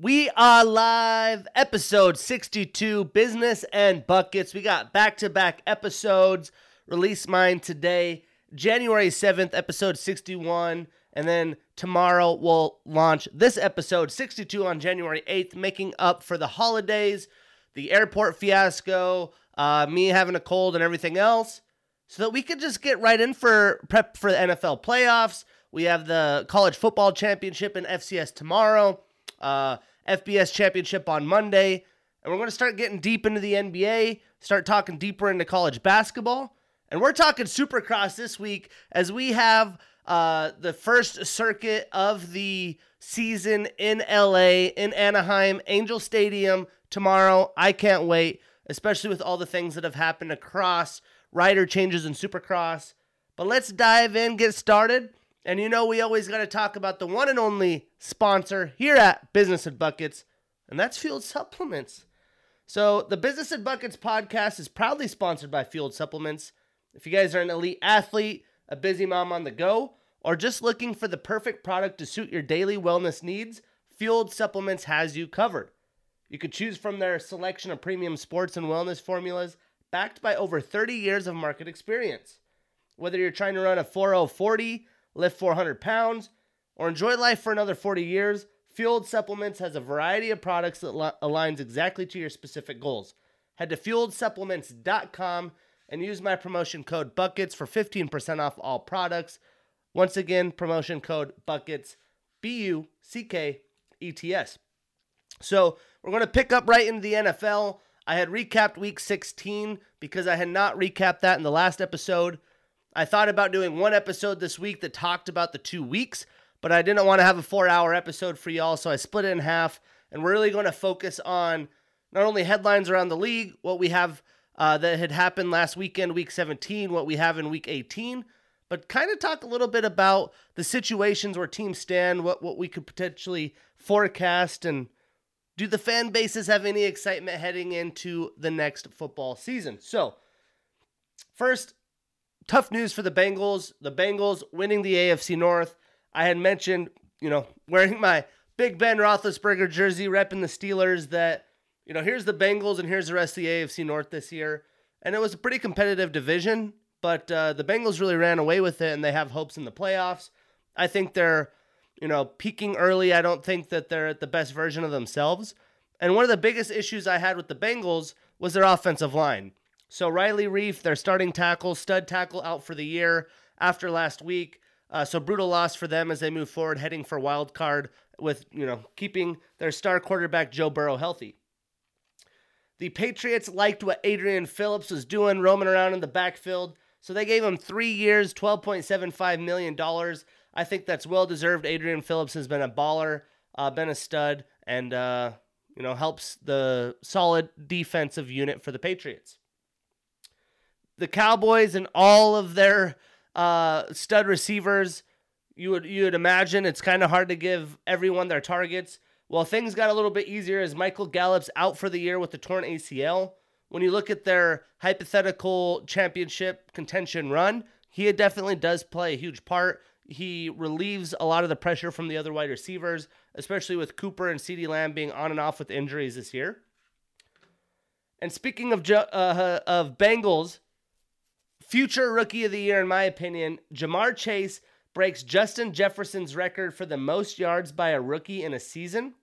We are live, episode 62, Business and Buckets. We got back to back episodes. Release mine today, January 7th, episode 61. And then tomorrow we'll launch this episode 62 on January 8th, making up for the holidays, the airport fiasco, uh, me having a cold, and everything else, so that we could just get right in for prep for the NFL playoffs. We have the college football championship and FCS tomorrow uh, FBS championship on Monday. And we're going to start getting deep into the NBA, start talking deeper into college basketball. And we're talking supercross this week as we have uh, the first circuit of the season in LA, in Anaheim, Angel Stadium tomorrow. I can't wait, especially with all the things that have happened across rider changes in supercross. But let's dive in, get started. And you know, we always got to talk about the one and only sponsor here at Business and Buckets, and that's Fueled Supplements. So, the Business and Buckets podcast is proudly sponsored by Fueled Supplements. If you guys are an elite athlete, a busy mom on the go, or just looking for the perfect product to suit your daily wellness needs, Fueled Supplements has you covered. You could choose from their selection of premium sports and wellness formulas backed by over 30 years of market experience. Whether you're trying to run a 4040, lift 400 pounds, or enjoy life for another 40 years, Fueled Supplements has a variety of products that li- aligns exactly to your specific goals. Head to fueledsupplements.com and use my promotion code BUCKETS for 15% off all products. Once again, promotion code BUCKETS, B U C K E T S. So we're going to pick up right into the NFL. I had recapped week 16 because I had not recapped that in the last episode. I thought about doing one episode this week that talked about the two weeks, but I didn't want to have a four hour episode for y'all, so I split it in half. And we're really going to focus on not only headlines around the league, what we have uh, that had happened last weekend, week 17, what we have in week 18, but kind of talk a little bit about the situations where teams stand, what, what we could potentially forecast, and do the fan bases have any excitement heading into the next football season? So, first, tough news for the Bengals. The Bengals winning the AFC North. I had mentioned, you know, wearing my Big Ben Roethlisberger jersey, repping the Steelers. That you know, here's the Bengals and here's the rest of the AFC North this year, and it was a pretty competitive division. But uh, the Bengals really ran away with it, and they have hopes in the playoffs. I think they're, you know, peaking early. I don't think that they're at the best version of themselves. And one of the biggest issues I had with the Bengals was their offensive line. So Riley Reiff, their starting tackle, stud tackle out for the year after last week. Uh, so brutal loss for them as they move forward, heading for wild card with you know keeping their star quarterback Joe Burrow healthy. The Patriots liked what Adrian Phillips was doing, roaming around in the backfield, so they gave him three years, twelve point seven five million dollars. I think that's well deserved. Adrian Phillips has been a baller, uh, been a stud, and uh, you know helps the solid defensive unit for the Patriots the Cowboys and all of their uh, stud receivers, you would you would imagine it's kind of hard to give everyone their targets. Well, things got a little bit easier as Michael Gallup's out for the year with the torn ACL. When you look at their hypothetical championship contention run, he definitely does play a huge part. He relieves a lot of the pressure from the other wide receivers, especially with Cooper and CeeDee Lamb being on and off with injuries this year. And speaking of uh, of Bengals, Future rookie of the year, in my opinion, Ja'Marr Chase breaks Justin Jefferson's record for the most yards by a rookie in a season.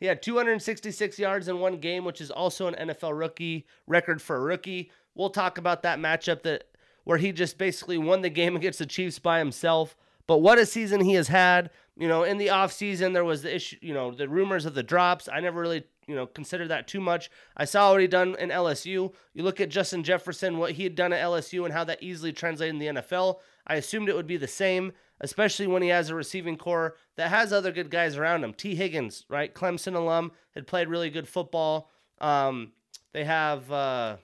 He had 266 yards in one game, which is also an NFL rookie record for a rookie. We'll talk about that matchup that where he just basically won the game against the Chiefs by himself. But what a season he has had. You know, in the offseason, there was the issue, you know, the rumors of the drops. I never really you know consider that too much. I saw he done in LSU. You look at Justin Jefferson, what he had done at LSU, and how that easily translated in the NFL. I assumed it would be the same, especially when he has a receiving core that has other good guys around him. Tee Higgins, right, Clemson alum, had played really good football. Um, they have, uh,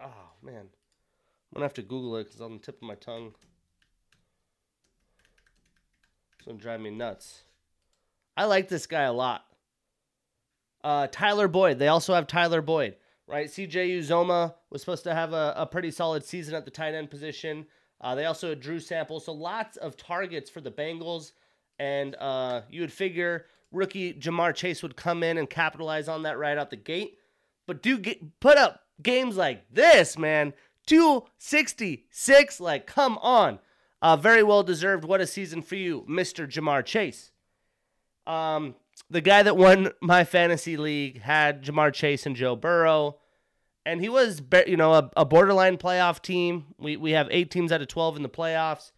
oh man, I'm gonna have to Google it because on the tip of my tongue. It's gonna drive me nuts. I like this guy a lot. Uh, Tyler Boyd. They also have Tyler Boyd, right? CJ Uzomah was supposed to have a, a pretty solid season at the tight end position. Uh, they also had Drew Sample. So lots of targets for the Bengals. And uh, you would figure rookie Ja'Marr Chase would come in and capitalize on that right out the gate. But do get put up games like this, man. 266, like come on. Uh, very well deserved. What a season for you, Mr. Ja'Marr Chase. Um, the guy that won my fantasy league had Ja'Marr Chase and Joe Burrow, and he was, you know, a, a borderline playoff team. We we have eight teams out of twelve in the playoffs,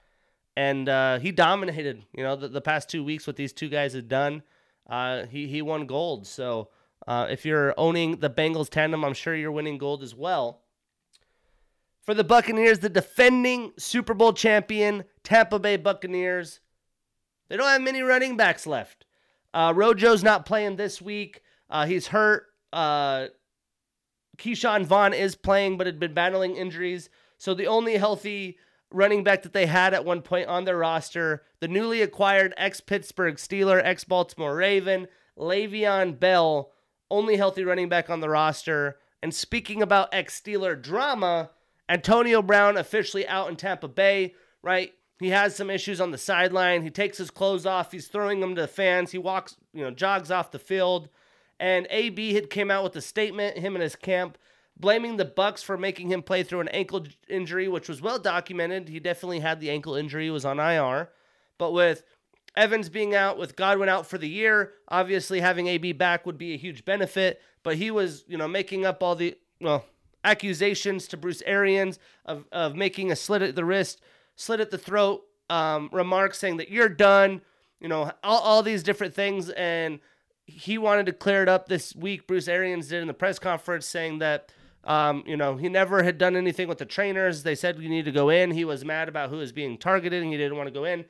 and uh, he dominated. You know, the, the past two weeks what these two guys had done. Uh, he he won gold. So uh, if you're owning the Bengals tandem, I'm sure you're winning gold as well. For the Buccaneers, the defending Super Bowl champion Tampa Bay Buccaneers, they don't have many running backs left. Uh, Rojo's not playing this week. Uh, he's hurt. Uh, Ke'Shawn Vaughn is playing, but had been battling injuries. So the only healthy running back that they had at one point on their roster, the newly acquired ex Pittsburgh Steeler, ex Baltimore Raven, Le'Veon Bell, only healthy running back on the roster. And speaking about ex Steeler drama, Antonio Brown officially out in Tampa Bay, right? He has some issues on the sideline. He takes his clothes off. He's throwing them to the fans. He walks, you know, jogs off the field. And AB had came out with a statement, him and his camp, blaming the Bucks for making him play through an ankle injury, which was well documented. He definitely had the ankle injury, was on IR. But with Evans being out, with Godwin out for the year, obviously having AB back would be a huge benefit. But he was, you know, making up all the well, accusations to Bruce Arians of, of making a slit at the wrist, slit at the throat um, remarks saying that you're done, you know, all, all these different things. And he wanted to clear it up this week. Bruce Arians did in the press conference saying that, um, you know, he never had done anything with the trainers. They said you need to go in. He was mad about who was being targeted and he didn't want to go in.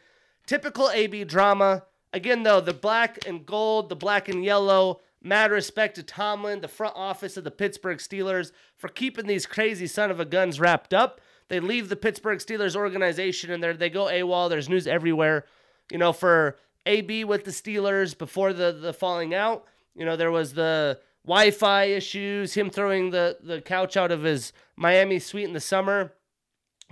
Typical AB drama. Again, though, the black and gold, the black and yellow, Mad respect to Tomlin, the front office of the Pittsburgh Steelers, for keeping these crazy son of a guns wrapped up. They leave the Pittsburgh Steelers organization and they go AWOL. There's news everywhere. You know, for AB with the Steelers before the, the falling out, you know, there was the Wi Fi issues, him throwing the, the couch out of his Miami suite in the summer.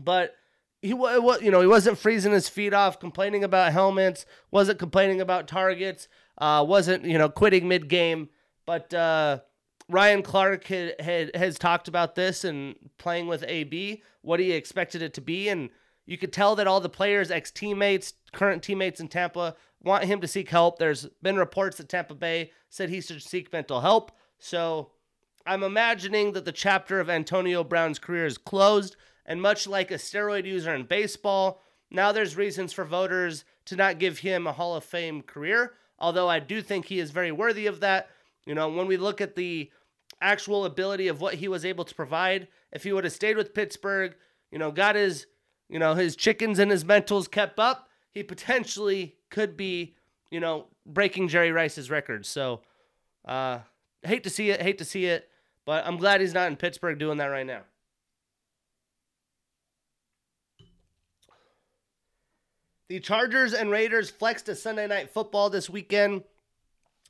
But he was you know he wasn't freezing his feet off complaining about helmets wasn't complaining about targets uh, wasn't you know quitting mid game, but uh, Ryan Clark had, had has talked about this and playing with AB, what he expected it to be, and you could tell that all the players, ex teammates, current teammates in Tampa, want him to seek help. There's been reports that Tampa Bay said he should seek mental help, so I'm imagining that the chapter of Antonio Brown's career is closed, and much like a steroid user in baseball, now there's reasons for voters to not give him a Hall of Fame career although I do think he is very worthy of that. You know, when we look at the actual ability of what he was able to provide, if he would have stayed with Pittsburgh, you know, got his, you know, his chickens and his mentals kept up, he potentially could be, you know, breaking Jerry Rice's record. So, uh, hate to see it, hate to see it, but I'm glad he's not in Pittsburgh doing that right now. The Chargers and Raiders flexed to Sunday night football this weekend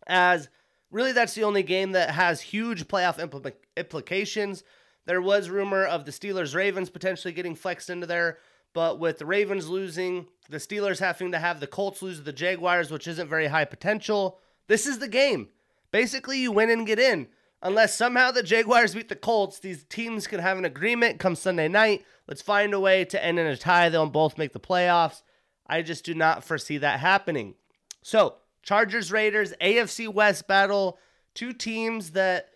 as really that's the only game that has huge playoff impl- implications. There was rumor of the Steelers Ravens potentially getting flexed into there, but with the Ravens losing, the Steelers having to have the Colts lose to the Jaguars, which isn't very high potential, this is the game. Basically, you win and get in. Unless somehow the Jaguars beat the Colts, these teams can have an agreement come Sunday night. Let's find a way to end in a tie. They'll both make the playoffs. I just do not foresee that happening. So, Chargers Raiders, AFC West battle, two teams that,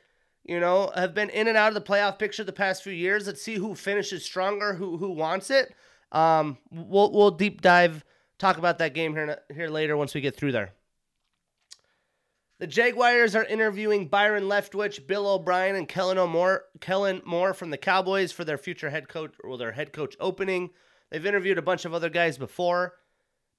you know, have been in and out of the playoff picture the past few years. Let's see who finishes stronger, who who wants it. Um, we'll we'll deep dive talk about that game here here later once we get through there. The Jaguars are interviewing Byron Leftwich, Bill O'Brien, and Kellen Moore, Kellen Moore from the Cowboys for their future head coach or their head coach opening. They've interviewed a bunch of other guys before.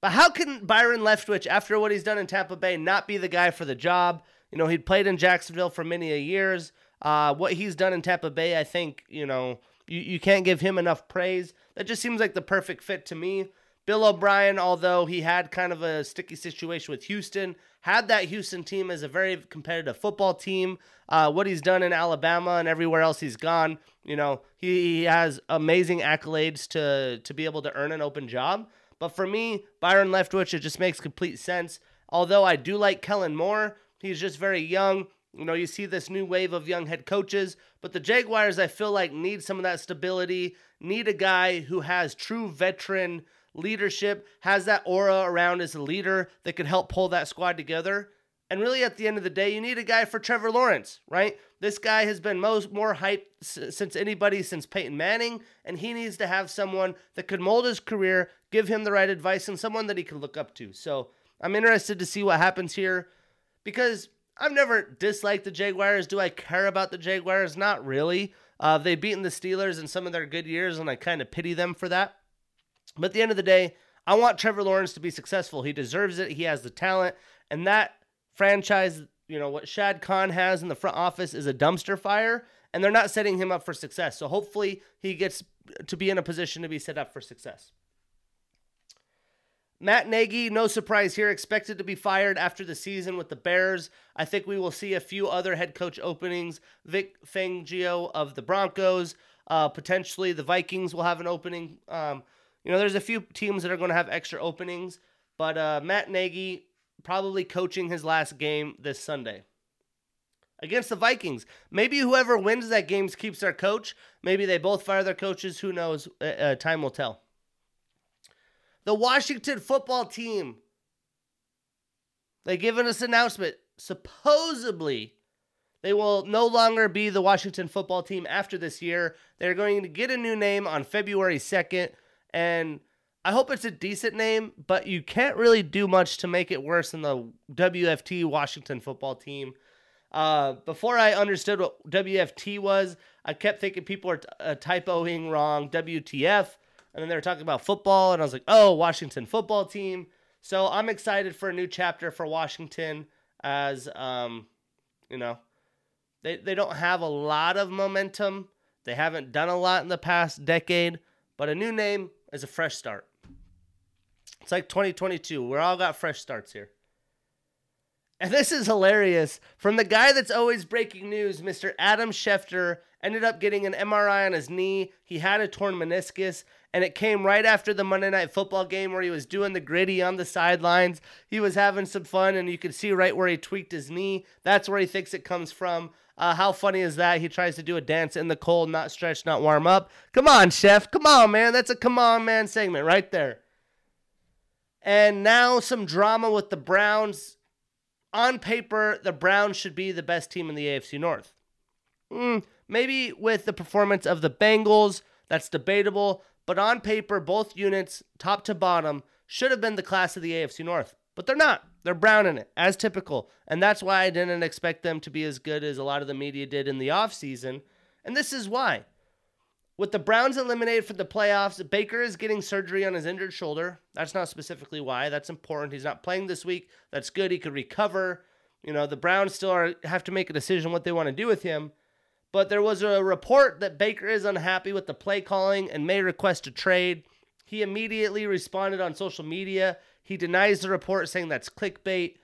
But how can Byron Leftwich, after what he's done in Tampa Bay, not be the guy for the job? You know, he'd played in Jacksonville for many a years. Uh, what he's done in Tampa Bay, I think, you know, you, you can't give him enough praise. That just seems like the perfect fit to me. Bill O'Brien, although he had kind of a sticky situation with Houston, had that Houston team as a very competitive football team. Uh, what he's done in Alabama and everywhere else he's gone, you know, he, he has amazing accolades to to be able to earn an open job. But for me, Byron Leftwich, it just makes complete sense. Although I do like Kellen Moore, he's just very young. You know, you see this new wave of young head coaches, but the Jaguars, I feel like, need some of that stability, need a guy who has true veteran leadership, has that aura around as a leader that could help pull that squad together. And really, at the end of the day, you need a guy for Trevor Lawrence, right? This guy has been most more hyped s- since anybody since Peyton Manning, and he needs to have someone that could mold his career, give him the right advice, and someone that he can look up to. So I'm interested to see what happens here because I've never disliked the Jaguars. Do I care about the Jaguars? Not really. Uh, they've beaten the Steelers in some of their good years, and I kind of pity them for that. But at the end of the day, I want Trevor Lawrence to be successful. He deserves it. He has the talent, and that franchise, you know, what Shad Khan has in the front office is a dumpster fire, and they're not setting him up for success. So hopefully he gets to be in a position to be set up for success. Matt Nagy, no surprise here, expected to be fired after the season with the Bears. I think we will see a few other head coach openings. Vic Fangio of the Broncos, uh, potentially the Vikings will have an opening. Um, you know, there's a few teams that are going to have extra openings, but uh, Matt Nagy probably coaching his last game this Sunday against the Vikings. Maybe whoever wins that game keeps their coach. Maybe they both fire their coaches. Who knows? Uh, uh, time will tell. The Washington football team. They given us an announcement. Supposedly, they will no longer be the Washington football team after this year. They're going to get a new name on February 2nd. And I hope it's a decent name, but you can't really do much to make it worse than the WFT Washington football team. Uh, before I understood what WFT was, I kept thinking people are t- uh, typoing wrong WTF and then they were talking about football, and I was like, oh, Washington football team. So I'm excited for a new chapter for Washington as, um, you know, they, they don't have a lot of momentum. They haven't done a lot in the past decade, but a new name is a fresh start. It's like 2022. We're all got fresh starts here. And this is hilarious. From the guy that's always breaking news, Mr. Adam Schefter ended up getting an MRI on his knee. He had a torn meniscus, and it came right after the Monday Night Football game where he was doing the gritty on the sidelines. He was having some fun, and you could see right where he tweaked his knee. That's where he thinks it comes from. Uh, how funny is that? He tries to do a dance in the cold, not stretch, not warm up. Come on, chef. Come on, man. That's a come on, man segment right there. And now some drama with the Browns. On paper, the Browns should be the best team in the AFC North. Mm, maybe with the performance of the Bengals, that's debatable. But on paper, both units, top to bottom, should have been the class of the AFC North. But they're not. They're brown in it, as typical. And that's why I didn't expect them to be as good as a lot of the media did in the offseason. And this is why. With the Browns eliminated from the playoffs, Baker is getting surgery on his injured shoulder. That's not specifically why. That's important. He's not playing this week. That's good. He could recover. You know, the Browns still are, have to make a decision what they want to do with him. But there was a report that Baker is unhappy with the play calling and may request a trade. He immediately responded on social media. He denies the report, saying that's clickbait.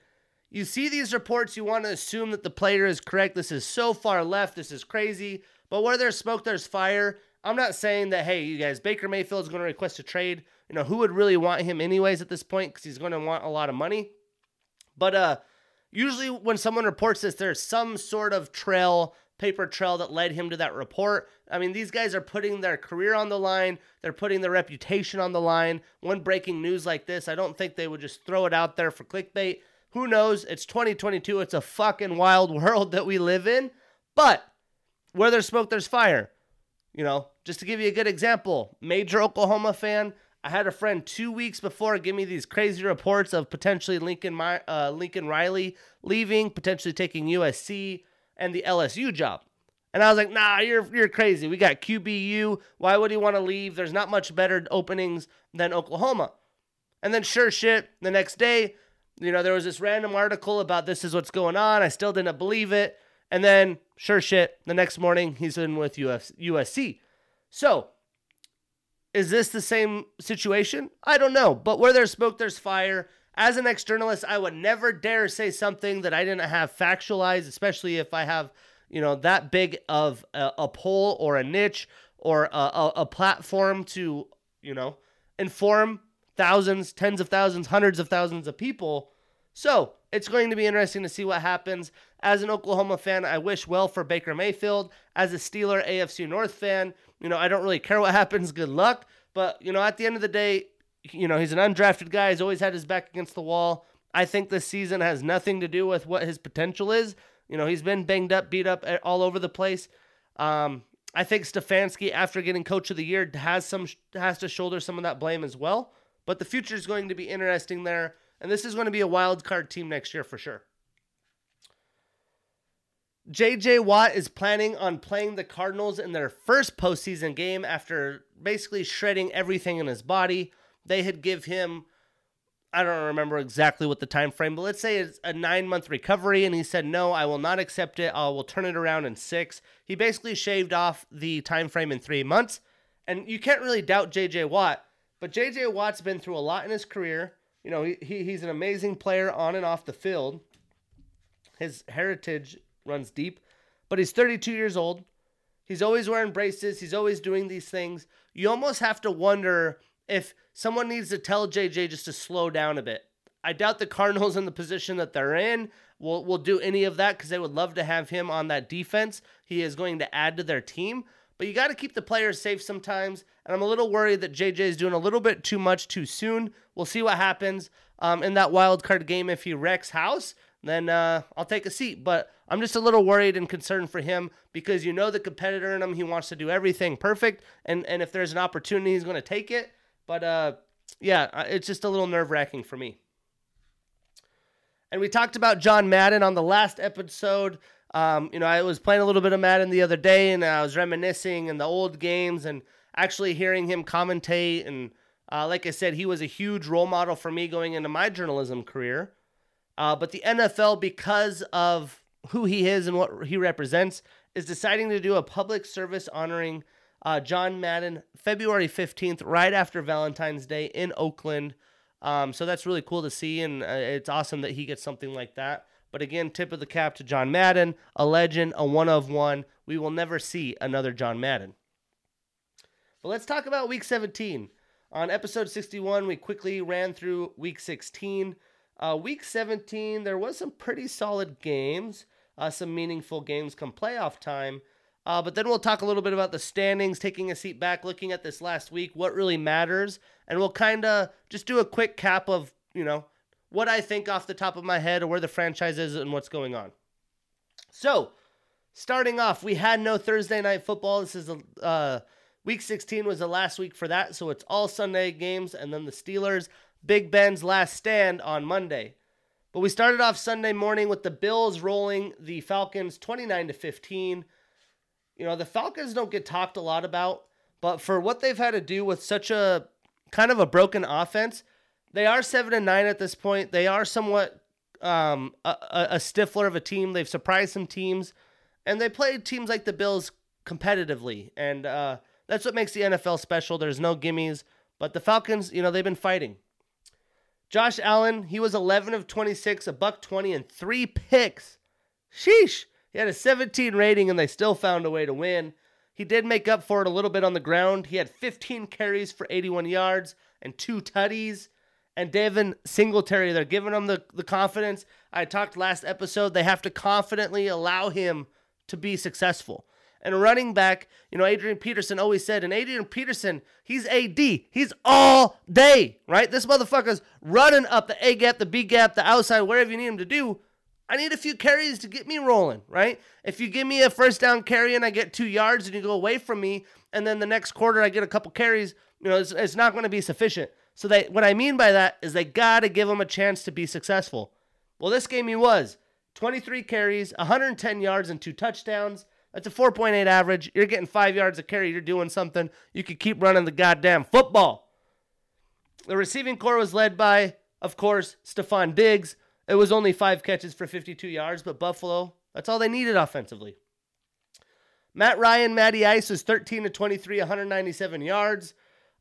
You see these reports, you want to assume that the player is correct. This is so far left. This is crazy. But where there's smoke, there's fire. I'm not saying that, hey, you guys, Baker Mayfield is going to request a trade. You know, who would really want him anyways at this point because he's going to want a lot of money. But uh, usually when someone reports this, there's some sort of trail, paper trail that led him to that report. I mean, these guys are putting their career on the line, they're putting their reputation on the line. When breaking news like this, I don't think they would just throw it out there for clickbait. Who knows? It's 2022. It's a fucking wild world that we live in. But where there's smoke, there's fire. You know, just to give you a good example, major Oklahoma fan. I had a friend two weeks before give me these crazy reports of potentially Lincoln uh, Lincoln Riley leaving, potentially taking USC and the LSU job. And I was like, nah, you're you're crazy. We got QBU. Why would he want to leave? There's not much better openings than Oklahoma. And then sure shit, the next day, you know, there was this random article about this is what's going on. I still didn't believe it. And then sure shit, the next morning he's in with USC. So, is this the same situation? I don't know. But where there's smoke, there's fire. As an ex journalist, I would never dare say something that I didn't have factualized, especially if I have, you know, that big of a, a poll or a niche or a, a, a platform to, you know, inform thousands, tens of thousands, hundreds of thousands of people. So it's going to be interesting to see what happens. As an Oklahoma fan, I wish well for Baker Mayfield. As a Steeler AFC North fan, you know, I don't really care what happens. Good luck. But, you know, at the end of the day, you know, he's an undrafted guy. He's always had his back against the wall. I think this season has nothing to do with what his potential is. You know, he's been banged up, beat up all over the place. Um, I think Stefanski, after getting Coach of the Year, has some has to shoulder some of that blame as well. But the future is going to be interesting there, and this is going to be a wild card team next year for sure. JJ Watt is planning on playing the Cardinals in their first postseason game after basically shredding everything in his body. They had give him I don't remember exactly what the time frame, but let's say it's a nine month recovery, and he said, "No, I will not accept it. I will turn it around in six. He basically shaved off the time frame in three months, and you can't really doubt J.J. Watt. But J.J. Watt's been through a lot in his career. You know, he, he he's an amazing player on and off the field. His heritage runs deep, but he's 32 years old. He's always wearing braces. He's always doing these things. You almost have to wonder if someone needs to tell JJ just to slow down a bit. I doubt the Cardinals in the position that they're in will will do any of that because they would love to have him on that defense. He is going to add to their team, but you got to keep the players safe sometimes. And I'm a little worried that JJ is doing a little bit too much too soon. We'll see what happens um, in that wild card game if he wrecks house. Then uh, I'll take a seat. But I'm just a little worried and concerned for him because you know the competitor in him. He wants to do everything perfect, and and if there's an opportunity, he's going to take it. But uh, yeah, uh, it's just a little nerve wracking for me. And we talked about John Madden on the last episode. Um, you know, I was playing a little bit of Madden the other day, and I was reminiscing in the old games and actually hearing him commentate. And uh, like I said, he was a huge role model for me going into my journalism career. Uh, but the NFL, because of who he is and what he represents, is deciding to do a public service honoring uh, John Madden, February 15th, right after Valentine's Day in Oakland. Um, so that's really cool to see, and uh, it's awesome that he gets something like that. But again, tip of the cap to John Madden, a legend, a one of one. We will never see another John Madden. But let's talk about week 17. On episode 61, we quickly ran through week 16. Uh, week 17, there was some pretty solid games, uh, some meaningful games come playoff time. Uh, but then we'll talk a little bit about the standings, taking a seat back, looking at this last week, what really matters, and we'll kind of just do a quick cap of, you know, what I think off the top of my head or where the franchise is and what's going on. So, starting off, we had no Thursday night football. This is a uh, week 16 was the last week for that, so it's all Sunday games, and then the Steelers, Big Ben's last stand on Monday. But we started off Sunday morning with the Bills rolling the Falcons 29 to 15. You know, the Falcons don't get talked a lot about, but for what they've had to do with such a kind of a broken offense, they are seven and nine at this point. They are somewhat um, a, a stifler of a team. They've surprised some teams, and they played teams like the Bills competitively, and uh, that's what makes the NFL special. There's no gimmies, but the Falcons, you know, they've been fighting. Josh Allen, he was 11 of 26, a buck 20, and three picks. Sheesh. He had a 17 rating and they still found a way to win. He did make up for it a little bit on the ground. He had 15 carries for 81 yards and two tutties. And Devin Singletary, they're giving him the, the confidence. I talked last episode, they have to confidently allow him to be successful. And running back, you know, Adrian Peterson always said, and Adrian Peterson, he's AD. He's all day, right? This motherfucker's running up the A gap, the B gap, the outside, wherever you need him to do. I need a few carries to get me rolling, right? If you give me a first down carry and I get two yards and you go away from me, and then the next quarter I get a couple carries, you know, it's, it's not going to be sufficient. So they, what I mean by that is they got to give him a chance to be successful. Well, this game he was 23 carries, 110 yards, and two touchdowns. That's a 4.8 average. You're getting five yards a carry. You're doing something. You could keep running the goddamn football. The receiving core was led by, of course, Stefon Diggs. It was only five catches for 52 yards, but Buffalo, that's all they needed offensively. Matt Ryan, Matty Ice was 13 to 23, 197 yards.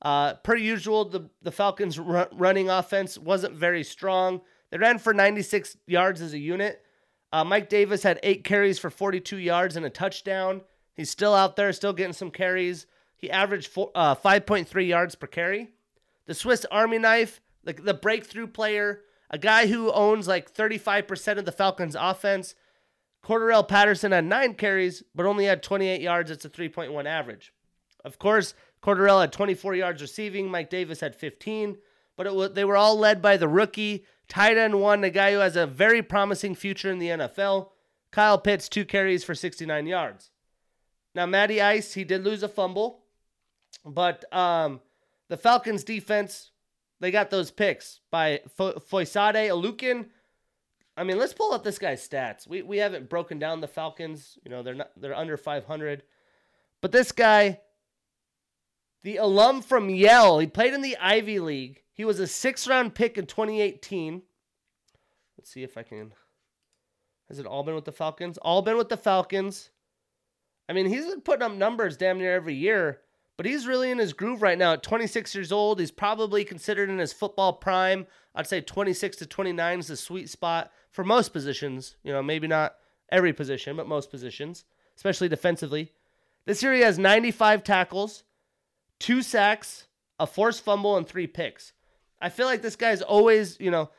Uh, per usual, the, the Falcons' running offense wasn't very strong. They ran for 96 yards as a unit. Uh, Mike Davis had eight carries for 42 yards and a touchdown. He's still out there, still getting some carries. He averaged four, uh, 5.3 yards per carry. The Swiss Army knife, the, the breakthrough player, a guy who owns like 35% of the Falcons' offense. Cordarrelle Patterson had nine carries, but only had 28 yards. It's a 3.1 average. Of course, Cordarrelle had 24 yards receiving. Mike Davis had 15, but was, they were all led by the rookie, tight end one, a guy who has a very promising future in the NFL. Kyle Pitts, two carries for 69 yards. Now, Matty Ice, he did lose a fumble, but um, the Falcons defense, they got those picks by Fo- Foyesade Oluokun. I mean, let's pull up this guy's stats. We, we haven't broken down the Falcons. You know, they're not they're under 500. But this guy, the alum from Yale, he played in the Ivy League. He was a six round pick in 2018. Let's see if I can. Has it all been with the Falcons? All been with the Falcons. I mean, he's been putting up numbers damn near every year, but he's really in his groove right now. At 26 years old, he's probably considered in his football prime. I'd say 26 to 29 is the sweet spot for most positions. You know, maybe not every position, but most positions, especially defensively. This year he has 95 tackles, two sacks, a forced fumble, and three picks. I feel like this guy's always, you know,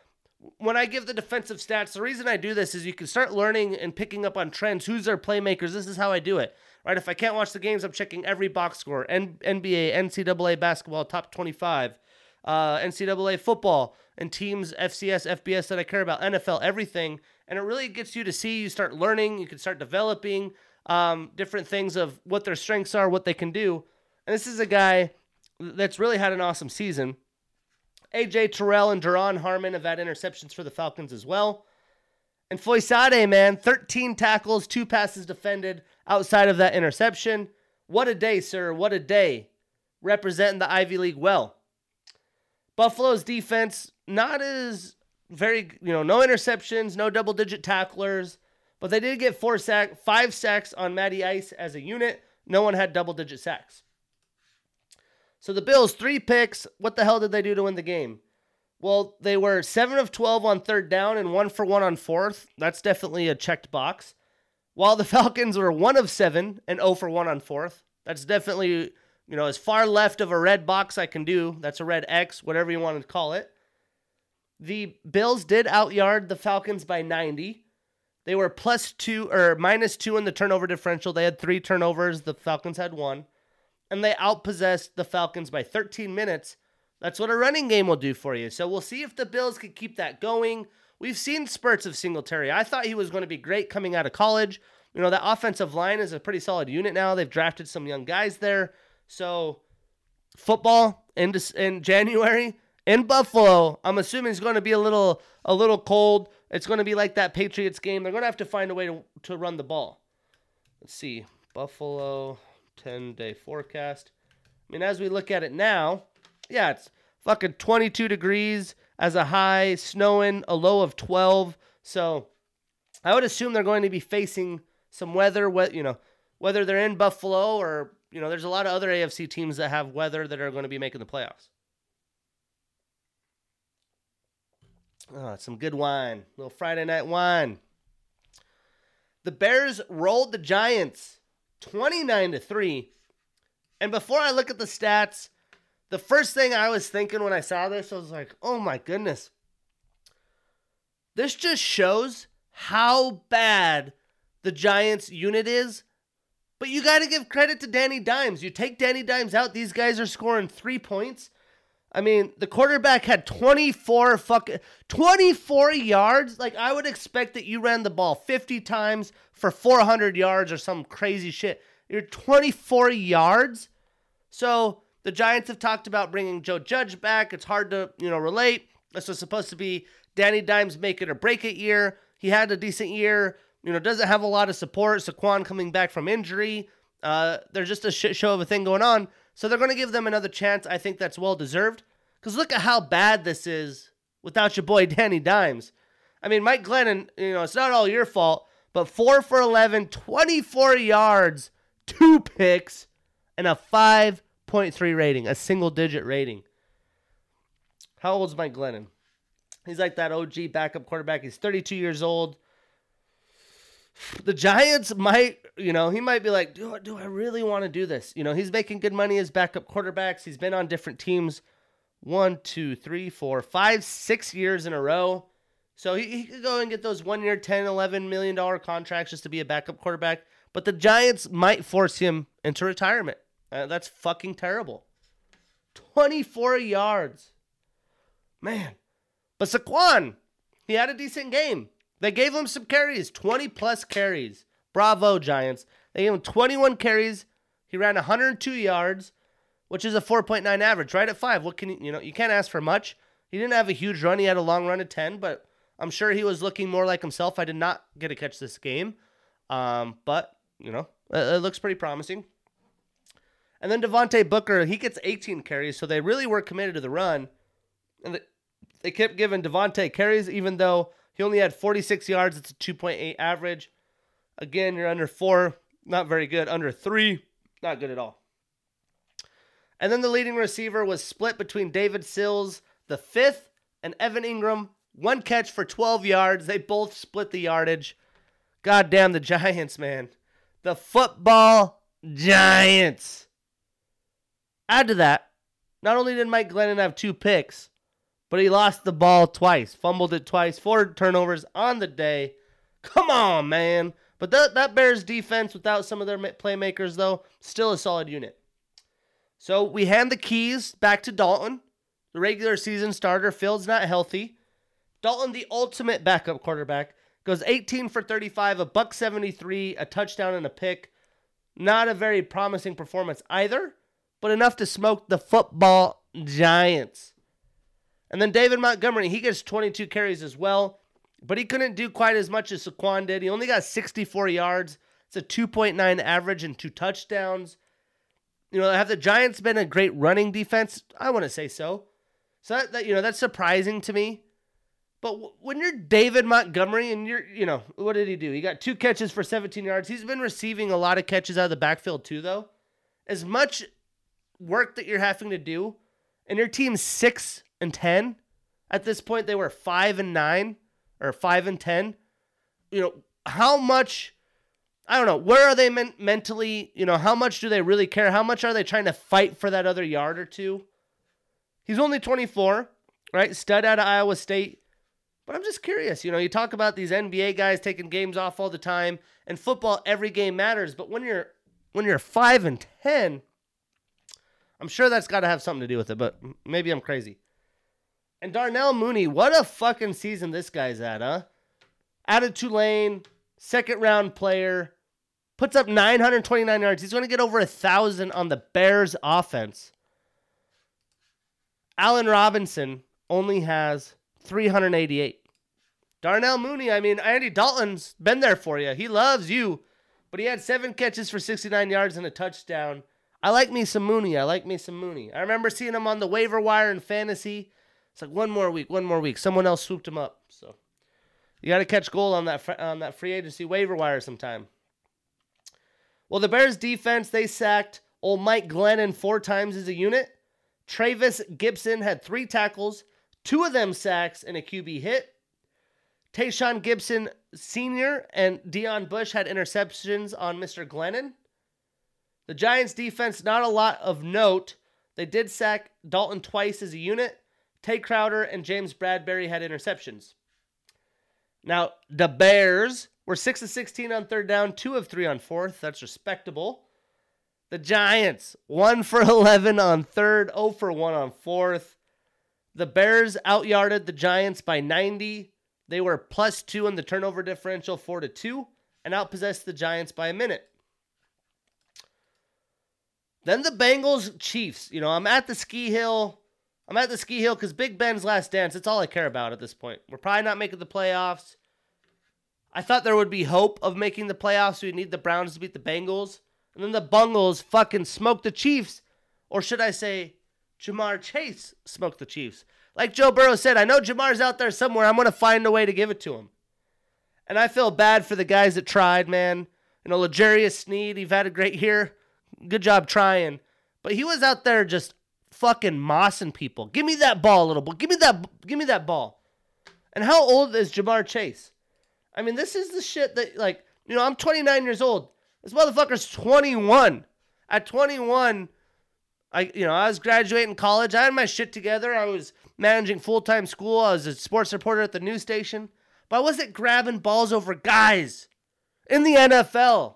when I give the defensive stats, the reason I do this is you can start learning and picking up on trends. Who's their playmakers? This is how I do it. Right? If I can't watch the games, I'm checking every box score. N- NBA, NCAA basketball, top 25, uh, NCAA football, and teams, FCS, FBS that I care about, NFL, everything. And it really gets you to see, you start learning, you can start developing um, different things of what their strengths are, what they can do. And this is a guy that's really had an awesome season. AJ Terrell and Duron Harmon have had interceptions for the Falcons as well. And Foyesade, man, 13 tackles, two passes defended outside of that interception. What a day, sir. What a day. Representing the Ivy League well. Buffalo's defense, not as very, you know, no interceptions, no double digit tacklers, but they did get four sack, five sacks on Matty Ice as a unit. No one had double digit sacks. So the Bills, three picks. What the hell did they do to win the game? Well, they were 7 of 12 on third down and 1 for 1 on fourth. That's definitely a checked box. While the Falcons were 1 of 7 and 0 for 1 on fourth. That's definitely, you know, as far left of a red box I can do. That's a red X, whatever you want to call it. The Bills did outyard the Falcons by 90. They were plus 2 or minus 2 in the turnover differential. They had 3 turnovers, the Falcons had 1 and they outpossessed the Falcons by 13 minutes. That's what a running game will do for you. So we'll see if the Bills can keep that going. We've seen spurts of Singletary. I thought he was going to be great coming out of college. You know, that offensive line is a pretty solid unit now. They've drafted some young guys there. So football in, in January in Buffalo, I'm assuming it's going to be a little a little cold. It's going to be like that Patriots game. They're going to have to find a way to, to run the ball. Let's see. Buffalo 10 day forecast. I mean, as we look at it now, yeah, it's fucking 22 degrees as a high, snowing, a low of 12. So I would assume they're going to be facing some weather, you know, whether they're in Buffalo or, you know, there's a lot of other AFC teams that have weather that are going to be making the playoffs. Oh, some good wine. A little Friday night wine. The Bears rolled the Giants 29 to 3. And before I look at the stats, the first thing I was thinking when I saw this, I was like, oh my goodness. This just shows how bad the Giants unit is. But you got to give credit to Danny Dimes. You take Danny Dimes out, these guys are scoring three points. I mean, the quarterback had 24 fucking 24 yards. Like I would expect that you ran the ball 50 times for 400 yards or some crazy shit. You're 24 yards. So the Giants have talked about bringing Joe Judge back. It's hard to you know relate. This was supposed to be Danny Dimes make it or break it year. He had a decent year. You know, doesn't have a lot of support. Saquon coming back from injury. Uh, there's just a shit show of a thing going on. So they're going to give them another chance. I think that's well deserved. Because look at how bad this is without your boy Danny Dimes. I mean, Mike Glennon, you know, it's not all your fault, but 4 for 11, 24 yards, two picks, and a 5.3 rating, a single digit rating. How old is Mike Glennon? He's like that OG backup quarterback. He's 32 years old the Giants might, you know, he might be like, do, do I really want to do this? You know, he's making good money as backup quarterbacks. He's been on different teams. one, two, three, four, five, six years in a row. So he, he could go and get those one year, 10, 11 million dollar contracts just to be a backup quarterback. But the Giants might force him into retirement. Uh, that's fucking terrible. 24 yards. Man. But Saquon, he had a decent game. They gave him some carries, 20 plus carries. Bravo, Giants. They gave him 21 carries. He ran 102 yards, which is a 4.9 average, right at five. What can you, you know, you can't ask for much. He didn't have a huge run. He had a long run of 10, but I'm sure he was looking more like himself. I did not get to catch this game. Um, but, you know, it, it looks pretty promising. And then Devontae Booker, he gets 18 carries, so they really were committed to the run. And they kept giving Devontae carries, even though he only had 46 yards. It's a 2.8 average. Again, you're under four, not very good. Under three, not good at all. And then the leading receiver was split between David Sills, the fifth, and Evan Engram. One catch for 12 yards. They both split the yardage. God damn the Giants, man. The football Giants. Add to that, not only did Mike Glennon have two picks, but he lost the ball twice, fumbled it twice, four turnovers on the day. Come on, man. But that, that Bears defense, without some of their playmakers, though, still a solid unit. So we hand the keys back to Dalton, the regular season starter. Fields not healthy. Dalton, the ultimate backup quarterback, goes 18 for 35, a buck 73, a touchdown and a pick. Not a very promising performance either, but enough to smoke the football giants. And then David Montgomery, he gets 22 carries as well, but he couldn't do quite as much as Saquon did. He only got 64 yards. It's a 2.9 average and two touchdowns. You know, have the Giants been a great running defense? I want to say so. So that, that you know, that's surprising to me. But when you're David Montgomery and you're, you know, what did he do? He got two catches for 17 yards. He's been receiving a lot of catches out of the backfield too, though. As much work that you're having to do, and your team's six and ten, at this point they were five and nine or five and ten. You know how much? I don't know. Where are they men- mentally? You know how much do they really care? How much are they trying to fight for that other yard or two? He's only 24, right? Stud out of Iowa State. But I'm just curious. You know, you talk about these NBA guys taking games off all the time, and football every game matters. But when you're when you're five and ten, I'm sure that's got to have something to do with it, but maybe I'm crazy. And Darnell Mooney, what a fucking season this guy's at, huh? Out of Tulane, second round player, puts up 929 yards. He's going to get over a thousand on the Bears offense. Allen Robinson only has 388. Darnell Mooney, I mean, Andy Dalton's been there for you. He loves you, but he had seven catches for 69 yards and a touchdown. I like me some Mooney. I like me some Mooney. I remember seeing him on the waiver wire in fantasy. It's like one more week, one more week. Someone else swooped him up. So you got to catch gold on that on that free agency waiver wire sometime. Well, the Bears defense they sacked old Mike Glennon four times as a unit. Trevis Gipson had three tackles, two of them sacks, and a QB hit. Tashaun Gipson Sr. and Deon Bush had interceptions on Mr. Glennon. The Giants defense, not a lot of note. They did sack Dalton twice as a unit. Tae Crowder and James Bradberry had interceptions. Now, the Bears were 6 of 16 on third down, 2 of 3 on fourth. That's respectable. The Giants, 1 for 11 on third, 0 for 1 on fourth. The Bears outyarded the Giants by 90. They were plus 2 in the turnover differential, 4 to 2, and outpossessed the Giants by a minute. Then the Bengals Chiefs. You know, I'm at the ski hill. I'm at the ski hill because Big Ben's last dance. That's all I care about at this point. We're probably not making the playoffs. I thought there would be hope of making the playoffs. We need the Browns to beat the Bengals. And then the Bungles fucking smoke the Chiefs. Or should I say, Ja'Marr Chase smoked the Chiefs. Like Joe Burrow said, I know Ja'Marr's out there somewhere. I'm going to find a way to give it to him. And I feel bad for the guys that tried, man. You know, L'Jarius Sneed, he's had a great year. Good job trying. But he was out there just fucking mossing people. Give me that ball, a little boy. Give me that give me that ball. And how old is Ja'Marr Chase? I mean, this is the shit that like, you know, I'm 29 years old. This motherfucker's 21. At 21, I you know, I was graduating college. I had my shit together. I was managing full-time school. I was a sports reporter at the news station. But I wasn't grabbing balls over guys in the NFL.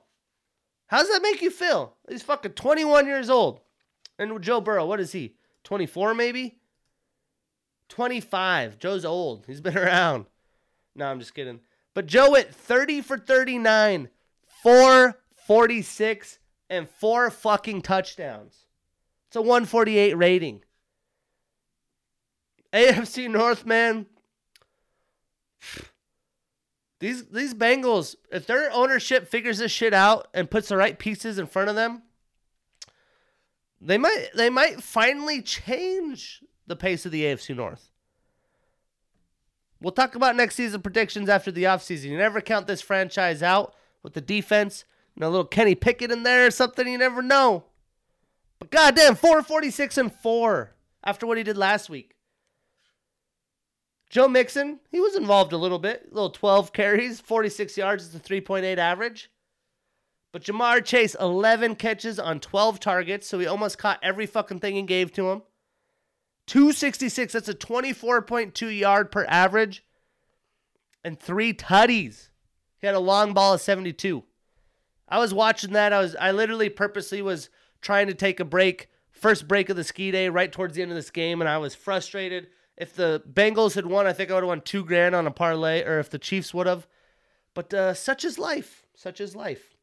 How does that make you feel? He's fucking 21 years old. And Joe Burrow, what is he? 24 maybe? 25. Joe's old. He's been around. No, I'm just kidding. But Joe went 30 for 39, 446, and four fucking touchdowns. It's a 148 rating. AFC North, man. These these Bengals, if their ownership figures this shit out and puts the right pieces in front of them, they might they might finally change the pace of the AFC North. We'll talk about next season predictions after the offseason. You never count this franchise out with the defense. Know, a little Kenny Pickett in there or something, you never know. But goddamn, 446 and 4 after what he did last week. Joe Mixon, he was involved a little bit. A little 12 carries, 46 yards is a 3.8 average. But Ja'Marr Chase, 11 catches on 12 targets, so he almost caught every fucking thing he gave to him. 266, that's a 24.2 yard per average. And three tutties. He had a long ball of 72. I was watching that. I was I literally purposely was trying to take a break, first break of the ski day, right towards the end of this game, and I was frustrated if the Bengals had won, I think I would have won two grand on a parlay, or if the Chiefs would have. But uh, such is life. Such is life.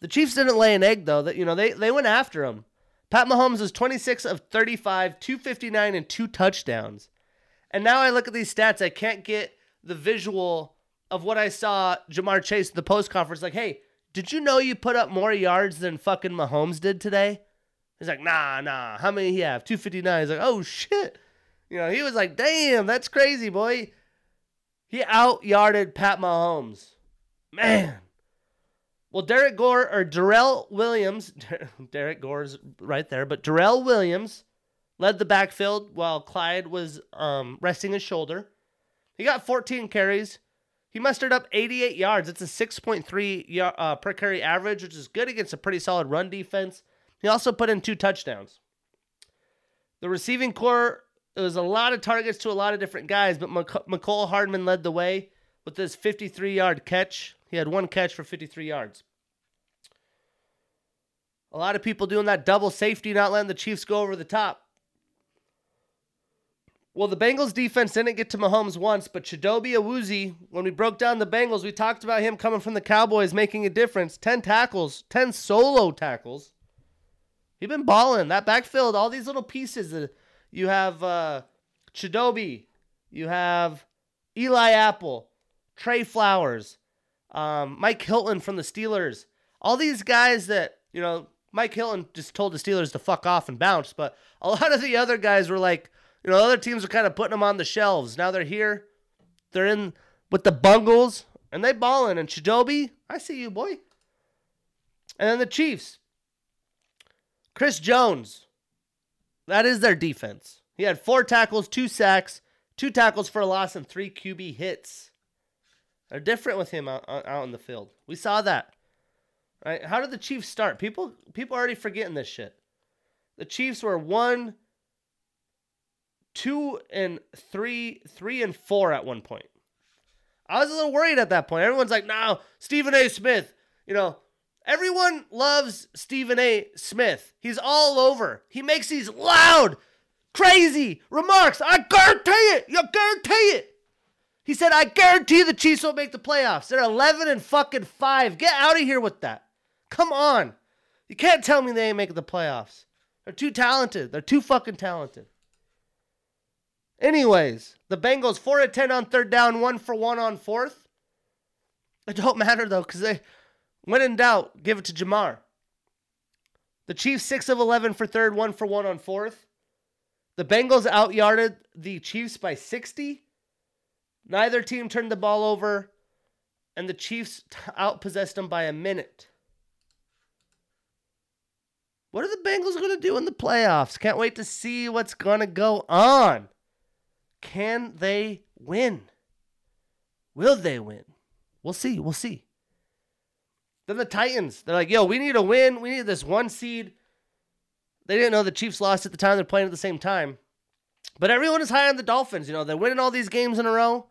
The Chiefs didn't lay an egg though. That you know they they went after him. Pat Mahomes was 26 of 35, 259, and two touchdowns. And now I look at these stats, I can't get the visual of what I saw Ja'Marr Chase at the post conference. Like, hey, did you know you put up more yards than fucking Mahomes did today? He's like, nah, nah. How many he have? 259. He's like, oh shit. You know, he was like, damn, that's crazy, boy. He out yarded Pat Mahomes. Man. Well, Derrick Gore or Darrell Williams, Derrick Gore's right there, but Darrell Williams led the backfield while Clyde was um, resting his shoulder. He got 14 carries. He mustered up 88 yards. It's a 6.3 uh, per carry average, which is good against a pretty solid run defense. He also put in two touchdowns. The receiving core it was a lot of targets to a lot of different guys, but Mecole Hardman led the way with this 53 yard catch. He had one catch for 53 yards. A lot of people doing that double safety, not letting the Chiefs go over the top. Well, the Bengals defense didn't get to Mahomes once, but Chidobe Awuzie, when we broke down the Bengals, we talked about him coming from the Cowboys making a difference. 10 tackles, 10 solo tackles. He's been balling. That backfield, all these little pieces. Uh, you have uh, Chidobe. You have Eli Apple, Trey Flowers, um, Mike Hilton from the Steelers. All these guys that, you know, Mike Hilton just told the Steelers to fuck off and bounce, but a lot of the other guys were like, you know, other teams are kind of putting them on the shelves. Now they're here. They're in with the Bungles, and they balling. And Chidobe, I see you, boy. And then the Chiefs. Chris Jones, that is their defense. He had four tackles, two sacks, two tackles for a loss, and three QB hits. They're different with him out, out in the field. We saw that. Right? How did the Chiefs start? People people are already forgetting this shit. The Chiefs were one, two, and three, three and four at one point. I was a little worried at that point. Everyone's like, "No, Stephen A. Smith." You know, Everyone loves Stephen A. Smith. He's all over. He makes these loud, crazy remarks. I guarantee it. You guarantee it. He said, I guarantee the Chiefs won't make the playoffs. They're 11 and fucking 5. Get out of here with that. Come on. You can't tell me they ain't making the playoffs. They're too talented. They're too fucking talented. Anyways, the Bengals 4 at 10 on third down, 1 for 1 on fourth. It don't matter though, because they when in doubt, give it to Ja'Marr. The Chiefs 6 of 11 for third, 1 for 1 on fourth. The Bengals outyarded the Chiefs by 60. Neither team turned the ball over, and the Chiefs outpossessed them by a minute. What are the Bengals going to do in the playoffs? Can't wait to see what's going to go on. Can they win? Will they win? We'll see. We'll see. Then the Titans, they're like, yo, we need a win. We need this one seed. they didn't know the Chiefs lost at the time they're playing at the same time. But everyone is high on the Dolphins. You know, they're winning all these games in a row.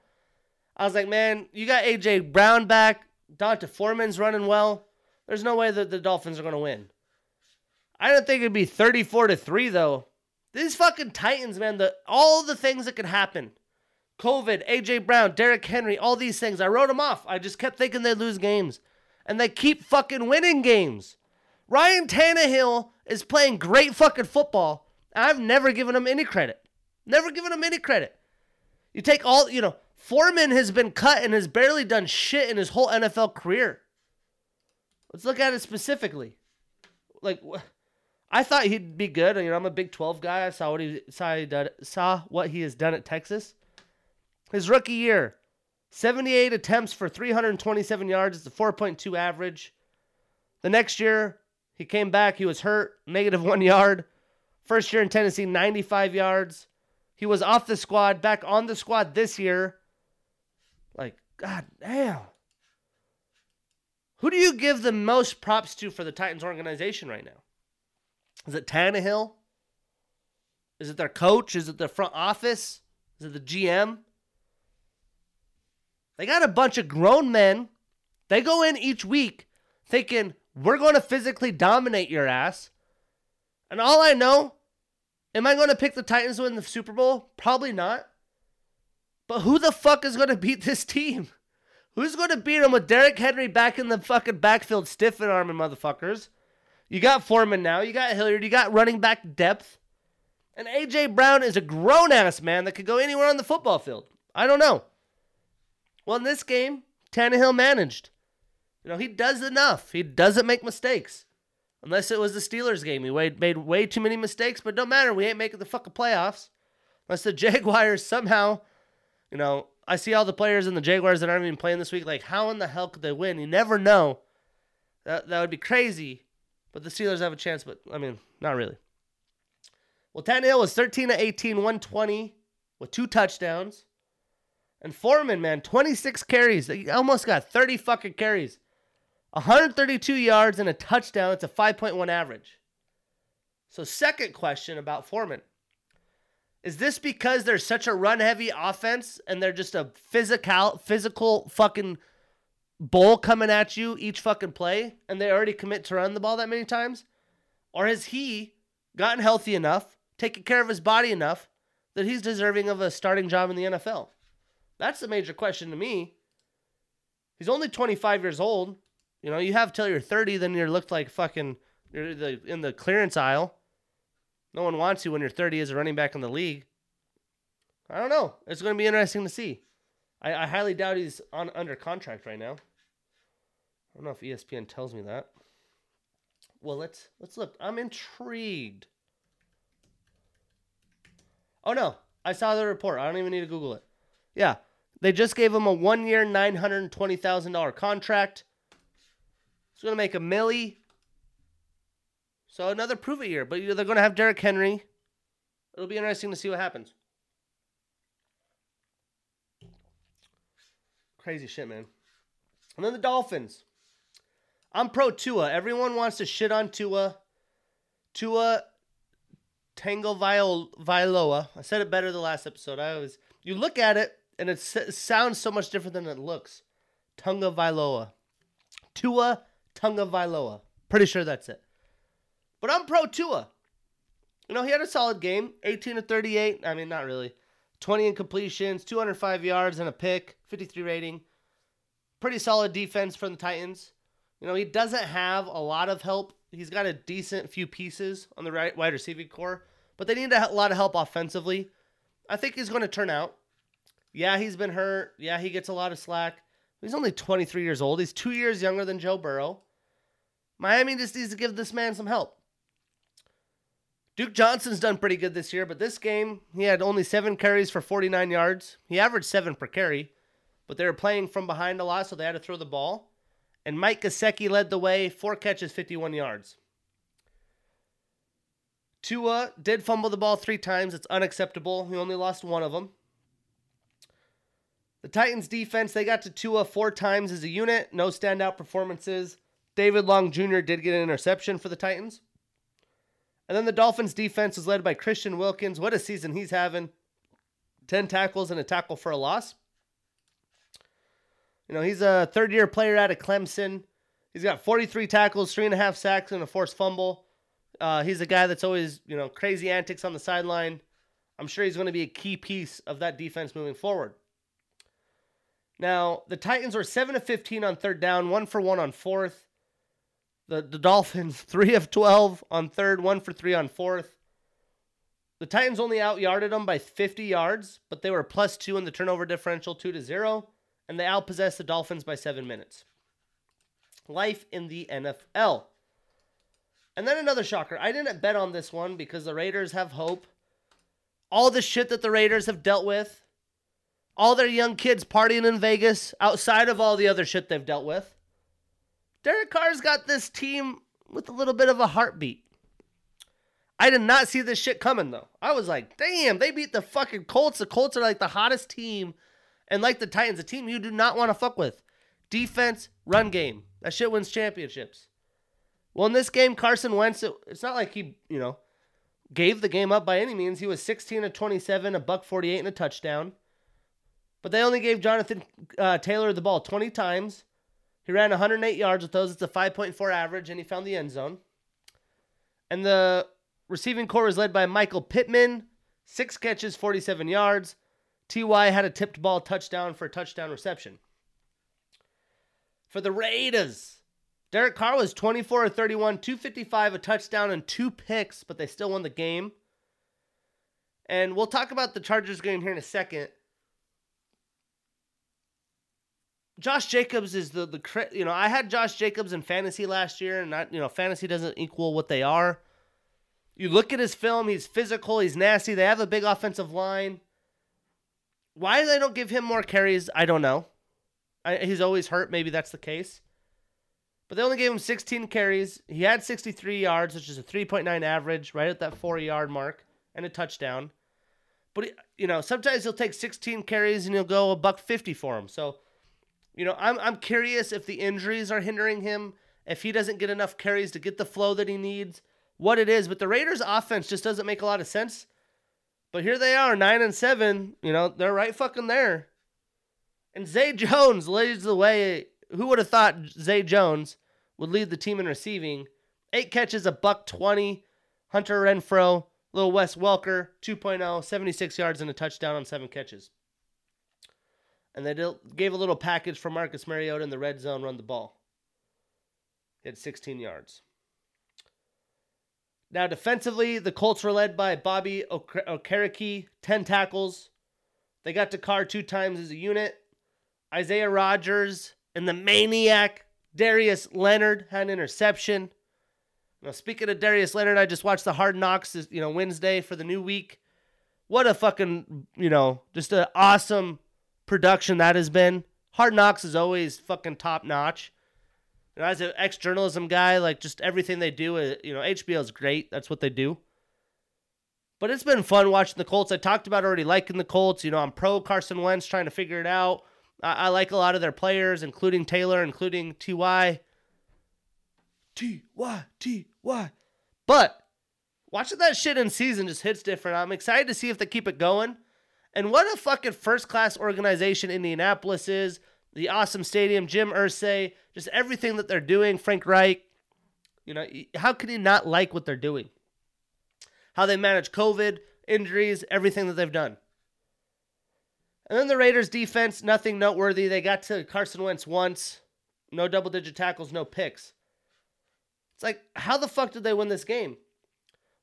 I was like, man, you got AJ Brown back. D'Onta Foreman's running well. There's no way that the Dolphins are going to win. I don't think it'd be 34 to 3 though. These fucking Titans, man, the all the things that could happen. COVID, AJ Brown, Derrick Henry, all these things. I wrote them off. I just kept thinking they'd lose games. And they keep fucking winning games. Ryan Tannehill is playing great fucking football. I've never given him any credit. Never given him any credit. You take all, you know, Foreman has been cut and has barely done shit in his whole NFL career. Let's look at it specifically. Like, I thought he'd be good. You know, I'm a Big 12 guy. I saw what he saw, he did, saw what he has done at Texas. His rookie year, 78 attempts for 327 yards. It's a 4.2 average. The next year, he came back. He was hurt, negative one yard. First year in Tennessee, 95 yards. He was off the squad, back on the squad this year. God damn. Who do you give the most props to for the Titans organization right now? Is it Tannehill? Is it their coach? Is it the front office? Is it the GM? They got a bunch of grown men. They go in each week thinking, we're going to physically dominate your ass. And all I know, am I going to pick the Titans to win the Super Bowl? Probably not. But who the fuck is going to beat this team? Who's going to beat them with Derrick Henry back in the fucking backfield, stiff stiffing arming motherfuckers? You got Foreman now. You got Hilliard. You got running back depth. And A.J. Brown is a grown ass man that could go anywhere on the football field. I don't know. Well, in this game, Tannehill managed. You know, he does enough. He doesn't make mistakes. Unless it was the Steelers game. He made way too many mistakes, but don't matter. We ain't making the fucking playoffs. Unless the Jaguars somehow, you know, I see all the players in the Jaguars that aren't even playing this week. Like, how in the hell could they win? You never know. That, that would be crazy. But the Steelers have a chance, but I mean, not really. Well, Tannehill was 13 to 18, 120 with two touchdowns. And Foreman, man, 26 carries. He almost got 30 fucking carries. 132 yards and a touchdown. It's a 5.1 average. So, second question about Foreman. Is this because they're such a run heavy offense and they're just a physical physical fucking bull coming at you each fucking play and they already commit to run the ball that many times? Or has he gotten healthy enough, taken care of his body enough that he's deserving of a starting job in the NFL? That's the major question to me. He's only 25 years old. You know, you have till you're 30, then you're looked like fucking you're in the clearance aisle. No one wants you when you're 30 as a running back in the league. I don't know. It's going to be interesting to see. I, I highly doubt he's on under contract right now. I don't know if ESPN tells me that. Well, let's let's look. I'm intrigued. Oh no, I saw the report. I don't even need to Google it. Yeah, they just gave him a one-year, nine hundred twenty thousand dollar contract. He's gonna make a milli. So another prove it year, but they're gonna have Derrick Henry. It'll be interesting to see what happens. Crazy shit, man. And then the Dolphins. I'm pro Tua. Everyone wants to shit on Tua. Tua Tango Vailoa. I said it better the last episode. I always you look at it and it sounds so much different than it looks. Tunga Vailoa. Tua Tunga Vailoa. Pretty sure that's it. But I'm pro Tua. You know, he had a solid game 18 to 38. I mean, not really. 20 incompletions, 205 yards, and a pick, 53 rating. Pretty solid defense from the Titans. You know, he doesn't have a lot of help. He's got a decent few pieces on the right wide receiving core, but they need a lot of help offensively. I think he's going to turn out. Yeah, he's been hurt. Yeah, he gets a lot of slack. He's only 23 years old. He's two years younger than Joe Burrow. Miami just needs to give this man some help. Duke Johnson's done pretty good this year, but this game, he had only seven carries for 49 yards. He averaged seven per carry, but they were playing from behind a lot, so they had to throw the ball. And Mike Gesicki led the way, four catches, 51 yards. Tua did fumble the ball three times. It's unacceptable. He only lost one of them. The Titans defense, they got to Tua four times as a unit. No standout performances. David Long Jr. did get an interception for the Titans. And then the Dolphins defense was led by Christian Wilkins. What a season he's having. 10 tackles and a tackle for a loss. You know, he's a third year player out of Clemson. He's got 43 tackles, three and a half sacks, and a forced fumble. Uh, he's a guy that's always, you know, crazy antics on the sideline. I'm sure he's going to be a key piece of that defense moving forward. Now, the Titans were 7 of 15 on third down, 1 for 1 on fourth. The, the Dolphins, 3 of 12 on third, 1 for 3 on fourth. The Titans only out yarded them by 50 yards, but they were plus 2 in the turnover differential, 2 to 0, and they outpossessed the Dolphins by 7 minutes. Life in the NFL. And then another shocker. I didn't bet on this one because the Raiders have hope. All the shit that the Raiders have dealt with, all their young kids partying in Vegas outside of all the other shit they've dealt with. Derek Carr's got this team with a little bit of a heartbeat. I did not see this shit coming though. I was like, damn, they beat the fucking Colts. The Colts are like the hottest team, and like the Titans, a team you do not want to fuck with. Defense, run game. That shit wins championships. Well, in this game, Carson Wentz, it, it's not like he, you know, gave the game up by any means. He was 16 to 27, a buck 48 and a touchdown. But they only gave Jonathan uh, Taylor the ball 20 times. He ran 108 yards with those. It's a 5.4 average, and he found the end zone. And the receiving core was led by Michael Pittman, six catches, 47 yards. Ty had a tipped ball touchdown for a touchdown reception. For the Raiders, Derek Carr was 24 or 31, 255, a touchdown, and two picks, but they still won the game. And we'll talk about the Chargers game here in a second. Josh Jacobs is the the you know I had Josh Jacobs in fantasy last year, and not you know fantasy doesn't equal what they are. You look at his film; he's physical, he's nasty. They have a big offensive line. Why they don't give him more carries, I don't know. I, he's always hurt. Maybe that's the case. But they only gave him 16 carries. He had 63 yards, which is a 3.9 average, right at that four yard mark, and a touchdown. But you know, sometimes he'll take 16 carries and he'll go a buck 50 for him. So you know, I'm I'm curious if the injuries are hindering him, if he doesn't get enough carries to get the flow that he needs, what it is. But the Raiders' offense just doesn't make a lot of sense. But here they are, nine and seven. You know, they're right fucking there. And Zay Jones leads the way. Who would have thought Zay Jones would lead the team in receiving? Eight catches, a buck twenty. Hunter Renfrow, little Wes Welker, 2.0, 76 yards and a touchdown on seven catches and they gave a little package for Marcus Mariota in the red zone run the ball. He had 16 yards. Now, defensively, the Colts were led by Bobby Okereke, 10 tackles. They got to Carr two times as a unit. Isaiah Rodgers and the maniac Darius Leonard had an interception. Now, speaking of Darius Leonard, I just watched the Hard Knocks, you know, Wednesday for the new week. What a fucking, you know, just an awesome production that has been. Hard Knocks is always fucking top notch. You know, as an ex journalism guy, like just everything they do, uh, you know, HBO is great. That's what they do. But it's been fun watching the Colts. I talked about already liking the Colts. You know, I'm pro Carson Wentz, trying to figure it out. I, I like a lot of their players, including Taylor, including Ty. T Y T Y. But watching that shit in season just hits different. I'm excited to see if they keep it going. And what a fucking first class organization Indianapolis is. The awesome stadium, Jim Irsay, just everything that they're doing. Frank Reich, you know, how can you not like what they're doing? How they manage COVID, injuries, everything that they've done. And then the Raiders defense, nothing noteworthy. They got to Carson Wentz once, no double digit tackles, no picks. It's like, how the fuck did they win this game?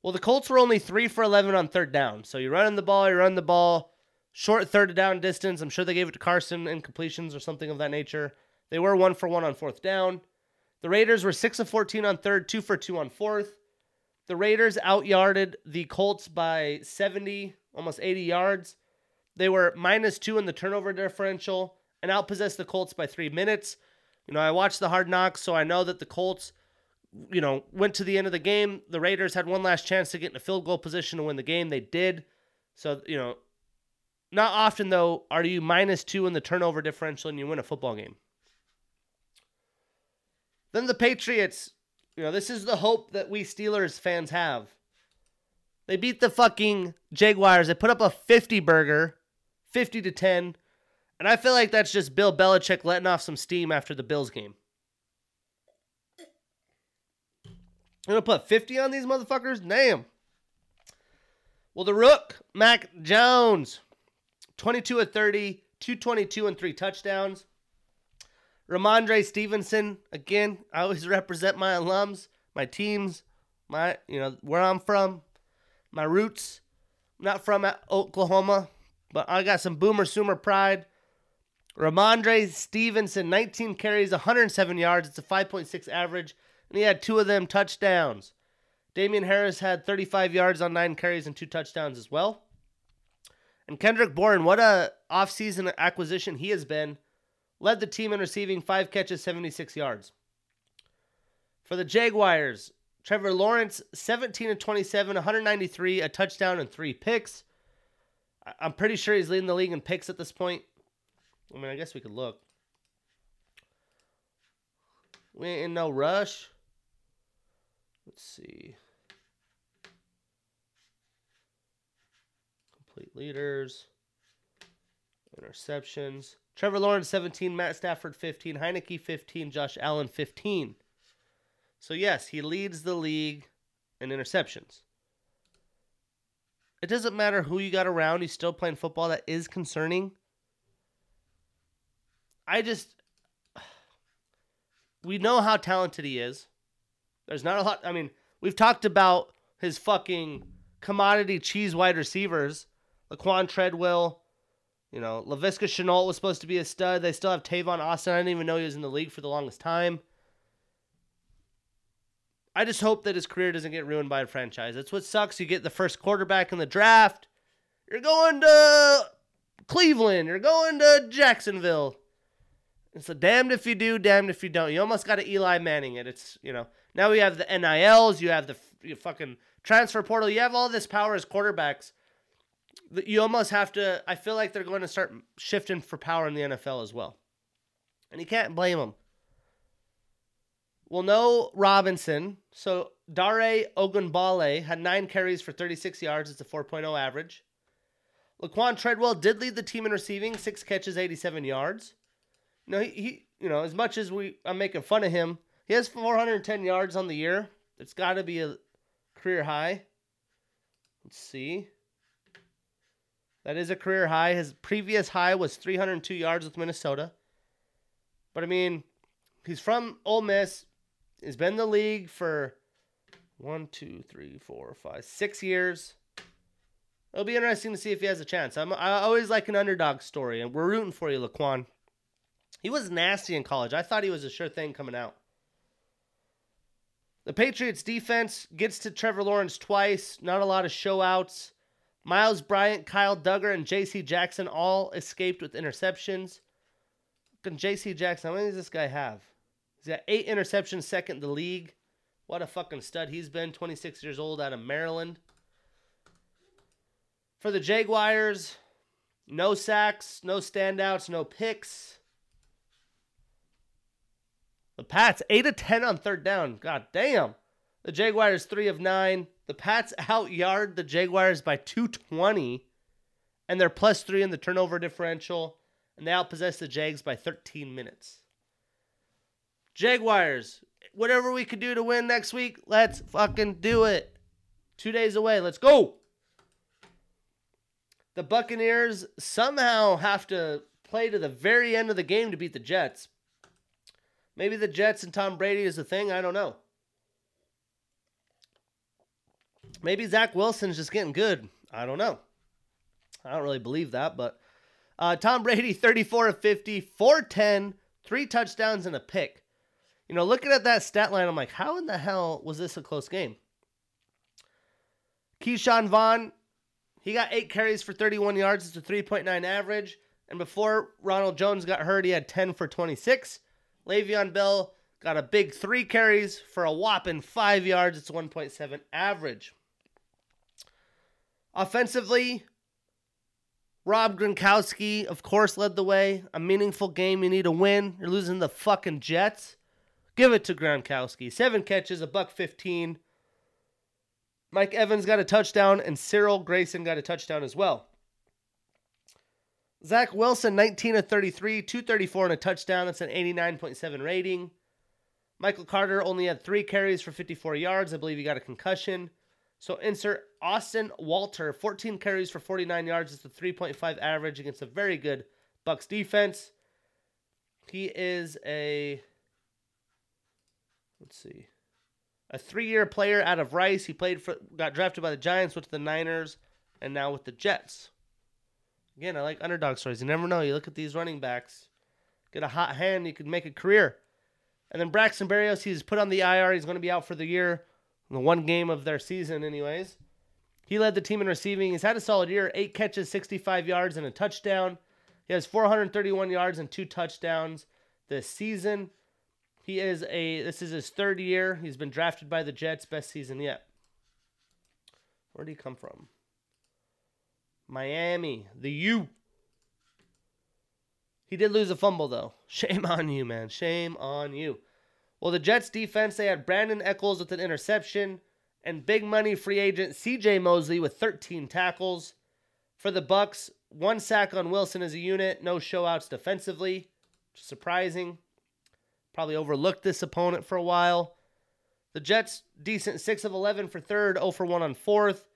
Well, the Colts were only three for 11 on third down. So you're running the ball, you run the ball. Short third down distance. I'm sure they gave it to Carson in completions or something of that nature. They were one for one on fourth down. The Raiders were six of 14 on third, two for two on fourth. The Raiders outyarded the Colts by 70, almost 80 yards. They were minus two in the turnover differential and outpossessed the Colts by three minutes. You know, I watched the hard knocks, so I know that the Colts, you know, went to the end of the game. The Raiders had one last chance to get in a field goal position to win the game. They did. So, you know, not often, though, are you minus two in the turnover differential and you win a football game. Then the Patriots, you know, this is the hope that we Steelers fans have. They beat the fucking Jaguars. They put up a 50 burger, 50 to 10. And I feel like that's just Bill Belichick letting off some steam after the Bills game. I'm gonna put 50 on these motherfuckers? Damn. Well, the Rook, Mac Jones, 22 of 30, 222 and three touchdowns. Rhamondre Stevenson, again, I always represent my alums, my teams, my you know where I'm from, my roots. I'm not from Oklahoma, but I got some boomer sooner pride. Rhamondre Stevenson, 19 carries, 107 yards. It's a 5.6 average, and he had two of them touchdowns. Damien Harris had 35 yards on nine carries and two touchdowns as well. And Kendrick Bourne, what a offseason acquisition he has been. Led the team in receiving five catches, 76 yards. For the Jaguars, Trevor Lawrence, 17 and 27, 193, a touchdown and three picks. I'm pretty sure he's leading the league in picks at this point. I mean, I guess we could look. We ain't in no rush. Let's see. Complete leaders. Interceptions. Trevor Lawrence 17, Matt Stafford 15, Heinicke 15, Josh Allen 15. So yes, he leads the league in interceptions. It doesn't matter who you got around, he's still playing football. That is concerning. I just we know how talented he is. There's not a lot I mean, we've talked about his fucking commodity cheese wide receivers, Laquan Treadwell, you know, Laviska Shenault was supposed to be a stud. They still have Tavon Austin. I didn't even know he was in the league for the longest time. I just hope that his career doesn't get ruined by a franchise. That's what sucks. You get the first quarterback in the draft. You're going to Cleveland. You're going to Jacksonville. It's a damned if you do, damned if you don't. You almost got to Eli Manning it. It's, you know, now we have the NILs, you have the you fucking transfer portal, you have all this power as quarterbacks. You almost have to, I feel like they're going to start shifting for power in the NFL as well. And you can't blame them. Well, no Robinson. So Dare Ogunbowale had nine carries for 36 yards. It's a 4.0 average. Laquan Treadwell did lead the team in receiving, six catches, 87 yards. You know, he, he you know, as much as we I'm making fun of him, he has 410 yards on the year. It's got to be a career high. Let's see. That is a career high. His previous high was 302 yards with Minnesota. But I mean, he's from Ole Miss. He's been in the league for one, two, three, four, five, six years. It'll be interesting to see if he has a chance. I'm, I always like an underdog story, and we're rooting for you, Laquan. He was nasty in college. I thought he was a sure thing coming out. The Patriots defense gets to Trevor Lawrence twice. Not a lot of showouts. Myles Bryant, Kyle Dugger, and J.C. Jackson all escaped with interceptions. J.C. Jackson, how many does this guy have? He's got eight interceptions, second in the league. What a fucking stud he's been. 26 years old out of Maryland. For the Jaguars, no sacks, no standouts, no picks. The Pats, 8 of 10 on third down. God damn. The Jaguars, 3 of 9. The Pats outyard the Jaguars by 220, and they're plus 3 in the turnover differential, and they outpossess the Jags by 13 minutes. Jaguars, whatever we could do to win next week, let's fucking do it. Two days away. Let's go. The Buccaneers somehow have to play to the very end of the game to beat the Jets. Maybe the Jets and Tom Brady is a thing. I don't know. Maybe Zach Wilson's just getting good. I don't know. I don't really believe that, but uh, Tom Brady, 34 of 50, 410, three touchdowns and a pick. You know, looking at that stat line, I'm like, how in the hell was this a close game? Ke'Shawn Vaughn, he got eight carries for 31 yards. It's a 3.9 average. And before Ronald Jones got hurt, he had 10 for 26. Le'Veon Bell got a big three carries for a whopping five yards. It's 1.7 average. Offensively, Rob Gronkowski, of course, led the way. A meaningful game you need to win. You're losing the fucking Jets. Give it to Gronkowski. Seven catches, a buck 15. Mike Evans got a touchdown, and Cyril Grayson got a touchdown as well. Zach Wilson, 19 of 33, 234 and a touchdown. That's an 89.7 rating. Michael Carter only had three carries for 54 yards. I believe he got a concussion. So insert Austin Walter, 14 carries for 49 yards. It's a 3.5 average against a very good Bucks defense. He is a let's see, a three-year player out of Rice. He played for, got drafted by the Giants, went to the Niners, and now with the Jets. Again, I like underdog stories. You never know. You look at these running backs, get a hot hand, you could make a career. And then Braxton Berrios, he's put on the IR. He's going to be out for the year, the one game of their season, anyways. He led the team in receiving. He's had a solid year eight catches, 65 yards, and a touchdown. He has 431 yards and two touchdowns this season. He is a this is his third year. He's been drafted by the Jets, best season yet. Where did he come from? Miami, the U. He did lose a fumble though. Shame on you, man. Shame on you. Well, the Jets defense, they had Brandin Echols with an interception and big money free agent CJ Mosley with 13 tackles. For the Bucks, one sack on Wilson as a unit, no showouts defensively. Surprising. Probably overlooked this opponent for a while. The Jets, decent 6 of 11 for third, 0 for 1 on fourth.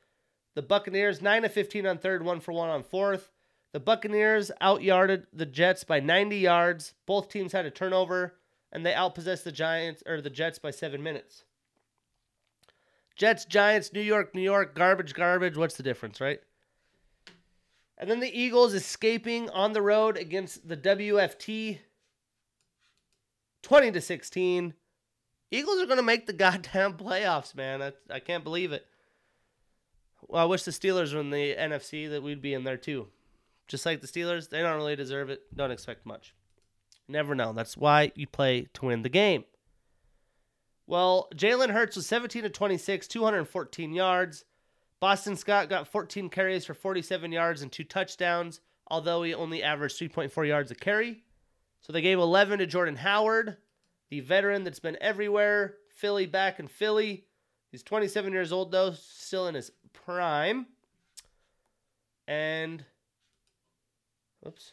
The Buccaneers, 9 of 15 on third, 1 for 1 on fourth. The Buccaneers outyarded the Jets by 90 yards. Both teams had a turnover, and they outpossessed the Giants or the Jets by seven minutes. Jets, Giants, New York, New York, garbage, garbage. What's the difference, right? And then the Eagles escaping on the road against the WFT 20 to 16. Eagles are going to make the goddamn playoffs, man. I, I can't believe it. Well, I wish the Steelers were in the NFC that we'd be in there too. Just like the Steelers, they don't really deserve it. Don't expect much. Never know. That's why you play to win the game. Well, Jalen Hurts was 17 to 26, 214 yards. Boston Scott got 14 carries for 47 yards and two touchdowns, although he only averaged 3.4 yards a carry. So they gave 11 to Jordan Howard, the veteran that's been everywhere. Philly back in Philly. He's 27 years old, though, still in his prime. And, oops.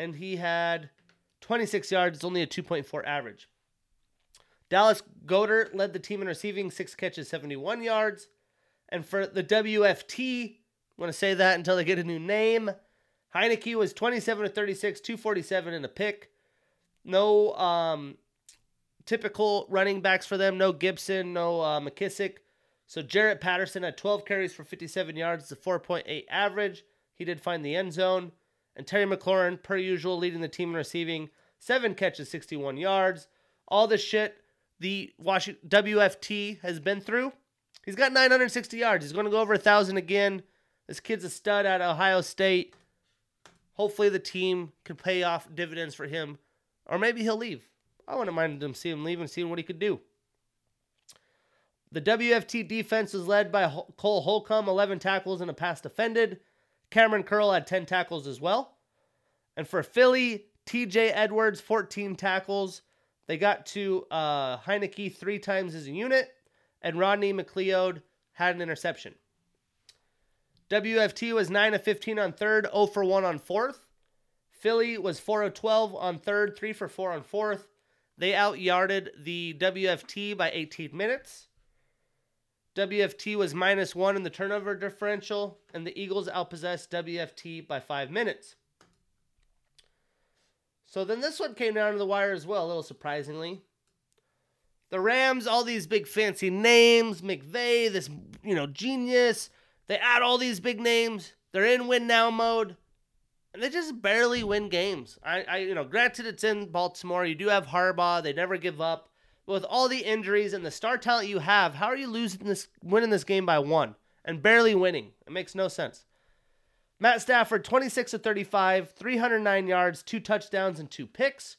And he had 26 yards. It's only a 2.4 average. Dallas Goedert led the team in receiving, six catches, 71 yards. And for the WFT, I'm going to say that until they get a new name. Heinicke was 27 to 36, 247 and a pick. No um, typical running backs for them. No Gibson, no uh, McKissic. So Jaret Patterson had 12 carries for 57 yards. It's a 4.8 average. He did find the end zone. And Terry McLaurin, per usual, leading the team in receiving, seven catches, 61 yards. All the shit the Washington WFT has been through. He's got 960 yards. He's going to go over a thousand again. This kid's a stud at Ohio State. Hopefully, the team can pay off dividends for him, or maybe he'll leave. I wouldn't mind him seeing him leave and seeing what he could do. The WFT defense was led by Cole Holcomb, 11 tackles and a pass defended. Kamren Curl had 10 tackles as well. And for Philly, TJ Edwards, 14 tackles. They got to uh, Heinicke three times as a unit, and Rodney McLeod had an interception. WFT was 9 of 15 on third, 0 for 1 on fourth. Philly was 4 of 12 on third, 3 for 4 on fourth. They outyarded the WFT by 18 minutes. WFT was minus 1 in the turnover differential, and the Eagles outpossessed WFT by 5 minutes. So then this one came down to the wire as well, a little surprisingly. The Rams, all these big fancy names, McVay, this you know genius. They add all these big names. They're in win now mode, and they just barely win games. I, I you know, granted it's in Baltimore. You do have Harbaugh. They never give up. But with all the injuries and the star talent you have, how are you losing this, winning this game by one, and barely winning? It makes no sense. Matt Stafford, 26 of 35, 309 yards, two touchdowns, and two picks.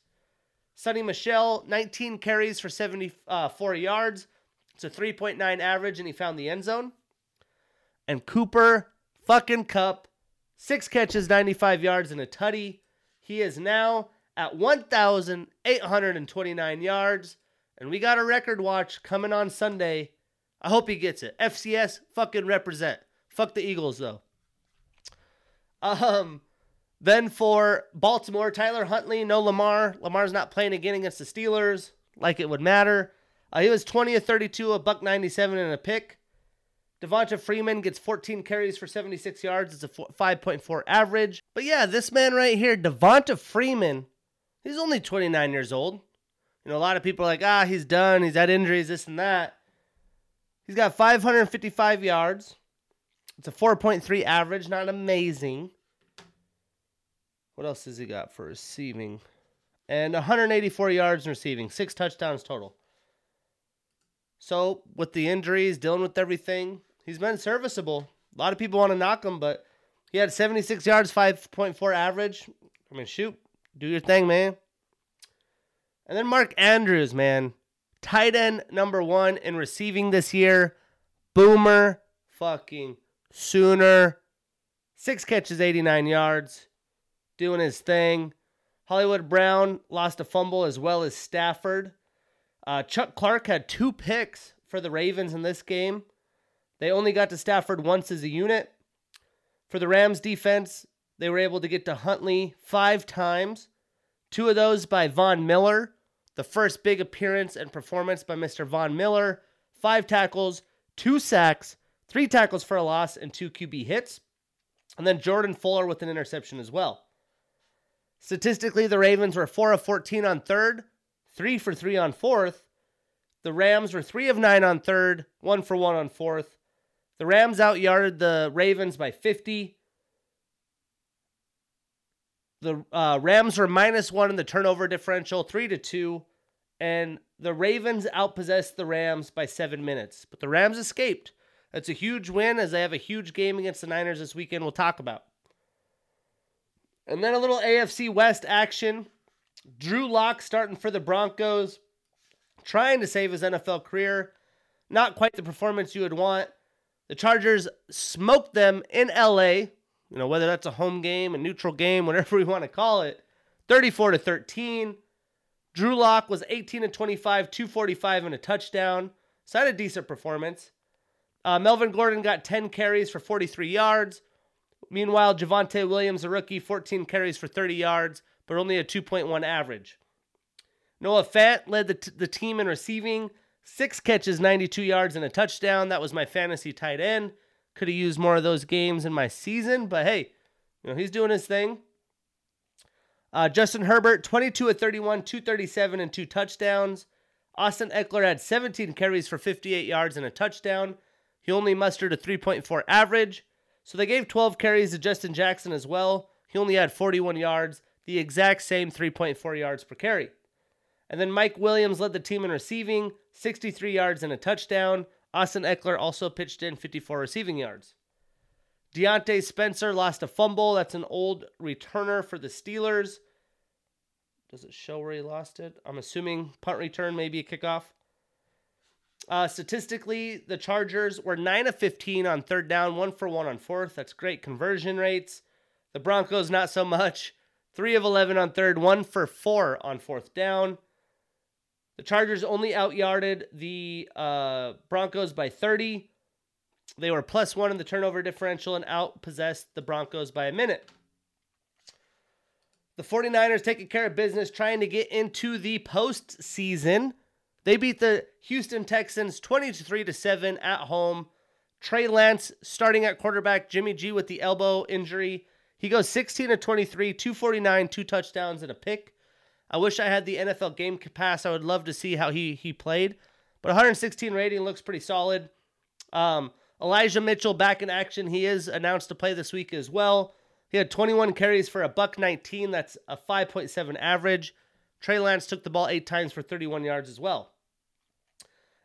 Sony Michel, 19 carries for 74 yards. It's a 3.9 average, and he found the end zone. And Cooper fucking Kupp, six catches, 95 yards, and a tutty. He is now at 1,829 yards And we got a record watch coming on Sunday. I hope he gets it. FCS, fucking represent. Fuck the Eagles, though. Um, then for Baltimore, Tyler Huntley, no Lamar. Lamar's not playing again against the Steelers like it would matter. Uh, he was 20 of 32, a buck 97 and a pick. Devonta Freeman gets 14 carries for 76 yards. It's a 5.4 average. But yeah, this man right here, Devonta Freeman, he's only 29 years old. You know, a lot of people are like, ah, he's done. He's had injuries, this and that. He's got 555 yards. It's a 4.3 average, not amazing. What else has he got for receiving? And 184 yards in receiving, six touchdowns total. So, with the injuries, dealing with everything, he's been serviceable. A lot of people want to knock him, but he had 76 yards, 5.4 average. I mean, shoot, do your thing, man. And then Mark Andrews, man. Tight end number one in receiving this year. Boomer fucking Sooner. Six catches, 89 yards. Doing his thing. Hollywood Brown lost a fumble as well as Stafford. Uh, Chuck Clark had two picks for the Ravens in this game. They only got to Stafford once as a unit. For the Rams defense, they were able to get to Huntley five times. Two of those by Von Miller. The first big appearance and performance by Mr. Von Miller. Five tackles, two sacks, three tackles for a loss, and two QB hits. And then Jordan Fuller with an interception as well. Statistically, the Ravens were 4 of 14 on third, 3 for 3 on fourth. The Rams were 3 of 9 on third, 1 for 1 on fourth. The Rams outyarded the Ravens by 50. The uh, Rams were minus 1 in the turnover differential, 3 to 2. And the Ravens outpossessed the Rams by 7 minutes. But the Rams escaped. That's a huge win as they have a huge game against the Niners this weekend we'll talk about. And then a little AFC West action. Drew Lock starting for the Broncos, trying to save his NFL career. Not quite the performance you would want. The Chargers smoked them in LA, you know, whether that's a home game, a neutral game, whatever we want to call it, 34 to 13. Drew Lock was 18 to 25, 245 and a touchdown. So had a decent performance. Uh, Melvin Gordon got 10 carries for 43 yards. Meanwhile, Javonte Williams, a rookie, 14 carries for 30 yards, but only a 2.1 average. Noah Fant led the, t- the team in receiving, six catches, 92 yards, and a touchdown. That was my fantasy tight end. Could have used more of those games in my season, but hey, you know, he's doing his thing. Uh, Justin Herbert, 22 at 31, 237, and two touchdowns. Austin Ekeler had 17 carries for 58 yards and a touchdown. He only mustered a 3.4 average. So they gave 12 carries to Justin Jackson as well. He only had 41 yards, the exact same 3.4 yards per carry. And then Mike Williams led the team in receiving, 63 yards and a touchdown. Austin Ekeler also pitched in 54 receiving yards. Diontae Spencer lost a fumble. That's an old returner for the Steelers. Does it show where he lost it? I'm assuming punt return, maybe a kickoff. Uh, statistically, the Chargers were 9 of 15 on third down, 1 for 1 on fourth. That's great conversion rates. The Broncos, not so much. 3 of 11 on third, 1 for 4 on fourth down. The Chargers only outyarded the uh, Broncos by 30. They were plus 1 in the turnover differential and outpossessed the Broncos by a minute. The 49ers taking care of business, trying to get into the postseason. They beat the Houston Texans 23 to 7 at home. Trey Lance starting at quarterback, Jimmy G with the elbow injury. He goes 16 to 23, 249, two touchdowns and a pick. I wish I had the NFL game pass. I would love to see how he he played. But 116 rating looks pretty solid. Um, Elijah Mitchell back in action. He is announced to play this week as well. He had 21 carries for a buck 19. That's a 5.7 average. Trey Lance took the ball eight times for 31 yards as well.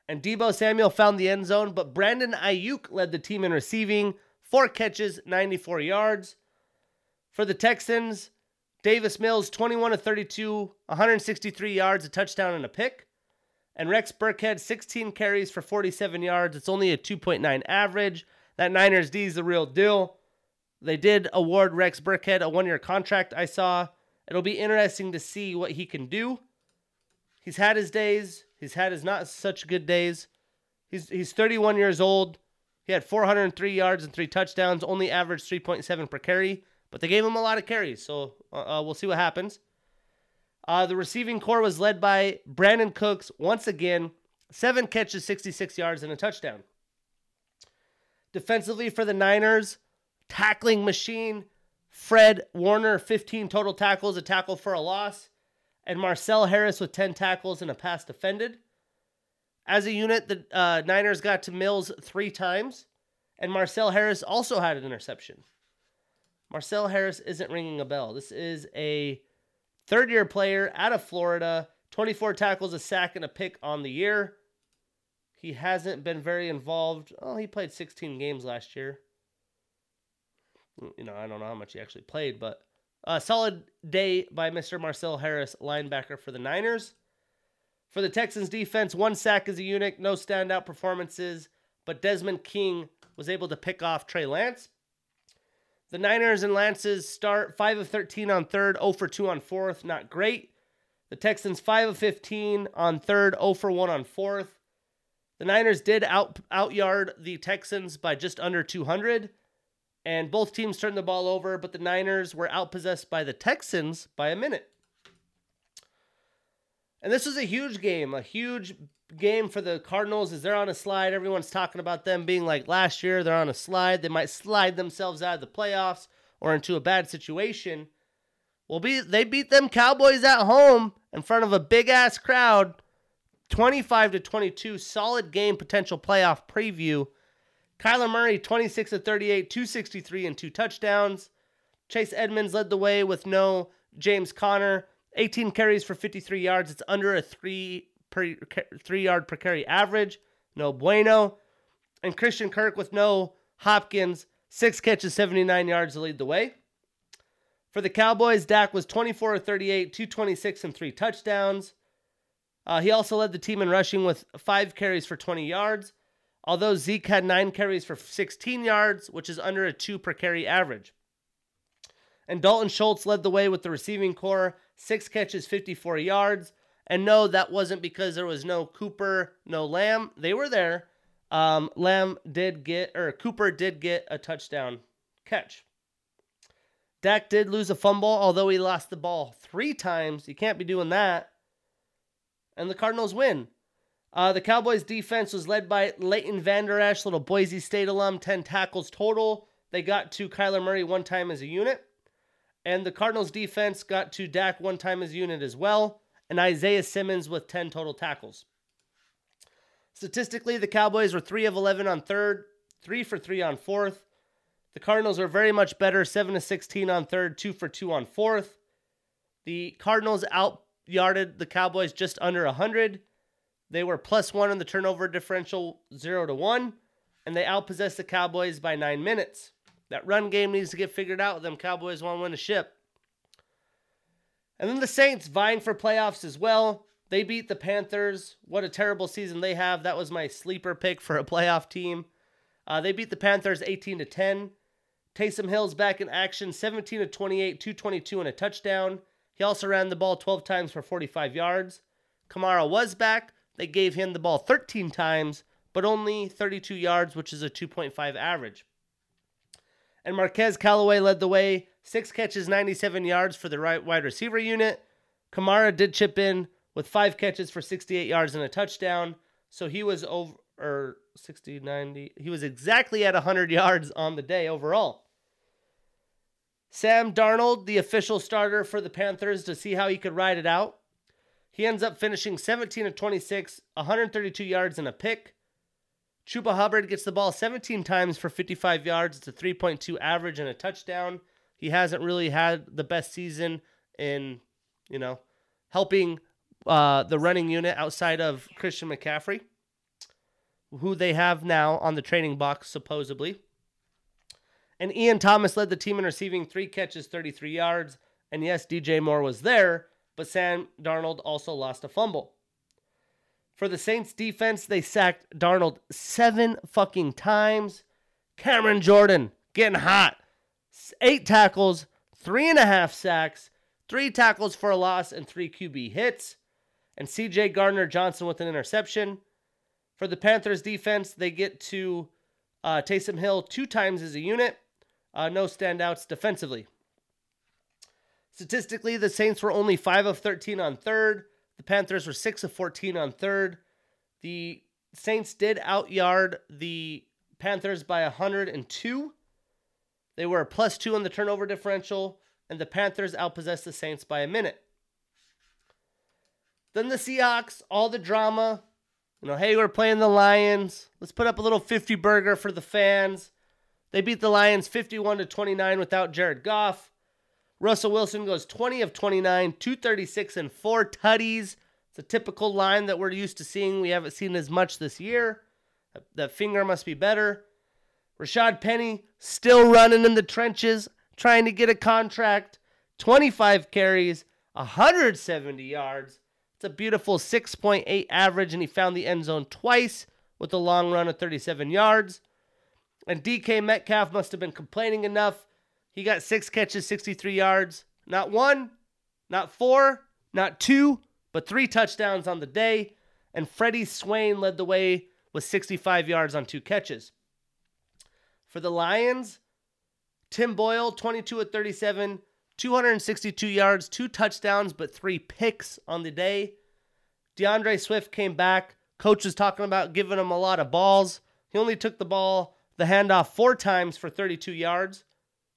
And Deebo Samuel found the end zone, but Brandon Aiyuk led the team in receiving, four catches, 94 yards. For the Texans, Davis Mills, 21 to 32, 163 yards, a touchdown, and a pick. And Rex Burkhead, 16 carries for 47 yards. It's only a 2.9 average. That Niners D is the real deal. They did award Rex Burkhead a one year contract, I saw. It'll be interesting to see what he can do. He's had his days. He's had his not such good days. He's he's 31 years old. He had 403 yards and three touchdowns. Only averaged 3.7 per carry, but they gave him a lot of carries. So uh, uh, we'll see what happens. Uh, the receiving core was led by Brandin Cooks once again, seven catches, 66 yards, and a touchdown. Defensively for the Niners, tackling machine. Fred Warner, 15 total tackles, a tackle for a loss, and Marcell Harris with 10 tackles and a pass defended. As a unit, the uh, Niners got to Mills three times, and Marcell Harris also had an interception. Marcell Harris isn't ringing a bell. This is a third year player out of Florida, 24 tackles, a sack, and a pick on the year. He hasn't been very involved. Oh, he played 16 games last year you know, I don't know how much he actually played, but a solid day by Mr. Marcell Harris, linebacker for the Niners. For the Texans defense, one sack as a unit, no standout performances, but Desmond King was able to pick off Trey Lance. The Niners and Lance's start 5 of 13 on third, 0 for 2 on fourth, not great. The Texans 5 of 15 on third, 0 for 1 on fourth. The Niners did out outyard the Texans by just under 200 and both teams turned the ball over, but the Niners were outpossessed by the Texans by a minute. And this was a huge game, a huge game for the Cardinals is they're on a slide. Everyone's talking about them being like last year, they're on a slide. They might slide themselves out of the playoffs or into a bad situation. Well, be they beat them Cowboys at home in front of a big ass crowd. 25 to 22, solid game potential playoff preview Kyler Murray, 26 of 38, 263 and two touchdowns. Chase Edmonds led the way with no James Conner, 18 carries for 53 yards. It's under a three per three yard per carry average. No bueno. And Christian Kirk with no Hopkins, six catches, 79 yards to lead the way. For the Cowboys, Dak was 24 of 38, 226 and three touchdowns. Uh, he also led the team in rushing with five carries for 20 yards although Zeke had nine carries for 16 yards, which is under a two per carry average. And Dalton Schultz led the way with the receiving core, six catches, 54 yards. And no, that wasn't because there was no Cooper, no Lamb. They were there. Um, Lamb did get, or Cooper did get a touchdown catch. Dak did lose a fumble, although he lost the ball three times. You can't be doing that. And the Cardinals win. Uh, the Cowboys defense was led by Leighton Vander Esch, little Boise State alum, 10 tackles total. They got to Kyler Murray one time as a unit. And the Cardinals defense got to Dak one time as a unit as well. And Isaiah Simmons with 10 total tackles. Statistically, the Cowboys were 3 of 11 on third, 3 for 3 on fourth. The Cardinals are very much better, 7 to 16 on third, 2 for 2 on fourth. The Cardinals out yarded the Cowboys just under 100. They were plus one in the turnover differential, zero to one, and they outpossessed the Cowboys by nine minutes. That run game needs to get figured out. Them Cowboys want to win a ship. And then the Saints vying for playoffs as well. They beat the Panthers. What a terrible season they have. That was my sleeper pick for a playoff team. Uh, they beat the Panthers 18 to 10. Taysom Hill's back in action, 17 to 28, 222 and a touchdown. He also ran the ball 12 times for 45 yards. Kamara was back, they gave him the ball 13 times, but only 32 yards, which is a 2.5 average. And Marquez Callaway led the way, six catches, 97 yards for the right wide receiver unit. Kamara did chip in with five catches for 68 yards and a touchdown. So he was over or 60, 90. He was exactly at 100 yards on the day overall. Sam Darnold, the official starter for the Panthers, to see how he could ride it out. He ends up finishing 17 of 26, 132 yards and a pick. Chuba Hubbard gets the ball 17 times for 55 yards. It's a 3.2 average and a touchdown. He hasn't really had the best season in, you know, helping uh, the running unit outside of Christian McCaffrey, who they have now on the training box, supposedly. And Ian Thomas led the team in receiving three catches, 33 yards. And yes, DJ Moore was there, but Sam Darnold also lost a fumble. For the Saints defense, they sacked Darnold seven fucking times. Cameron Jordan getting hot. Eight tackles, three and a half sacks, three tackles for a loss, and three QB hits. and CJ Gardner Johnson with an interception. For the Panthers defense, they get to uh, Taysom Hill two times as a unit. Uh, no standouts defensively. Statistically, the Saints were only 5 of 13 on third. The Panthers were 6 of 14 on third. The Saints did outyard the Panthers by 102. They were plus two on the turnover differential, and the Panthers outpossessed the Saints by a minute. Then the Seahawks, all the drama. You know, hey, we're playing the Lions. Let's put up a little 50 burger for the fans. They beat the Lions 51 to 29 without Jared Goff. Russell Wilson goes 20 of 29, 236 and four tutties. It's a typical line that we're used to seeing. We haven't seen as much this year. That finger must be better. Rashaad Penny still running in the trenches, trying to get a contract. 25 carries, 170 yards. It's a beautiful 6.8 average, and he found the end zone twice with a long run of 37 yards. And DK Metcalf must have been complaining enough. He got six catches, 63 yards. Not one, not four, not two, but three touchdowns on the day. And Freddie Swain led the way with 65 yards on two catches. For the Lions, Tim Boyle, 22 at 37, 262 yards, two touchdowns, but three picks on the day. DeAndre Swift came back. Coach was talking about giving him a lot of balls. He only took the ball, the handoff, four times for 32 yards.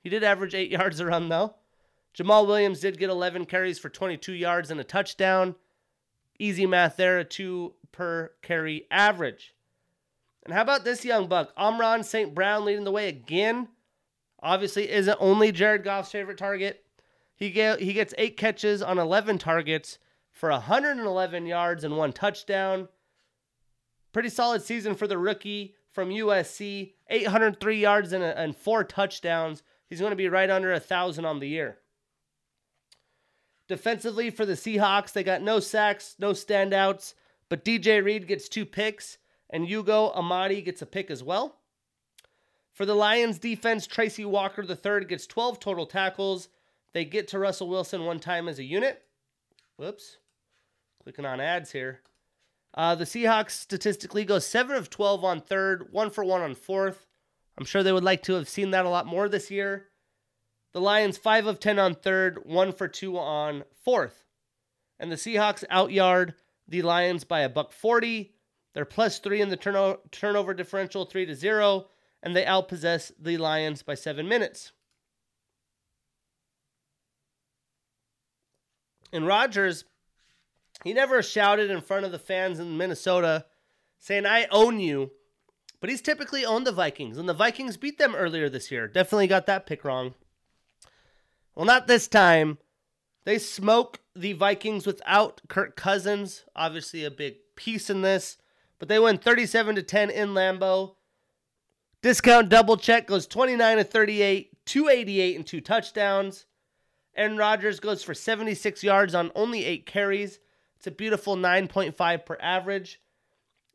He did average eight yards a run, though. Jamaal Williams did get 11 carries for 22 yards and a touchdown. Easy math there, a two per carry average. And how about this young buck? Amon St. Brown leading the way again. Obviously, isn't only Jared Goff's favorite target. He get, he gets eight catches on 11 targets for 111 yards and one touchdown. Pretty solid season for the rookie from USC. 803 yards and, and four touchdowns. He's going to be right under a thousand on the year. Defensively for the Seahawks, they got no sacks, no standouts, but DJ Reed gets two picks, and Ugo Amadi gets a pick as well. For the Lions defense, Tracy Walker III gets 12 total tackles, they get to Russell Wilson one time as a unit. Whoops. Clicking on ads here. Uh, the Seahawks statistically go 7 of 12 on third, 1 for 1 on fourth. I'm sure they would like to have seen that a lot more this year. The Lions 5 of 10 on third, 1 for 2 on fourth. And the Seahawks outyard the Lions by a buck 40. They're plus 3 in the turno- turnover differential, 3 to 0, and they outpossess the Lions by 7 minutes. And Rodgers, he never shouted in front of the fans in Minnesota saying, I own you. But he's typically owned the Vikings, and the Vikings beat them earlier this year. Definitely got that pick wrong. Well, not this time. They smoke the Vikings without Kirk Cousins. Obviously, a big piece in this. But they win 37 to 10 in Lambeau. Discount double check goes 29 to 38, 288 and two touchdowns. Aaron Rodgers goes for 76 yards on only eight carries. It's a beautiful 9.5 per average.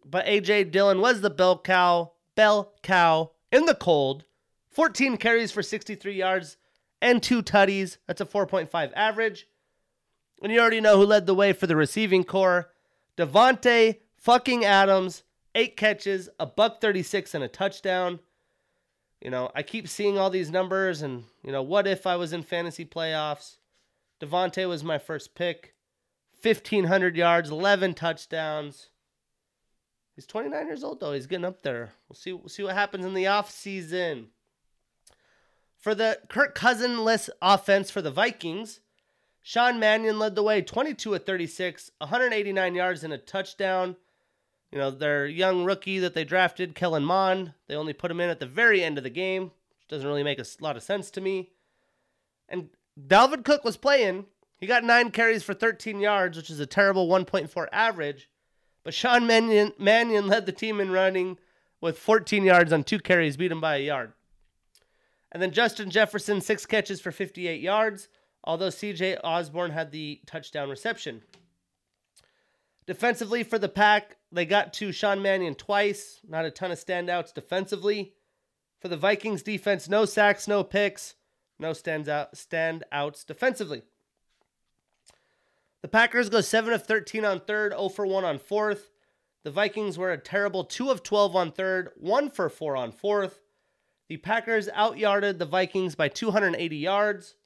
But AJ Dillon was the bell cow, bell cow in the cold. 14 carries for 63 yards and two tutties. That's a 4.5 average. And you already know who led the way for the receiving core. Davante fucking Adams, eight catches, a buck 36 and a touchdown you know, I keep seeing all these numbers, and you know, what if I was in fantasy playoffs? Davante was my first pick, fifteen hundred yards, eleven touchdowns. He's 29 years old though. He's getting up there. We'll see. We'll see what happens in the off season. For the Kirk Cousinless offense for the Vikings, Sean Mannion led the way, 22 at 36, 189 yards and a touchdown. You know, their young rookie that they drafted, Kellen Mond, they only put him in at the very end of the game, which doesn't really make a lot of sense to me. And Dalvin Cook was playing. He got nine carries for 13 yards, which is a terrible 1.4 average. But Sean Mannion, Mannion led the team in running with 14 yards on two carries, beat him by a yard. And then Justin Jefferson, six catches for 58 yards, although CJ Osborn had the touchdown reception. Defensively for the Pack, they got to Sean Mannion twice. Not a ton of standouts defensively. For the Vikings defense, no sacks, no picks, no stands out standouts defensively. The Packers go 7 of 13 on third, 0 for 1 on fourth. The Vikings were a terrible 2 of 12 on third, 1 for 4 on fourth. The Packers outyarded the Vikings by 280 yards.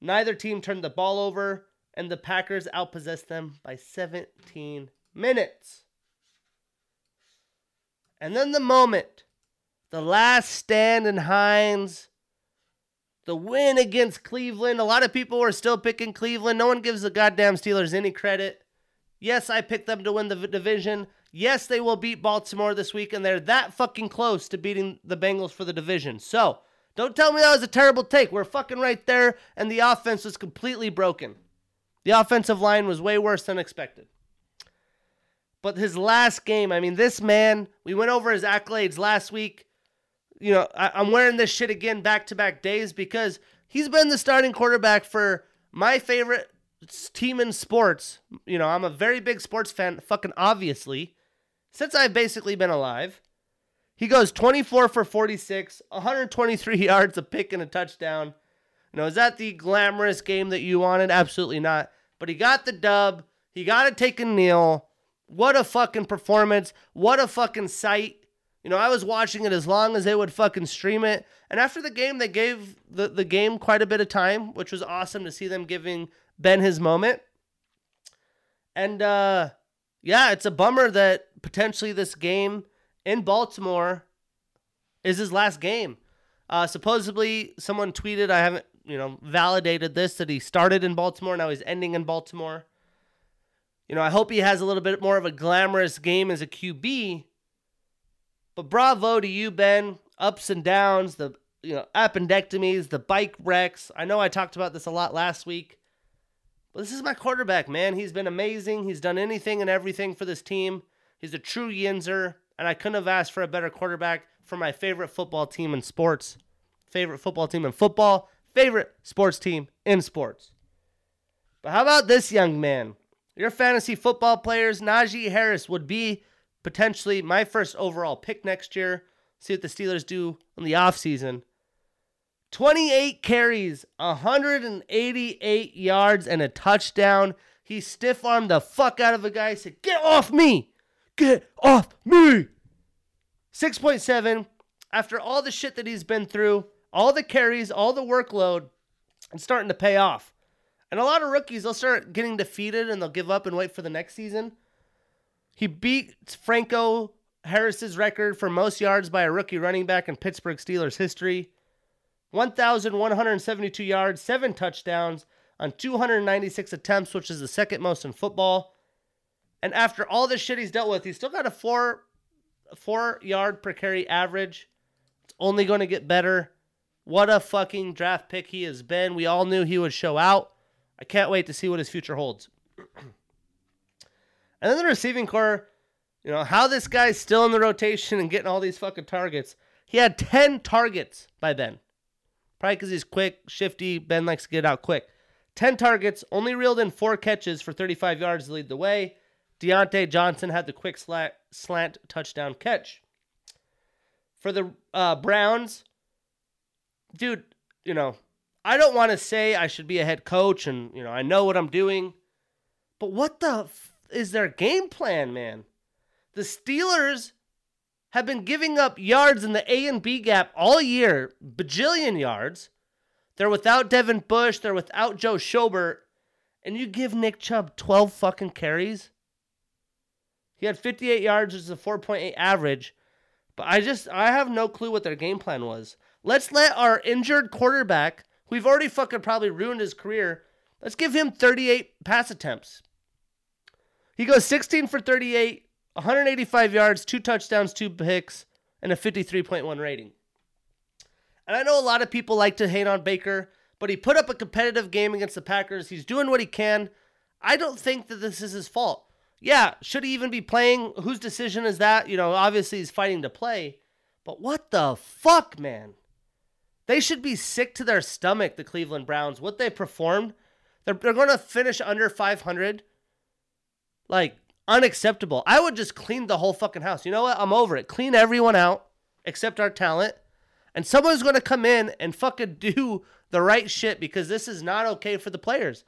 Neither team turned the ball over, and the Packers outpossessed them by 17 minutes. And then the moment, the last stand in Heinz, the win against Cleveland. A lot of people are still picking Cleveland. No one gives the goddamn Steelers any credit. Yes, I picked them to win the division. Yes, they will beat Baltimore this week, and they're that fucking close to beating the Bengals for the division. So, don't tell me that was a terrible take. We're fucking right there, and the offense was completely broken. The offensive line was way worse than expected. But his last game, I mean, this man, we went over his accolades last week. You know, I, am wearing this shit again back to back days because he's been the starting quarterback for my favorite team in sports. You know, I'm a very big sports fan, fucking obviously, since I've basically been alive. He goes 24 for 46, 123 yards, a pick, and a touchdown. You know, is that the glamorous game that you wanted? Absolutely not. But he got the dub. He got to take a kneel. What a fucking performance. What a fucking sight. You know, I was watching it as long as they would fucking stream it. And after the game, they gave the, the game quite a bit of time, which was awesome to see them giving Ben his moment. And uh yeah, it's a bummer that potentially this game in Baltimore is his last game. Uh supposedly someone tweeted, I haven't, you know, validated this that he started in Baltimore, now he's ending in Baltimore. You know, I hope he has a little bit more of a glamorous game as a QB. But bravo to you, Ben. Ups and downs, the you know, appendectomies, the bike wrecks. I know I talked about this a lot last week. But this is my quarterback, man. He's been amazing. He's done anything and everything for this team. He's a true yinzer, and I couldn't have asked for a better quarterback for my favorite football team in sports. Favorite football team in football, favorite sports team in sports. But how about this young man? Your fantasy football players, Najee Harris would be potentially my first overall pick next year. See what the Steelers do in the offseason. 28 carries, 188 yards, and a touchdown. He stiff armed the fuck out of a guy. He said, Get off me! Get off me! 6.7. After all the shit that he's been through, all the carries, all the workload, it's starting to pay off. And a lot of rookies, they'll start getting defeated and they'll give up and wait for the next season. He beat Franco Harris's record for most yards by a rookie running back in Pittsburgh Steelers history. 1,172 yards, seven touchdowns on 296 attempts, which is the second most in football. And after all this shit he's dealt with, he's still got a four four yard per carry average. It's only going to get better. What a fucking draft pick he has been. We all knew he would show out. I can't wait to see what his future holds. and then the receiving core, you know, how this guy's still in the rotation and getting all these fucking targets. He had 10 targets by Ben. Probably because he's quick, shifty. Ben likes to get out quick. 10 targets, only reeled in four catches for 35 yards to lead the way. Diontae Johnson had the quick slant, slant touchdown catch. For the uh, Browns, dude, you know, I don't want to say I should be a head coach and, you know, I know what I'm doing. But what the f- is their game plan, man? The Steelers have been giving up yards in the A and B gap all year, bajillion yards. They're without Devin Bush, they're without Joe Schobert, and you give Nick Chubb 12 fucking carries? He had 58 yards, which is a 4.8 average. But I just I have no clue what their game plan was. Let's let our injured quarterback, we've already fucking probably ruined his career, let's give him 38 pass attempts. He goes 16 for 38, 185 yards, two touchdowns, two picks, and a 53.1 rating. And I know a lot of people like to hate on Baker, but he put up a competitive game against the Packers. He's doing what he can. I don't think that this is his fault. Yeah, should he even be playing? Whose decision is that? You know, obviously he's fighting to play. But what the fuck, man? They should be sick to their stomach, the Cleveland Browns. What they performed. They're, they're going to finish under 500. Like, unacceptable. I would just clean the whole fucking house. You know what? I'm over it. Clean everyone out except our talent. And someone's going to come in and fucking do the right shit because this is not okay for the players.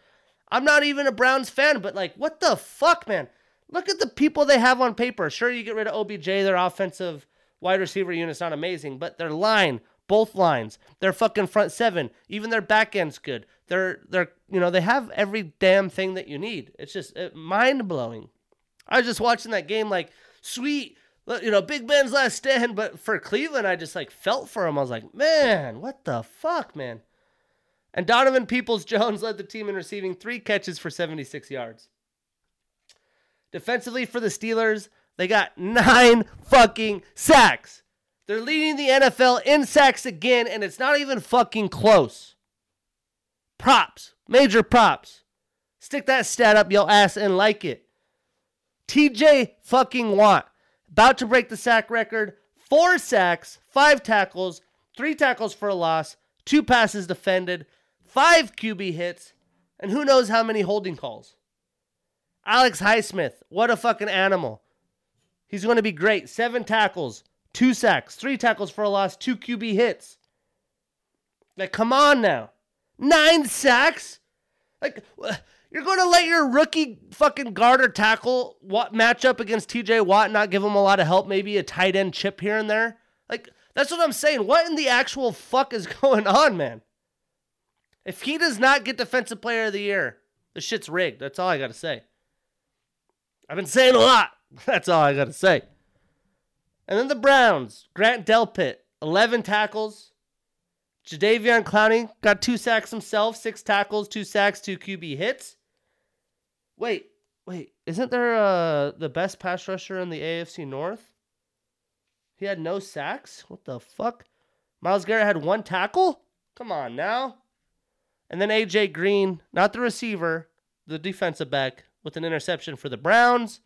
I'm not even a Browns fan, but like, what the fuck, man? Look at the people they have on paper. Sure, you get rid of OBJ, their offensive wide receiver unit's not amazing, but their line, both lines, their fucking front seven, even their back end's good. They're they're you know they have every damn thing that you need. It's just it, mind blowing. I was just watching that game like sweet, you know, Big Ben's last stand, but for Cleveland, I just like felt for him. I was like, man, what the fuck, man. And Donovan Peoples Jones led the team in receiving three catches for 76 yards. Defensively for the Steelers, they got nine fucking sacks. They're leading the NFL in sacks again, and it's not even fucking close. Props, major props. Stick that stat up your ass and like it. TJ fucking Watt, about to break the sack record. Four sacks, five tackles, three tackles for a loss, two passes defended, five QB hits, and who knows how many holding calls. Alex Highsmith, what a fucking animal. He's going to be great. Seven tackles, two sacks, three tackles for a loss, two QB hits. Like, come on now. Nine sacks? Like, you're going to let your rookie fucking guard or tackle what match up against TJ Watt and not give him a lot of help, maybe a tight end chip here and there? Like, that's what I'm saying. What in the actual fuck is going on, man? If he does not get Defensive Player of the Year, the shit's rigged. That's all I got to say. I've been saying a lot. That's all I got to say. And then the Browns, Grant Delpit, 11 tackles. Jadeveon Clowney got two sacks himself, six tackles, two sacks, two QB hits. Wait, wait, isn't there uh, the best pass rusher in the AFC North? He had no sacks? What the fuck? Myles Garrett had one tackle? Come on now. And then AJ Green, not the receiver, the defensive back, with an interception for the Browns.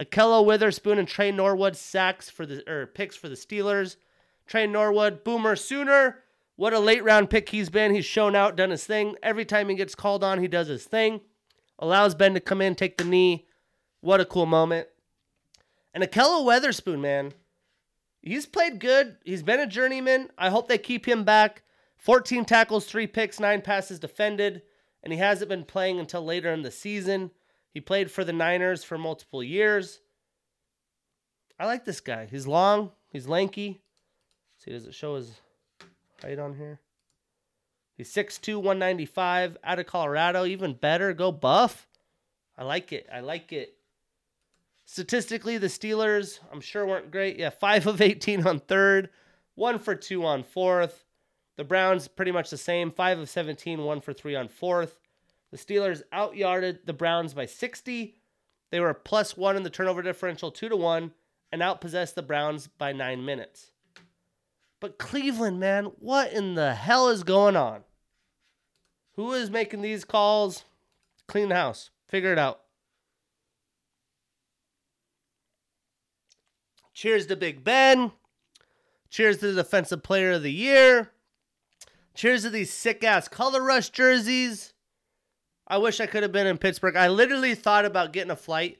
Ahkello Witherspoon and Tre Norwood sacks for the or picks for the Steelers. Tre Norwood, Boomer Sooner. What a late round pick he's been. He's shown out, done his thing. Every time he gets called on, he does his thing. Allows Ben to come in, take the knee. What a cool moment. And Ahkello Witherspoon, man. He's played good. He's been a journeyman. I hope they keep him back. 14 tackles, 3 picks, 9 passes defended, and he hasn't been playing until later in the season. He played for the Niners for multiple years. I like this guy. He's long, he's lanky. see, does it show his height on here? He's 6'2, 195, out of Colorado. Even better, go buff. I like it. I like it. Statistically, the Steelers, I'm sure, weren't great. Yeah, 5 of 18 on third, 1 for 2 on fourth. The Browns, pretty much the same 5 of 17, 1 for 3 on fourth. The Steelers outyarded the Browns by 60. They were plus one in the turnover differential, two to one, and outpossessed the Browns by nine minutes. But Cleveland, man, what in the hell is going on? Who is making these calls? Clean the house. Figure it out. Cheers to Big Ben. Cheers to the Defensive Player of the Year. Cheers to these sick ass color rush jerseys. I wish I could have been in Pittsburgh. I literally thought about getting a flight.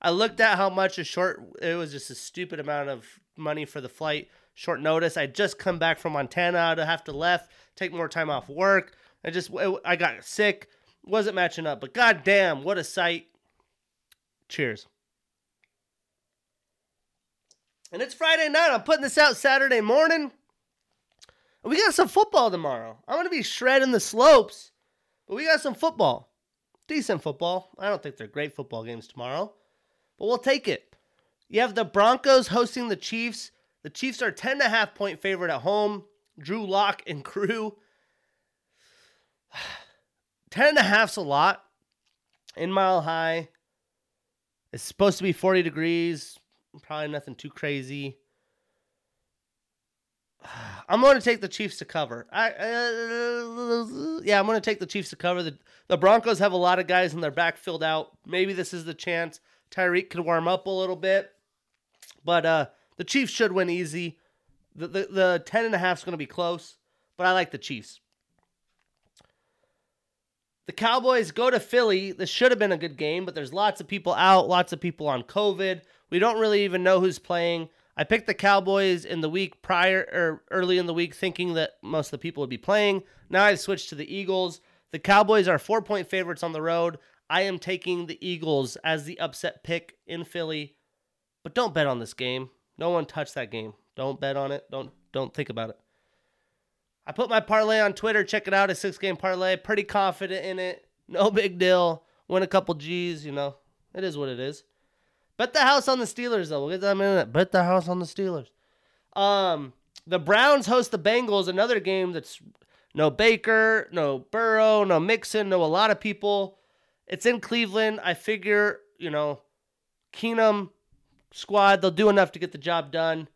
I looked at how much a short it was just a stupid amount of money for the flight, short notice. I just come back from Montana. I'd have to left, take more time off work. I just I got sick. Wasn't matching up. But goddamn, what a sight. Cheers. And it's Friday night. I'm putting this out Saturday morning. We got some football tomorrow. I'm to be shredding the slopes but we got some football. Decent football. I don't think they're great football games tomorrow, but we'll take it. You have the Broncos hosting the Chiefs. The Chiefs are 10.5 point favorite at home. Drew Lock and crew. 10 and a half's a lot in Mile High. It's supposed to be 40 degrees. Probably nothing too crazy. I'm going to take the Chiefs to cover. I, uh, yeah, I'm going to take the Chiefs to cover. The, the Broncos have a lot of guys in their backfield out. Maybe this is the chance Tyreek can warm up a little bit. But uh, the Chiefs should win easy. The, the, the 10 and a half is going to be close, but I like the Chiefs. The Cowboys go to Philly. This should have been a good game, but there's lots of people out, lots of people on COVID. We don't really even know who's playing. I picked the Cowboys in the week prior or early in the week thinking that most of the people would be playing. Now I've switched to the Eagles. The Cowboys are four point favorites on the road. I am taking the Eagles as the upset pick in Philly. But don't bet on this game. No one touched that game. Don't bet on it. Don't don't think about it. I put my parlay on Twitter. Check it out. A six game parlay. Pretty confident in it. No big deal. Win a couple G's, you know. It is what it is. Bet the house on the Steelers, though. We'll get to that in a minute. Bet the house on the Steelers. Um, the Browns host the Bengals, another game that's no Baker, no Burrow, no Mixon, no a lot of people. It's in Cleveland. I figure, you know, Keenum squad, they'll do enough to get the job done.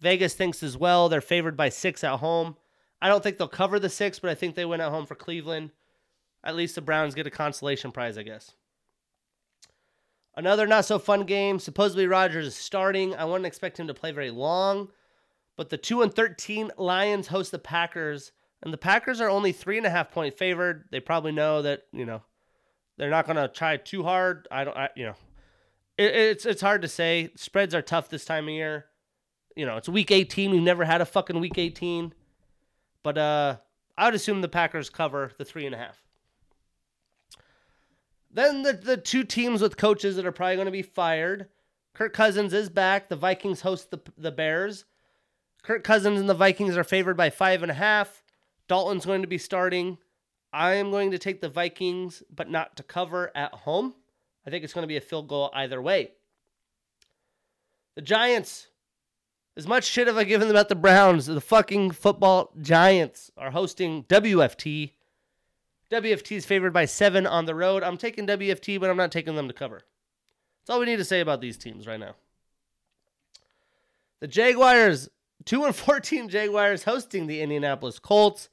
Vegas thinks as well. They're favored by six at home. I don't think they'll cover the six, but I think they win at home for Cleveland. At least the Browns get a consolation prize, I guess. Another not so fun game. Supposedly Rodgers is starting. I wouldn't expect him to play very long. But the 2 and 13 Lions host the Packers. And the Packers are only three and a half point favored. They probably know that, you know, they're not going to try too hard. I don't, I, you know, it, it's it's hard to say. Spreads are tough this time of year. You know, it's week 18. We've never had a fucking week 18. But uh, I would assume the Packers cover the three and a half. Then the, the two teams with coaches that are probably going to be fired. Kirk Cousins is back. The Vikings host the, the Bears. Kirk Cousins and the Vikings are favored by five and a half. Dalton's going to be starting. I am going to take the Vikings, but not to cover at home. I think it's going to be a field goal either way. The Giants as much shit have I given them about the Browns. The fucking football giants are hosting WFT. WFT is favored by seven on the road. I'm taking WFT, but I'm not taking them to cover. That's all we need to say about these teams right now. The Jaguars, 2 and 14 Jaguars hosting the Indianapolis Colts.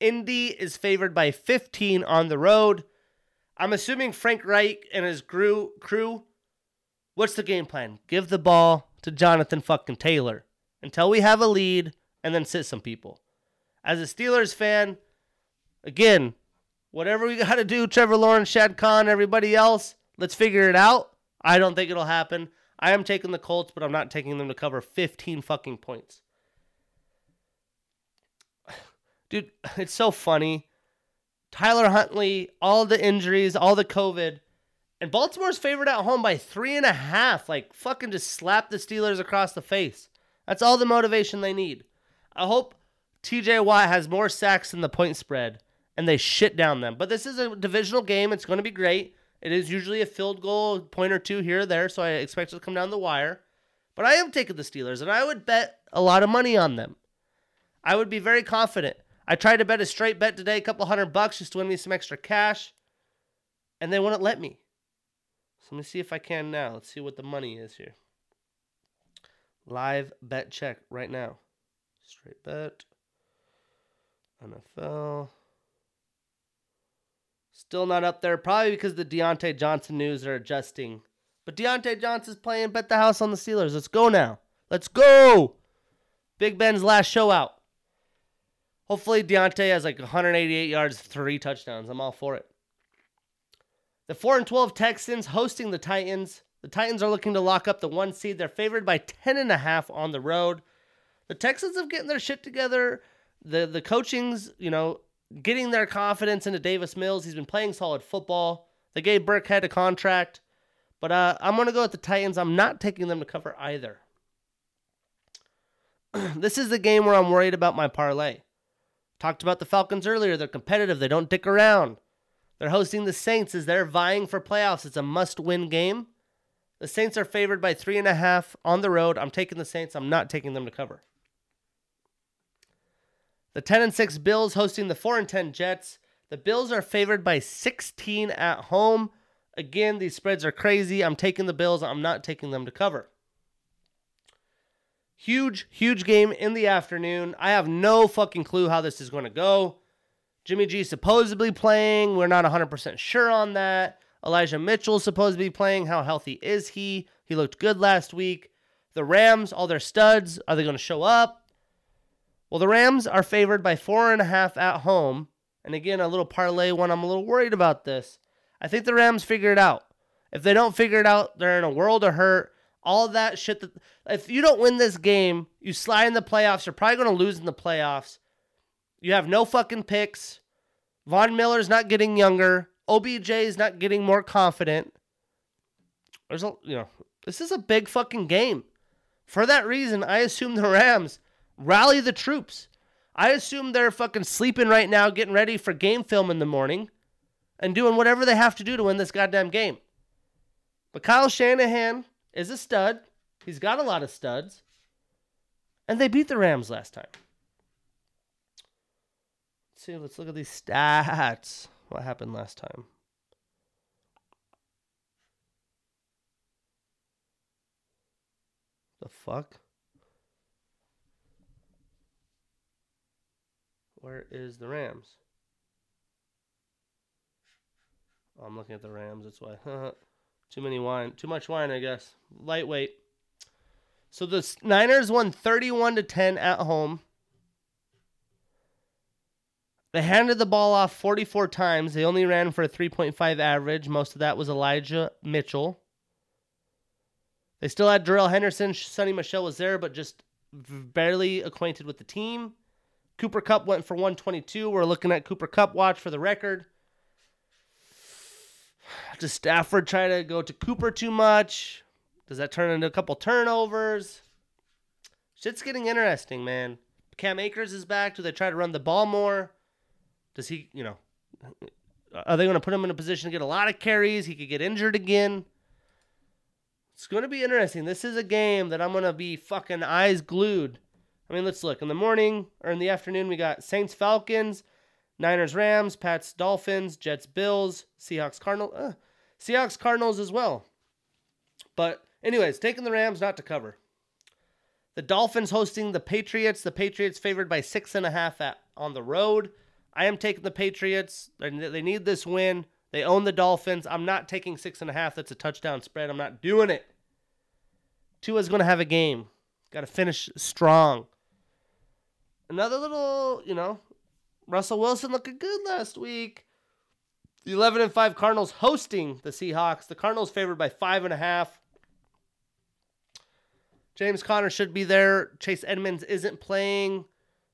Indy is favored by 15 on the road. I'm assuming Frank Reich and his crew, crew what's the game plan? Give the ball to Jonathan fucking Taylor until we have a lead and then sit some people. As a Steelers fan, again, whatever we got to do, Trevor Lawrence, Shad Khan, everybody else, let's figure it out. I don't think it'll happen. I am taking the Colts, but I'm not taking them to cover 15 fucking points. Dude, it's so funny. Tyler Huntley, all the injuries, all the COVID. And Baltimore's favored at home by three and a half. Like, fucking just slap the Steelers across the face. That's all the motivation they need. I hope TJ Watt has more sacks than the point spread and they shit down them. But this is a divisional game. It's going to be great. It is usually a field goal, point or two here or there, so I expect it to come down the wire. But I am taking the Steelers, and I would bet a lot of money on them. I would be very confident. I tried to bet a straight bet today, a couple hundred bucks, just to win me some extra cash, and they wouldn't let me. So let me see if I can now. Let's see what the money is here. Live bet check right now. Straight bet. NFL. Still not up there, probably because the Diontae Johnson news are adjusting. But Diontae Johnson's playing bet the house on the Steelers. Let's go now. Let's go. Big Ben's last show out. Hopefully Diontae has like 188 yards, three touchdowns. I'm all for it. The 4 and 12 Texans hosting the Titans. The Titans are looking to lock up the one seed. They're favored by 10 and a half on the road. The Texans have getting their shit together. The the coaching's, you know, getting their confidence into Davis Mills. He's been playing solid football. They gave Burkhead a contract. But uh, I'm going to go with the Titans. I'm not taking them to cover either. this is the game where I'm worried about my parlay. Talked about the Falcons earlier. They're competitive, they don't dick around. They're hosting the Saints as they're vying for playoffs. It's a must win game. The Saints are favored by three and a half on the road. I'm taking the Saints. I'm not taking them to cover. The 10 and 6 Bills hosting the 4 and 10 Jets. The Bills are favored by 16 at home. Again, these spreads are crazy. I'm taking the Bills. I'm not taking them to cover. Huge, huge game in the afternoon. I have no fucking clue how this is going to go. Jimmy G supposedly playing. We're not 100% sure on that. Elijah Mitchell supposed to be playing. How healthy is he? He looked good last week. The Rams, all their studs, are they going to show up? Well, the Rams are favored by four and a half at home. And again, a little parlay one. I'm a little worried about this. I think the Rams figure it out. If they don't figure it out, they're in a world of hurt. All that shit that if you don't win this game, you slide in the playoffs. You're probably going to lose in the playoffs. You have no fucking picks. Von Miller's not getting younger. OBJ is not getting more confident. There's a you know, this is a big fucking game. For that reason, I assume the Rams rally the troops. I assume they're fucking sleeping right now, getting ready for game film in the morning and doing whatever they have to do to win this goddamn game. But Kyle Shanahan is a stud. He's got a lot of studs. And they beat the Rams last time. Let's see, let's look at these stats. What happened last time? The fuck? Where is the Rams? Oh, I'm looking at the Rams. That's why. too many wine. Too much wine, I guess. Lightweight. So the Niners won 31 to 10 at home. They handed the ball off 44 times. They only ran for a 3.5 average. Most of that was Elijah Mitchell. They still had Darrell Henderson. Sony Michel was there, but just barely acquainted with the team. Cooper Kupp went for 122. We're looking at Cooper Kupp watch for the record. Does Stafford try to go to Cooper too much? Does that turn into a couple turnovers? Shit's getting interesting, man. Cam Akers is back. Do they try to run the ball more? Does he, you know, are they going to put him in a position to get a lot of carries? He could get injured again. It's going to be interesting. This is a game that I'm going to be fucking eyes glued. I mean, let's look. In the morning or in the afternoon, we got Saints Falcons, Niners Rams, Pats Dolphins, Jets Bills, Seahawks Cardinals. Uh, Seahawks Cardinals as well. But, anyways, taking the Rams not to cover. The Dolphins hosting the Patriots. The Patriots favored by six and a half at, on the road. I am taking the Patriots. They need this win. They own the Dolphins. I'm not taking six and a half. That's a touchdown spread. I'm not doing it. Tua's going to have a game. Got to finish strong. Another little, you know, Russell Wilson looking good last week. The 11 and 5 Cardinals hosting the Seahawks. The Cardinals favored by five and a half. James Conner should be there. Chase Edmonds isn't playing.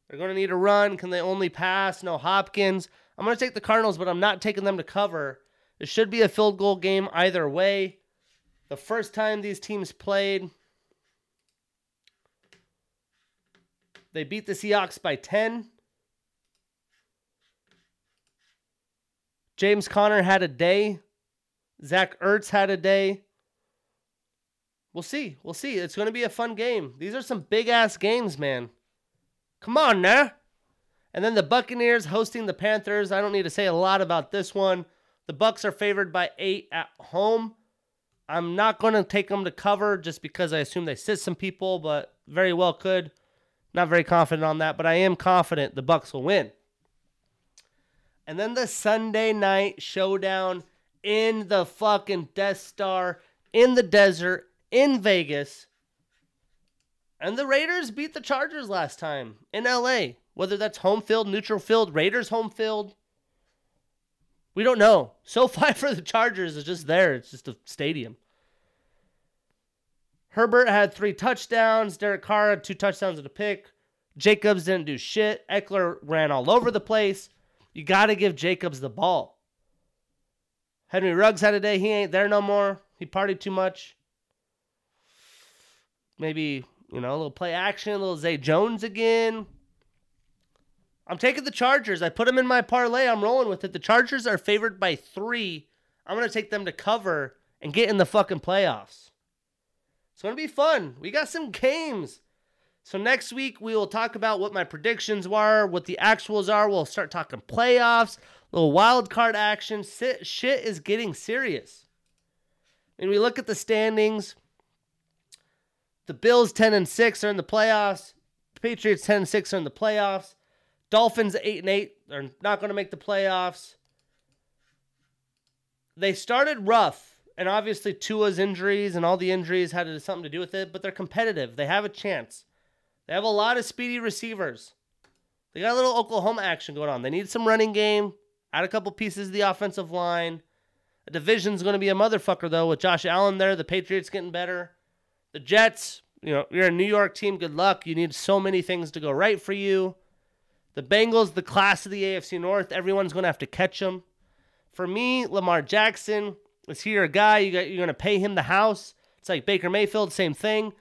They're going to need a run. Can they only pass? No Hopkins. I'm going to take the Cardinals, but I'm not taking them to cover. It should be a field goal game either way. The first time these teams played, they beat the Seahawks by 10. James Conner had a day. Zach Ertz had a day. We'll see. We'll see. It's going to be a fun game. These are some big ass games, man. Come on now. And then the Buccaneers hosting the Panthers. I don't need to say a lot about this one. The Bucks are favored by 8 at home. I'm not going to take them to cover just because I assume they sit some people, but very well could. Not very confident on that, but I am confident the Bucks will win. And then the Sunday night showdown in the fucking Death Star in the desert in Vegas. And the Raiders beat the Chargers last time in LA. Whether that's home field, neutral field, Raiders home field. We don't know. So SoFi for the Chargers is just there. It's just a stadium. Herbert had three touchdowns. Derek Carr had two touchdowns and a pick. Jacobs didn't do shit. Ekeler ran all over the place. You got to give Jacobs the ball. Henry Ruggs had a day. He ain't there no more. He partied too much. Maybe, you know, a little play action, a little Zay Jones again. I'm taking the Chargers. I put them in my parlay. I'm rolling with it. The Chargers are favored by three. I'm going to take them to cover and get in the fucking playoffs. It's going to be fun. We got some games. So next week we will talk about what my predictions were, what the actuals are. We'll start talking playoffs, little wild card action. Shit is getting serious. And we look at the standings. The Bills 10 and 6 are in the playoffs. The Patriots 10 and 6 are in the playoffs. Dolphins 8 and 8 are not going to make the playoffs. They started rough, and obviously Tua's injuries and all the injuries had something to do with it, but they're competitive. They have a chance. They have a lot of speedy receivers. They got a little Oklahoma action going on. They need some running game, add a couple pieces of the offensive line. The division's going to be a motherfucker, though, with Josh Allen there. The Patriots getting better. The Jets, you know, you're a New York team. Good luck. You need so many things to go right for you. The Bengals, the class of the AFC North, everyone's going to have to catch them. For me, Lamar Jackson, is he your guy? You got, you're going to pay him the house. It's like Baker Mayfield, same thing.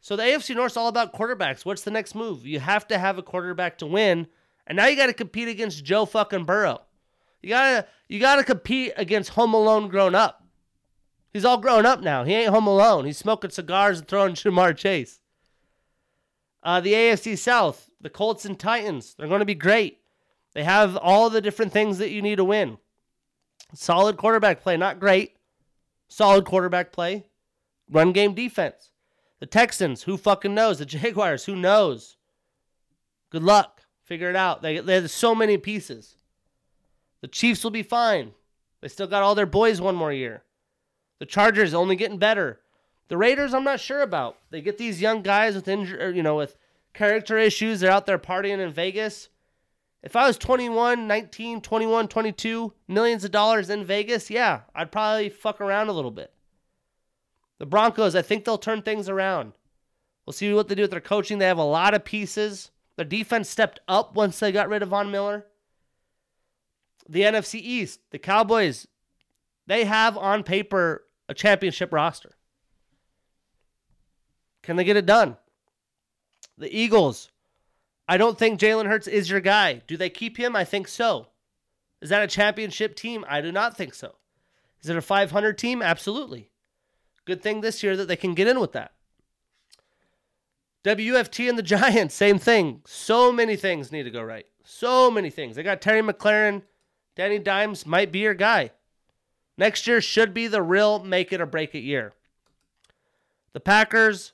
So the AFC North's all about quarterbacks. What's the next move? You have to have a quarterback to win, and now you got to compete against Joe fucking Burrow. You gotta you gotta compete against Home Alone grown up. He's all grown up now. He ain't home alone. He's smoking cigars and throwing Ja'Marr Chase. Uh, the AFC South, the Colts and Titans, they're going to be great. They have all the different things that you need to win. Solid quarterback play, not great. Solid quarterback play. Run game defense. The Texans, who fucking knows? The Jaguars, who knows? Good luck. Figure it out. They, they have so many pieces. The Chiefs will be fine. They still got all their boys one more year. The Chargers only getting better. The Raiders, I'm not sure about. They get these young guys with injury, you know, with character issues. They're out there partying in Vegas. If I was 21, 19, 21, 22, millions of dollars in Vegas, yeah, I'd probably fuck around a little bit. The Broncos, I think they'll turn things around. We'll see what they do with their coaching. They have a lot of pieces. Their defense stepped up once they got rid of Von Miller. The NFC East, the Cowboys, they have on paper a championship roster. Can they get it done? The Eagles, I don't think Jalen Hurts is your guy. Do they keep him? I think so. Is that a championship team? I do not think so. Is it a 500 team? Absolutely. Good thing this year that they can get in with that. WFT and the Giants, same thing. So many things need to go right. So many things. They got Terry McLaurin. Danny Dimes might be your guy. Next year should be the real make it or break it year. The Packers,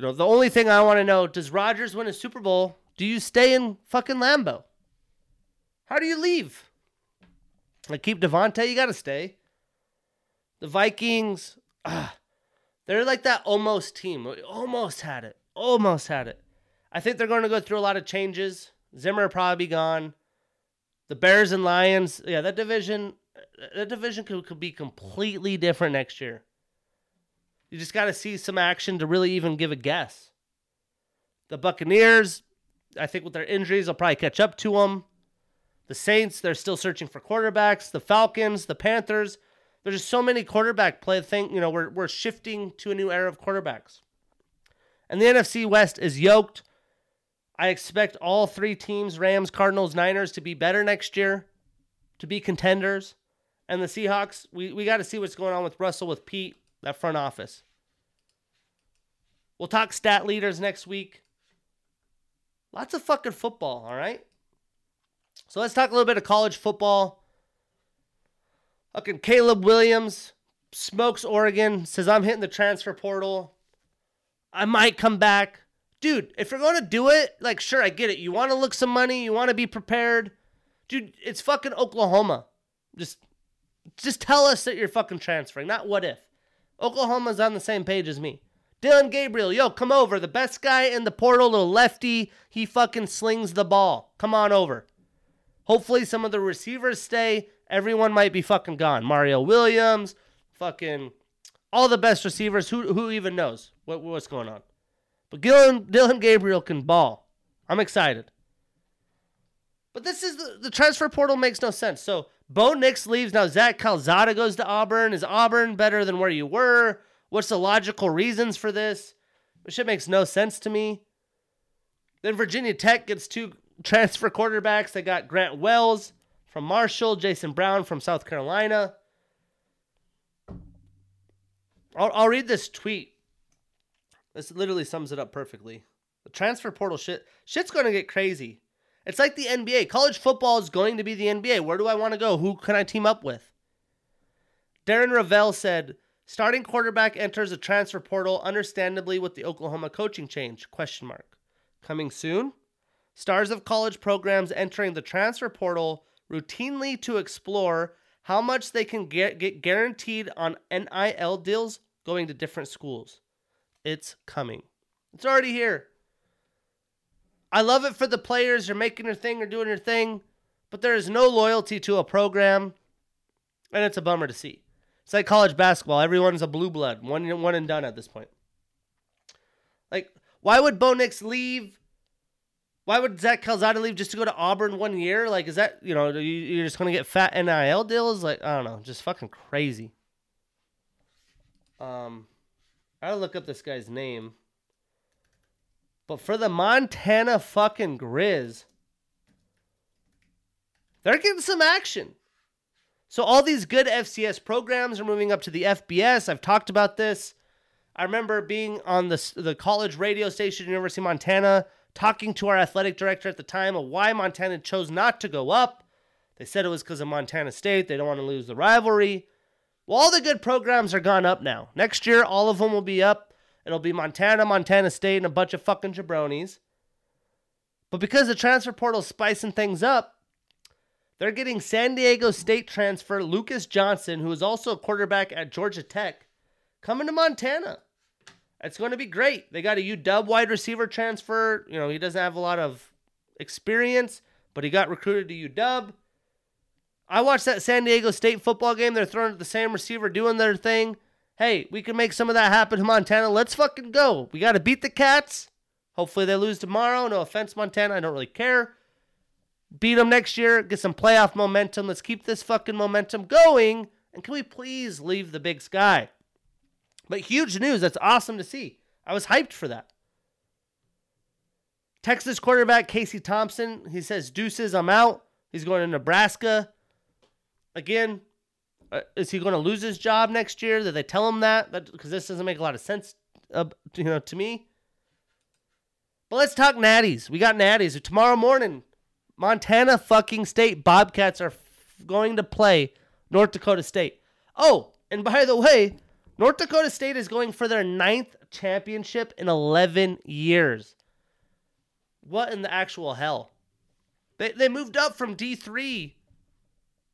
you know, the only thing I want to know does Rodgers win a Super Bowl? Do you stay in fucking Lambeau? How do you leave? Like, keep Davante, you got to stay. The Vikings, ah, they're like that almost team. We almost had it. Almost had it. I think they're going to go through a lot of changes. Zimmer probably gone. The Bears and Lions, yeah, that division, that division could, could be completely different next year. You just got to see some action to really even give a guess. The Buccaneers, I think with their injuries, they'll probably catch up to them. The Saints, they're still searching for quarterbacks. The Falcons, the Panthers, there's just so many quarterback play thing. You know, we're we're shifting to a new era of quarterbacks. And the NFC West is yoked. I expect all three teams, Rams, Cardinals, Niners, to be better next year, to be contenders. And the Seahawks, we, we got to see what's going on with Russell, with Pete, that front office. We'll talk stat leaders next week. Lots of fucking football, all right? So let's talk a little bit of college football. Fucking Caleb Williams smokes Oregon, says I'm hitting the transfer portal. I might come back. Dude, if you're going to do it, like, sure, I get it. You want to look some money, you want to be prepared. Dude, it's fucking Oklahoma. Just just tell us that you're fucking transferring, not what if. Oklahoma's on the same page as me. Dillon Gabriel, yo, come over. The best guy in the portal, little lefty. He fucking slings the ball. Come on over. Hopefully, some of the receivers stay. Everyone might be fucking gone. Mario Williams, fucking all the best receivers. Who who even knows what what's going on? But Dylan, Dillon Gabriel can ball. I'm excited. But this is the, the transfer portal makes no sense. So Bo Nix leaves. Now Zach Calzada goes to Auburn. Is Auburn better than where you were? What's the logical reasons for this? This shit makes no sense to me. Then Virginia Tech gets two transfer quarterbacks. They got Grant Wells from Marshall, Jason Brown from South Carolina. I'll, I'll read this tweet. This literally sums it up perfectly. The transfer portal shit, shit's going to get crazy. It's like the NBA. College football is going to be the NBA. Where do I want to go? Who can I team up with? Darren Rovell said, starting quarterback enters a transfer portal, understandably with the Oklahoma coaching change? Question mark. Coming soon? Stars of college programs entering the transfer portal routinely to explore how much they can get, get guaranteed on NIL deals going to different schools. It's coming. It's already here. I love it for the players. They're making their thing, they're doing their thing, but there is no loyalty to a program, and it's a bummer to see. It's like college basketball. Everyone's a blue blood, one, one and done at this point. Like, why would Bo Nix leave? Why would Zach Calzada leave just to go to Auburn one year? Like, is that you know you're just gonna get fat NIL deals? Like, I don't know, just fucking crazy. Um, I gotta look up this guy's name. But for the Montana fucking Grizz, they're getting some action. So all these good FCS programs are moving up to the FBS. I've talked about this. I remember being on the the college radio station, University of Montana, talking to our athletic director at the time of why Montana chose not to go up. They said it was because of Montana State. They don't want to lose the rivalry. Well, all the good programs are gone up now. Next year, all of them will be up. It'll be Montana, Montana State, and a bunch of fucking jabronis. But because the transfer portal's spicing things up, they're getting San Diego State transfer Lucas Johnson, who is also a quarterback at Georgia Tech, coming to Montana. It's going to be great. They got a UW wide receiver transfer. You know, he doesn't have a lot of experience, but he got recruited to UW. I watched that San Diego State football game. They're throwing at the same receiver doing their thing. Hey, we can make some of that happen to Montana. Let's fucking go. We got to beat the Cats. Hopefully they lose tomorrow. No offense, Montana. I don't really care beat them next year, get some playoff momentum. Let's keep this fucking momentum going. And can we please leave the big sky? But huge news. That's awesome to see. I was hyped for that. Texas quarterback Casey Thompson, he says, Deuces, I'm out. He's going to Nebraska. Again, uh, is he going to lose his job next year? Did they tell him that? Because this doesn't make a lot of sense, uh, you know, to me. But let's talk natties. We got natties. Tomorrow morning, Montana fucking State Bobcats are f- going to play North Dakota State. Oh, and by the way, North Dakota State is going for their ninth championship in 11 years. What in the actual hell? They, they moved up from D3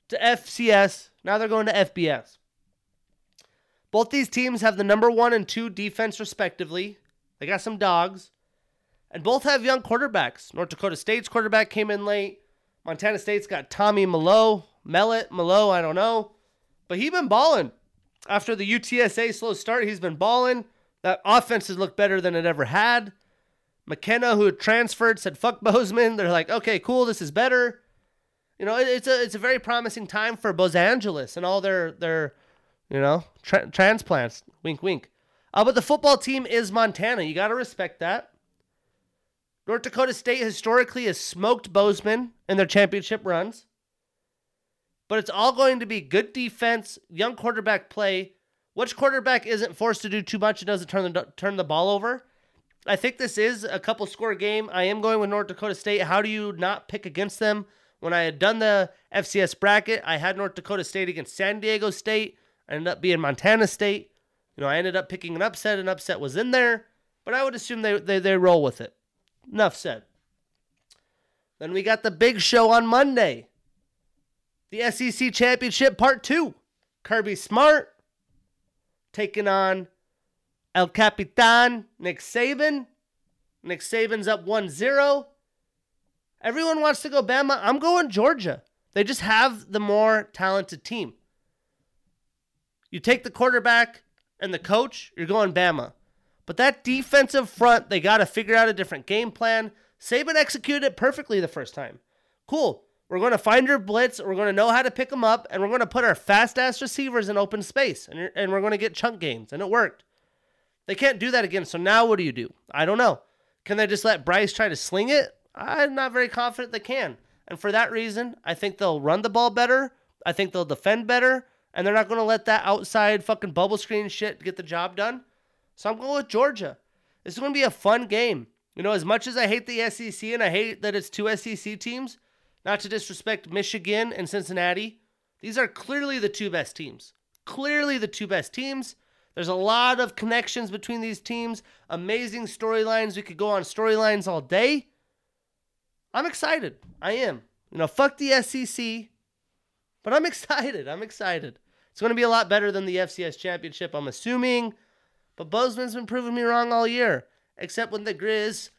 to FCS. Now they're going to FBS. Both these teams have the number one and two defense, respectively. They got some dogs. And both have young quarterbacks. North Dakota State's quarterback came in late. Montana State's got Tommy Malo, Mellott, Malo, I don't know. But he's been balling. After the UTSA slow start, he's been balling. That offense has looked better than it ever had. McKenna, who had transferred, said, fuck Bozeman. They're like, okay, cool, this is better. You know, it's a it's a very promising time for Los Angeles and all their their, you know, tra- transplants. Wink, wink. Uh, but the football team is Montana. You got to respect that. North Dakota State historically has smoked Bozeman in their championship runs. But it's all going to be good defense, young quarterback play. Which quarterback isn't forced to do too much and doesn't turn the turn the ball over? I think this is a couple score game. I am going with North Dakota State. How do you not pick against them? When I had done the FCS bracket, I had North Dakota State against San Diego State. I ended up being Montana State. You know, I ended up picking an upset. An upset was in there, but I would assume they, they, they roll with it. Enough said. Then we got the big show on Monday. The SEC Championship Part 2. Kirby Smart taking on El Capitan, Nick Saban. Nick Saban's up 1 0. Everyone wants to go Bama. I'm going Georgia. They just have the more talented team. You take the quarterback and the coach, you're going Bama. But that defensive front, they got to figure out a different game plan. Saban executed it perfectly the first time. Cool. We're going to find your blitz. We're going to know how to pick them up, and we're going to put our fast ass receivers in open space, and, and we're going to get chunk games. And it worked. They can't do that again. So now what do you do? I don't know. Can they just let Bryce try to sling it? I'm not very confident they can. And for that reason, I think they'll run the ball better. I think they'll defend better. And they're not going to let that outside fucking bubble screen shit get the job done. So I'm going with Georgia. This is going to be a fun game. You know, as much as I hate the SEC and I hate that it's two SEC teams, not to disrespect Michigan and Cincinnati, these are clearly the two best teams. Clearly the two best teams. There's a lot of connections between these teams, amazing storylines. We could go on storylines all day. I'm excited. I am. You know, fuck the SEC, but I'm excited. I'm excited. It's going to be a lot better than the FCS championship, I'm assuming. But Bozeman's been proving me wrong all year, except when the Grizz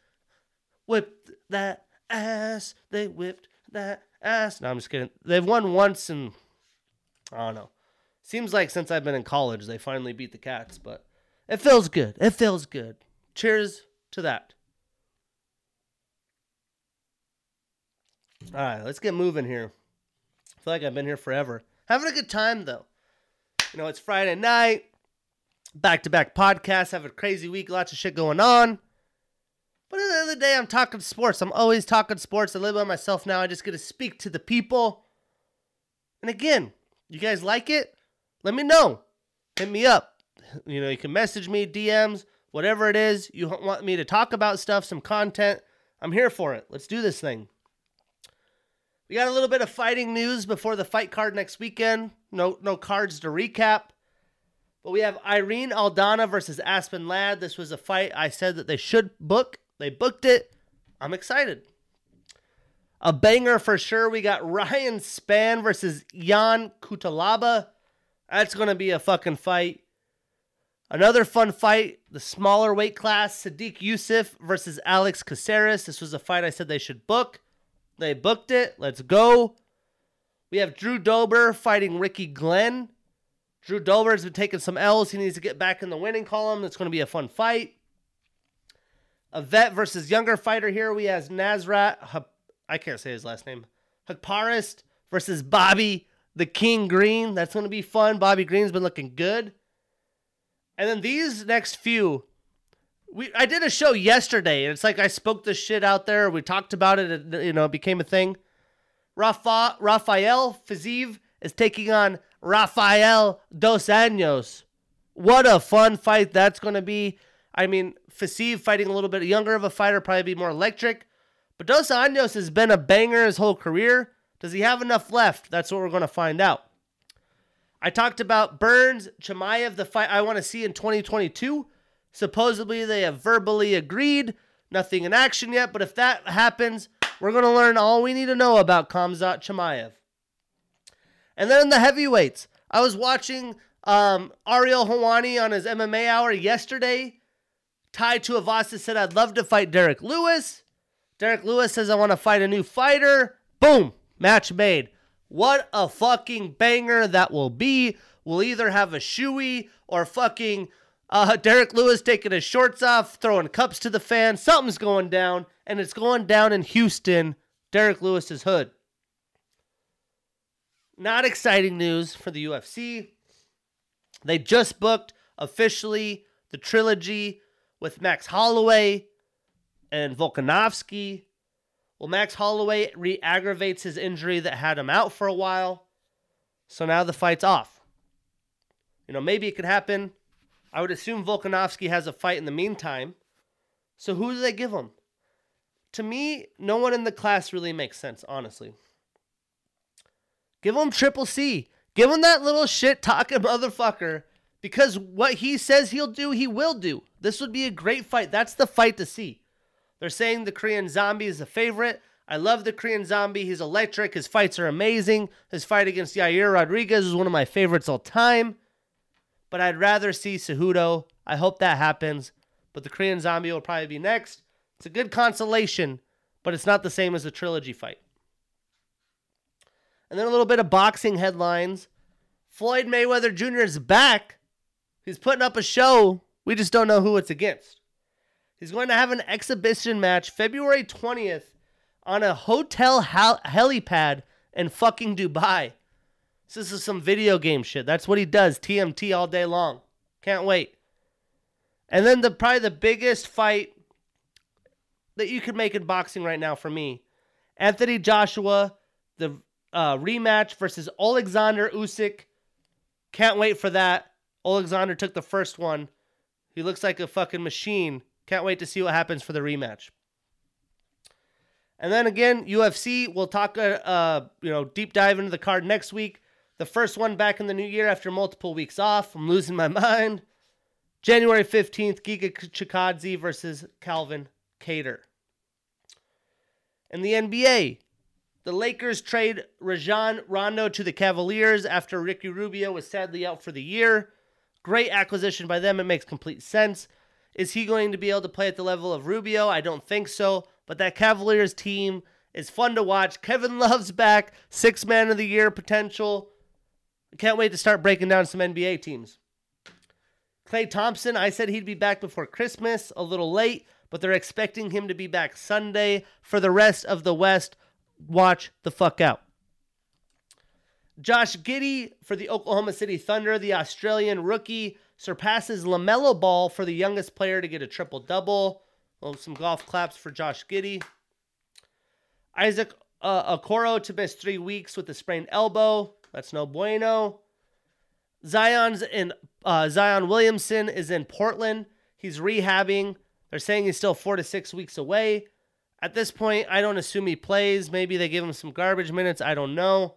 whipped that ass. They whipped that ass. No, I'm just kidding. They've won once, and I don't know. Seems like since I've been in college, they finally beat the Cats, but it feels good. It feels good. Cheers to that. All right, let's get moving here. I feel like I've been here forever. Having a good time though. You know, it's Friday night, back to back podcasts, have a crazy week, lots of shit going on. But at the end of the day, I'm talking sports. I'm always talking sports. I live by myself now. I just get to speak to the people. And again, you guys like it? Let me know. Hit me up. You know, you can message me, DMs, whatever it is. You want me to talk about stuff, some content. I'm here for it. Let's do this thing. We got a little bit of fighting news before the fight card next weekend. No, no cards to recap. But we have Irene Aldana versus Aspen Ladd. This was a fight I said that they should book. They booked it. I'm excited. A banger for sure. We got Ryan Spann versus Ion Cutelaba. That's going to be a fucking fight. Another fun fight, the smaller weight class, Sodiq Yusuff versus Alex Caceres. This was a fight I said they should book. They booked it. Let's go. We have Drew Dober fighting Ricky Glenn. Drew Dober's been taking some L's. He needs to get back in the winning column. It's going to be a fun fight. A vet versus younger fighter here. We have Nasrat. I can't say his last name. Haqparast versus Bobby the King Green. That's going to be fun. Bobby Green's been looking good. And then these next few, we I did a show yesterday, and it's like I spoke this shit out there. We talked about it, and you know, it became a thing. Rafa, Rafael Fiziev is taking on Rafael Dos Anjos. What a fun fight that's going to be. I mean, Fiziev fighting a little bit younger of a fighter, probably be more electric. But Dos Anjos has been a banger his whole career. Does he have enough left? That's what we're going to find out. I talked about Burns, Chimaev, the fight I want to see in 2022. Supposedly they have verbally agreed. Nothing in action yet, but if that happens, we're going to learn all we need to know about Khamzat Chimaev. And then in the heavyweights, I was watching um, Ariel Helwani on his MMA hour yesterday. Tai Tuivasa said, I'd love to fight Derrick Lewis. Derrick Lewis says, I want to fight a new fighter. Boom, match made. What a fucking banger that will be. We'll either have a shoey or fucking uh, Derrick Lewis taking his shorts off, throwing cups to the fans. Something's going down, and it's going down in Houston, Derrick Lewis's hood. Not exciting news for the UFC. They just booked officially the trilogy with Max Holloway and Volkanovski. Well, Max Holloway re aggravates his injury that had him out for a while. So now the fight's off. You know, maybe it could happen. I would assume Volkanovski has a fight in the meantime. So who do they give him? To me, no one in the class really makes sense, honestly. Give him Triple C. Give him that little shit talking motherfucker because what he says he'll do, he will do. This would be a great fight. That's the fight to see. They're saying the Korean Zombie is a favorite. I love the Korean Zombie. He's electric. His fights are amazing. His fight against Yair Rodriguez is one of my favorites all time. But I'd rather see Cejudo. I hope that happens. But the Korean Zombie will probably be next. It's a good consolation, but it's not the same as the trilogy fight. And then a little bit of boxing headlines. Floyd Mayweather Jr. is back. He's putting up a show. We just don't know who it's against. He's going to have an exhibition match February 20th on a hotel hel- helipad in fucking Dubai. This is some video game shit. That's what he does. TMT all day long. Can't wait. And then the probably the biggest fight that you could make in boxing right now for me, Anthony Joshua, the uh, rematch versus Alexander Usyk. Can't wait for that. Alexander took the first one. He looks like a fucking machine. Can't wait to see what happens for the rematch. And then again, UFC. We'll talk, uh, uh, you know, deep dive into the card next week. The first one back in the new year after multiple weeks off. I'm losing my mind. January 15th, Giga Chikadze versus Calvin Kattar. In the NBA, the Lakers trade Rajon Rondo to the Cavaliers after Ricky Rubio was sadly out for the year. Great acquisition by them. It makes complete sense. Is he going to be able to play at the level of Rubio? I don't think so. But that Cavaliers team is fun to watch. Kevin Love's back, six man of the year potential. Can't wait to start breaking down some NBA teams. Klay Thompson, I said he'd be back before Christmas, a little late, but they're expecting him to be back Sunday. For the rest of the West, watch the fuck out. Josh Giddey for the Oklahoma City Thunder, the Australian rookie, surpasses LaMelo Ball for the youngest player to get a triple double. Some golf claps for Josh Giddey. Isaac uh, Okoro to miss three weeks with a sprained elbow. That's no bueno. Zion's in uh, Zion Williamson is in Portland. He's rehabbing. They're saying he's still four to six weeks away. At this point, I don't assume he plays. Maybe they give him some garbage minutes. I don't know.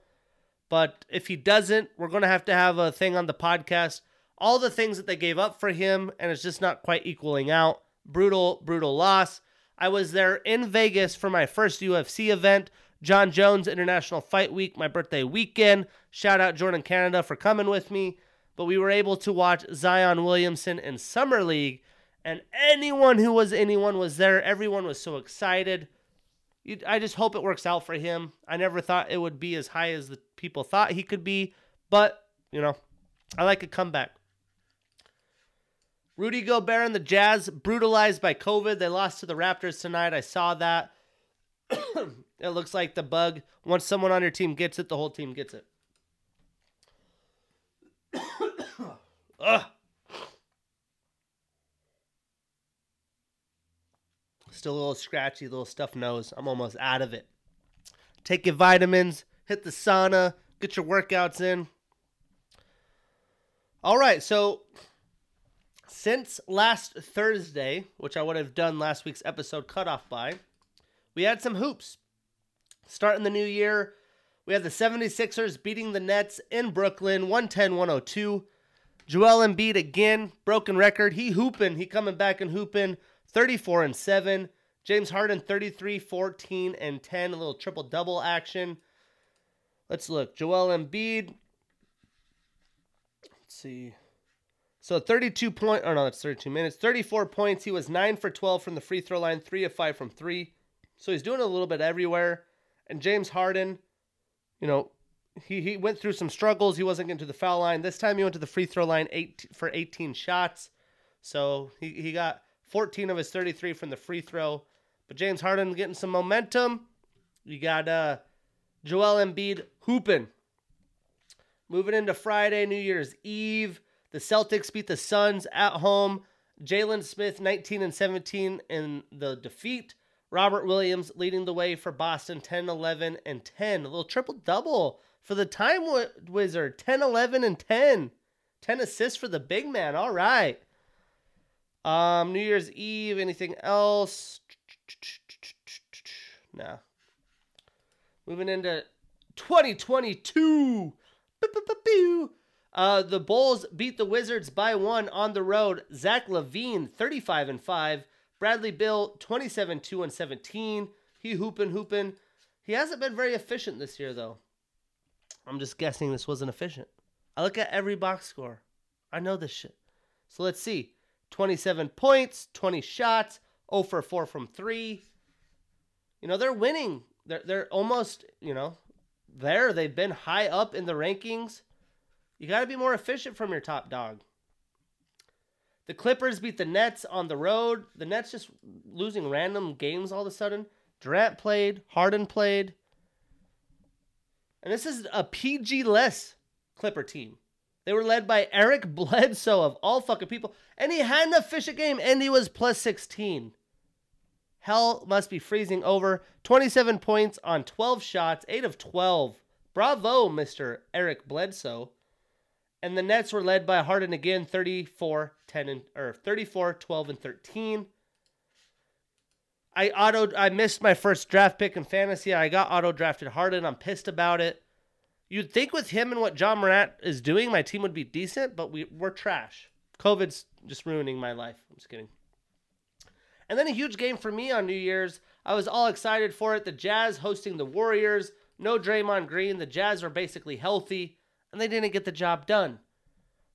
But if he doesn't, we're going to have to have a thing on the podcast. All the things that they gave up for him, and it's just not quite equaling out. Brutal, brutal loss. I was there in Vegas for my first UFC event, Jon Jones International Fight Week, my birthday weekend. Shout out Jordan Canada for coming with me. But we were able to watch Zion Williamson in Summer League, and anyone who was anyone was there. Everyone was so excited. I just hope it works out for him. I never thought it would be as high as the people thought he could be, but you know, I like a comeback. Rudy Gobert and the Jazz brutalized by COVID. They lost to the Raptors tonight. I saw that. it looks like the bug. Once someone on your team gets it, the whole team gets it. Ugh. Still a little scratchy, little stuffed nose. I'm almost out of it. Take your vitamins, hit the sauna, get your workouts in. All right, so since last Thursday, which I would have done last week's episode cutoff by, we had some hoops. Starting the new year, we had the 76ers beating the Nets in Brooklyn 110 102. Joel Embiid again, broken record. He hooping, he coming back and hooping. 34 and 7. James Harden 33, 14 and 10, a little triple double action. Let's look. Joel Embiid. Let's see. So 32 point oh no, that's 32 minutes. 34 points. He was 9 for 12 from the free throw line, 3 of 5 from 3. So he's doing a little bit everywhere. And James Harden, you know, he, he went through some struggles. He wasn't getting to the foul line. This time he went to the free throw line eight for 18 shots. So he, he got 14 of his 33 from the free throw. But James Harden getting some momentum. You got uh, Joel Embiid hooping. Moving into Friday, New Year's Eve, the Celtics beat the Suns at home. Jalen Smith 19 and 17 in the defeat. Robert Williams leading the way for Boston 10 11 and 10. A little triple double for the Time Wizard 10 11 and 10. 10 assists for the big man. All right. Um, New Year's Eve, anything else? No. Moving into 2022. Uh, the Bulls beat the Wizards by one on the road. Zach LaVine, 35 and 5. Bradley Beal, 27 2 and 17. He hooping, hooping. He hasn't been very efficient this year, though. I'm just guessing this wasn't efficient. I look at every box score. I know this shit. So let's see. 27 points, 20 shots, 0 for 4 from 3. You know, they're winning. They're, they're almost, you know, there. They've been high up in the rankings. You got to be more efficient from your top dog. The Clippers beat the Nets on the road. The Nets just losing random games all of a sudden. Durant played, Harden played. And this is a PG less Clipper team. They were led by Eric Bledsoe of all fucking people, and he had an efficient game, and he was plus 16. Hell must be freezing over. 27 points on 12 shots, 8 of 12. Bravo, Mr. Eric Bledsoe. And the Nets were led by Harden again, 34, 10 and or 34, 12 and 13. I auto I missed my first draft pick in fantasy. I got auto drafted Harden. I'm pissed about it. You'd think with him and what Ja Morant is doing, my team would be decent, but we, we're trash. COVID's just ruining my life. I'm just kidding. And then a huge game for me on New Year's. I was all excited for it. The Jazz hosting the Warriors. No Draymond Green. The Jazz are basically healthy, and they didn't get the job done.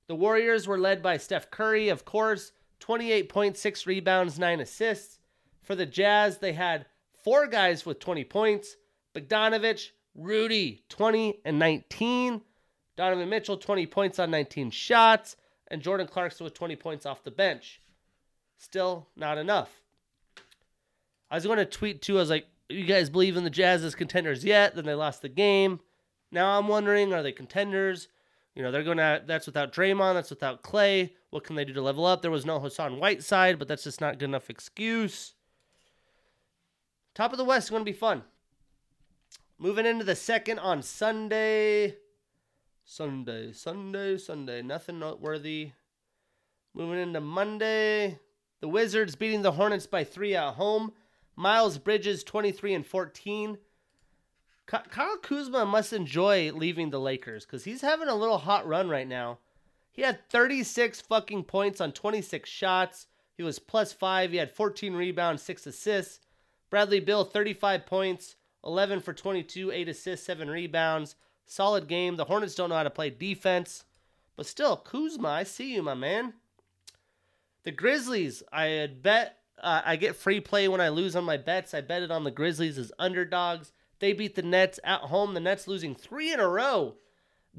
The Warriors were led by Steph Curry, of course, 28.6 rebounds, 9 assists. For the Jazz, they had four guys with 20 points Bogdanovich, Rudy, 20 and 19. Donovan Mitchell, 20 points on 19 shots. And Jordan Clarkson with 20 points off the bench. Still not enough. I was going to tweet too. I was like, you guys believe in the Jazz as contenders yet? Then they lost the game. Now I'm wondering, are they contenders? You know, they're going to, that's without Draymond, that's without Klay. What can they do to level up? There was no Hassan Whiteside, but that's just not good enough excuse. Top of the West is going to be fun. Moving into the second on Sunday. Sunday, Sunday, Sunday. Nothing noteworthy. Moving into Monday. The Wizards beating the Hornets by three at home. Miles Bridges, 23 and 14. Kyle Kuzma must enjoy leaving the Lakers because he's having a little hot run right now. He had 36 fucking points on 26 shots. He was plus five. He had 14 rebounds, six assists. Bradley Beal, 35 points, 11 for 22, eight assists, seven rebounds. Solid game. The Hornets don't know how to play defense, but still, Kuzma, I see you, my man. The Grizzlies, I bet uh, I get free play when I lose on my bets. I bet it on the Grizzlies as underdogs. They beat the Nets at home. The Nets losing three in a row.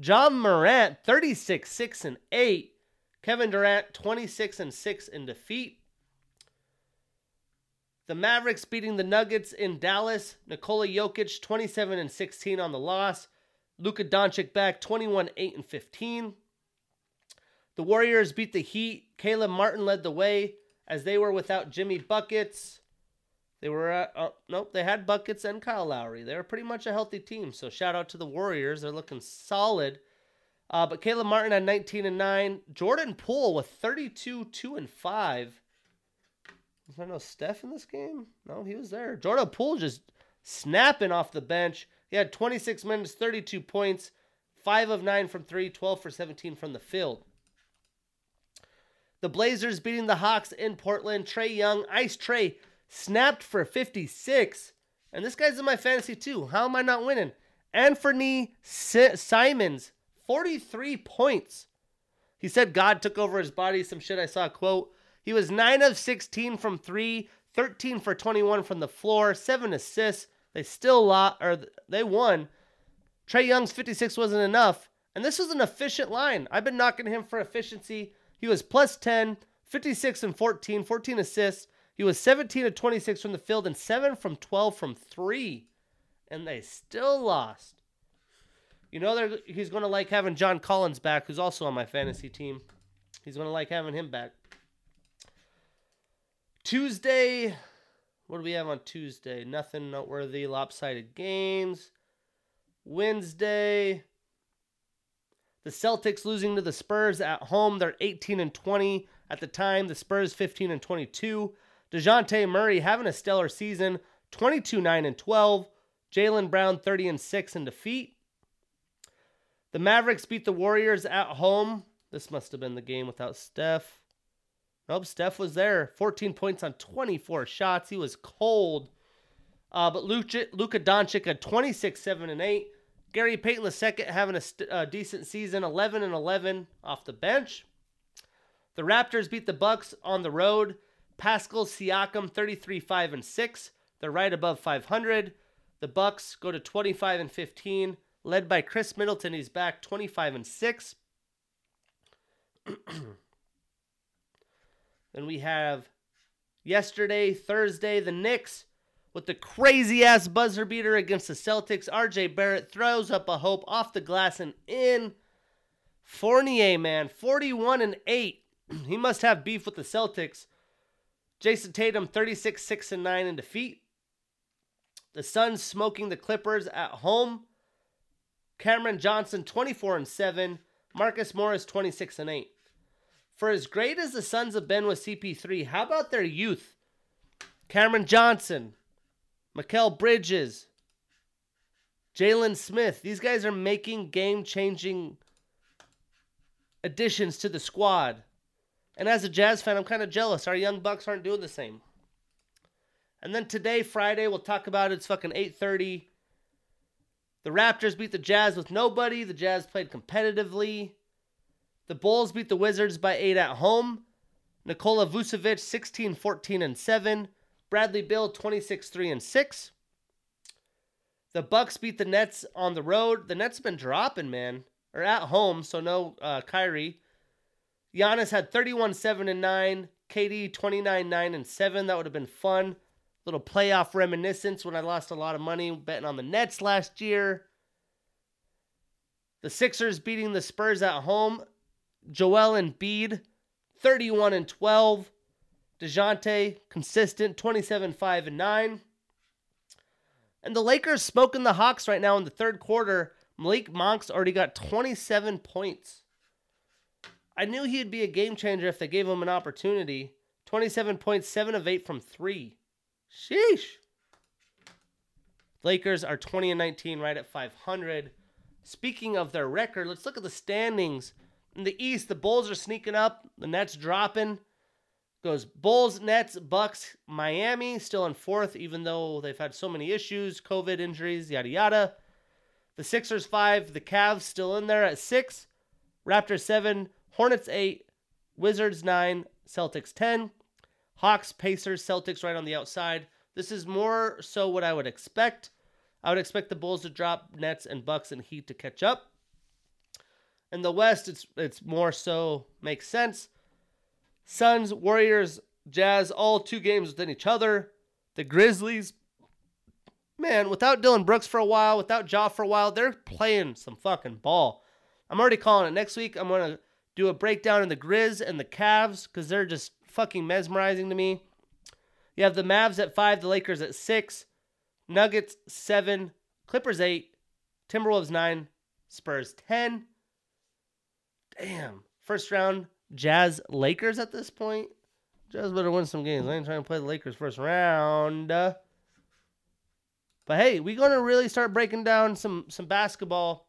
Ja Morant, 36, 6, and 8. Kevin Durant, 26 and 6 in defeat. The Mavericks beating the Nuggets in Dallas. Nikola Jokic, 27 and 16 on the loss. Luka Doncic back, 21, 8, and 15. The Warriors beat the Heat. Caleb Martin led the way as they were without Jimmy Buckets. They were, uh, uh, nope, they had Buckets and Kyle Lowry. They were pretty much a healthy team. So shout out to the Warriors. They're looking solid. Uh, but Caleb Martin had 19 and 9. Jordan Poole with 32, 2 and 5. Was there no Steph in this game? No, he was there. Jordan Poole just snapping off the bench. He had 26 minutes, 32 points, 5 of 9 from 3, 12 for 17 from the field. The Blazers beating the Hawks in Portland. Trae Young, Ice Trae, snapped for 56. And this guy's in my fantasy too. How am I not winning? Anthony Simons, 43 points. He said God took over his body. Some shit I saw quote. He was 9 of 16 from 3, 13 for 21 from the floor, 7 assists. They still lost, or they won. Trae Young's 56 wasn't enough. And this was an efficient line. I've been knocking him for efficiency. He was plus 10, 56 and 14, 14 assists. He was 17 of 26 from the field and 7 from 12 from 3. And they still lost. You know he's going to like having John Collins back, who's also on my fantasy team. He's going to like having him back. Tuesday, what do we have on Tuesday? Nothing noteworthy, lopsided games. Wednesday, the Celtics losing to the Spurs at home. They're 18 and 20 at the time. The Spurs 15 and 22. DeJounte Murray having a stellar season, 22 9 and 12. Jaylen Brown 30 and 6 in defeat. The Mavericks beat the Warriors at home. This must have been the game without Steph. Nope, Steph was there. 14 points on 24 shots. He was cold. Uh, but Luka, Doncic had 26, 7, and 8. Gary Payton II having a st- uh, decent season, 11 and 11 off the bench. The Raptors beat the Bucks on the road. Pascal Siakam 33 5 and 6. They're right above 500. The Bucks go to 25 and 15, led by Khris Middleton. He's back 25 and 6. then we have yesterday, Thursday, the Knicks with the crazy ass buzzer beater against the Celtics. RJ Barrett throws up a hope off the glass and in. Fournier, man, 41 and 8. he must have beef with the Celtics. Jayson Tatum, 36, 6 and 9 in defeat. The Suns smoking the Clippers at home. Cameron Johnson, 24 and 7. Marcus Morris, 26 and 8. For as great as the Suns have been with CP3, how about their youth? Cameron Johnson, Mikal Bridges, Jalen Smith. These guys are making game changing additions to the squad. And as a Jazz fan, I'm kind of jealous. Our young Bucks aren't doing the same. And then today, Friday, we'll talk about it. It's fucking 8:30. The Raptors beat the Jazz with nobody. The Jazz played competitively. The Bulls beat the Wizards by 8 at home. Nikola Vucevic 16 14 and 7. Bradley Beal 26 3 and 6. The Bucks beat the Nets on the road. The Nets have been dropping, man. Or at home, so no uh, Kyrie. Giannis had 31 7 and 9. KD 29 9 and 7. That would have been fun. Little playoff reminiscence when I lost a lot of money betting on the Nets last year. The Sixers beating the Spurs at home. Joel Embiid, 31 and 12. DeJounte, consistent, 27 5 and 9. And the Lakers smoking the Hawks right now in the third quarter. Malik Monk's already got 27 points. I knew he'd be a game changer if they gave him an opportunity. 27.7 of 8 from 3. Sheesh. Lakers are 20 and 19 right at 500. Speaking of their record, let's look at the standings. In the East, the Bulls are sneaking up, the Nets dropping. Goes Bulls, Nets, Bucks, Miami still in fourth, even though they've had so many issues, COVID injuries, yada yada. The Sixers five, the Cavs still in there at six, Raptors seven, Hornets eight, Wizards nine, Celtics ten, Hawks, Pacers, Celtics right on the outside. This is more so what I would expect. I would expect the Bulls to drop Nets and Bucks and Heat to catch up. In the West, it's it's more so makes sense. Suns, Warriors, Jazz, all two games within each other. The Grizzlies, man, without Dillon Brooks for a while, without Ja for a while, they're playing some fucking ball. I'm already calling it. Next week, I'm to do a breakdown in the Grizz and the Cavs because they're just fucking mesmerizing to me. You have the Mavs at five, the Lakers at six, Nuggets seven, Clippers eight, Timberwolves nine, Spurs 10. Damn. First round, Jazz Lakers at this point. Jazz better win some games. I ain't trying to play the Lakers first round. But hey, we're gonna really start breaking down some some basketball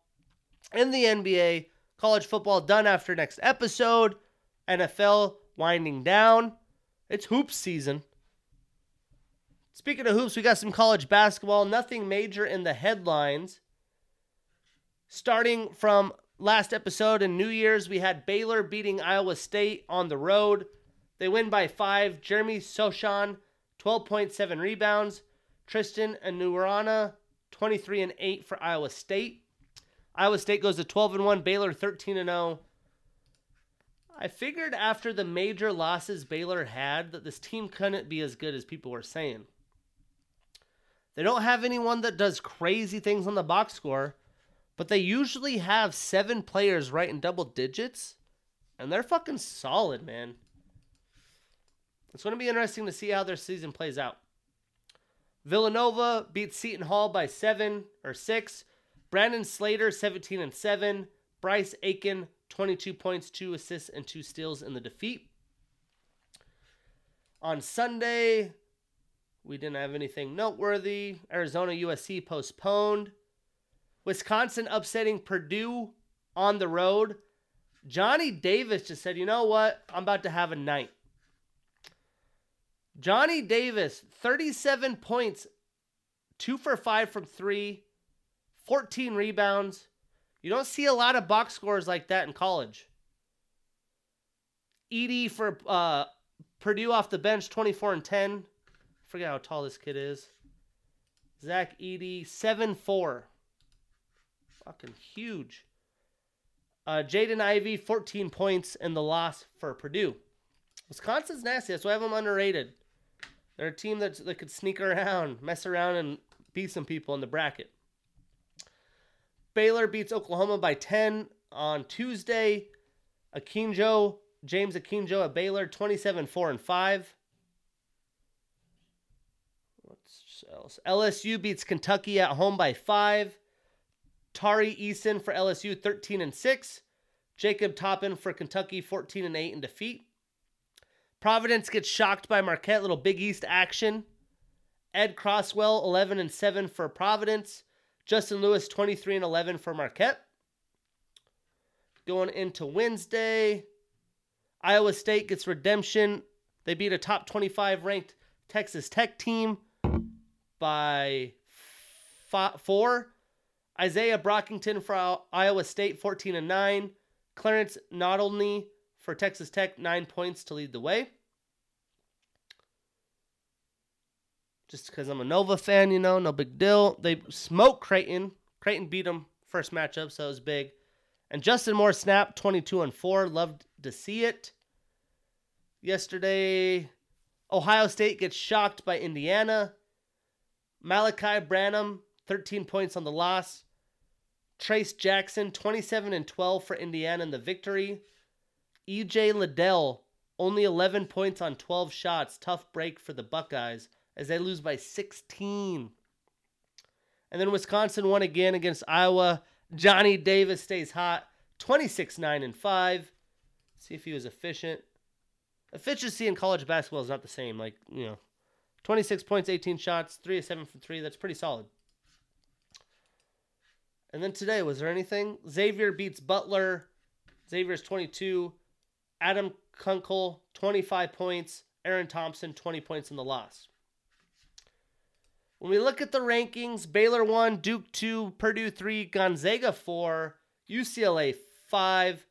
in the NBA, college football done after next episode, NFL winding down. It's hoops season. Speaking of hoops, we got some college basketball. Nothing major in the headlines. Starting from last episode in New Year's, we had Baylor beating Iowa State on the road. They win by five. Jeremy Sochan, 12.7 rebounds. Tristan Enaruna, 23 and 8 for Iowa State. Iowa State goes to 12 and 1. Baylor 13 and 0. I figured after the major losses Baylor had that this team couldn't be as good as people were saying. They don't have anyone that does crazy things on the box score, but they usually have seven players right in double digits, and they're fucking solid, man. It's going to be interesting to see how their season plays out. Villanova beats Seton Hall by seven or six. Brandon Slater, 17 and 7. Bryce Aiken, 22 points, 2 assists, and 2 steals in the defeat. On Sunday, we didn't have anything noteworthy. Arizona USC postponed. Wisconsin upsetting Purdue on the road. Johnny Davis just said, you know what? I'm about to have a night. Johnny Davis, 37 points, two for five from three, 14 rebounds. You don't see a lot of box scores like that in college. Edey for uh, Purdue off the bench, 24 and 10. forget how tall this kid is. Zach Edey, 7 4. Fucking huge. Uh, Jaden Ivey, 14 points in the loss for Purdue. Wisconsin's nasty. That's why I have them underrated. They're a team that, that could sneak around, mess around, and beat some people in the bracket. Baylor beats Oklahoma by 10 on Tuesday. Akinjo, James Akinjo at Baylor, 27 4 and 5. What's else? LSU beats Kentucky at home by 5. Tari Eason for LSU, 13 and 6. Jacob Toppin for Kentucky, 14 and 8 in defeat. Providence gets shocked by Marquette, little Big East action. Ed Croswell, 11 and 7 for Providence. Justin Lewis, 23 and 11 for Marquette. Going into Wednesday, Iowa State gets redemption. They beat a top 25 ranked Texas Tech team by four. Izaiah Brockington for Iowa State, 14 and 9. Clarence Nadolny for Texas Tech, nine points to lead the way. Just because I'm a Nova fan, you know, no big deal. They smoked Creighton. Creighton beat them first matchup, so it was big. And Justin Moore snapped 22 and 4. Loved to see it. Yesterday, Ohio State gets shocked by Indiana. Malaki Branham, 13 points on the loss. Trayce Jackson, 27 and 12 for Indiana in the victory. EJ Liddell, only 11 points on 12 shots. Tough break for the Buckeyes as they lose by 16. And then Wisconsin won again against Iowa. Johnny Davis stays hot, 26 9 and 5. See if he was efficient. Efficiency in college basketball is not the same. Like, you know, 26 points, 18 shots, 3 of 7 from 3. That's pretty solid. And then today, was there anything? Xavier beats Butler. Xavier's 22. Adam Kunkel, 25 points. Aaron Thompson, 20 points in the loss. When we look at the rankings, Baylor 1, Duke 2, Purdue 3, Gonzaga 4, UCLA 5.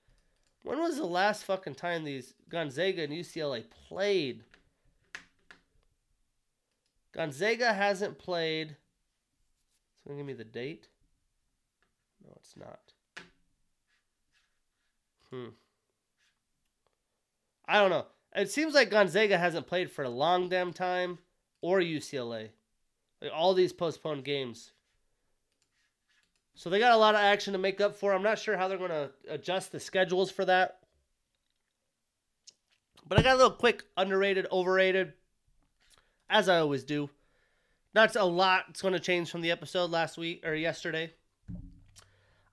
When was the last fucking time these Gonzaga and UCLA played? Gonzaga hasn't played. It's going to give me the date. No, it's not. Hmm. I don't know. It seems like Gonzaga hasn't played for a long damn time, or UCLA. Like all these postponed games. So they got a lot of action to make up for. I'm not sure how they're going to adjust the schedules for that. But I got a little quick underrated, overrated, as I always do. Not a lot It's going to change from the episode last week or yesterday.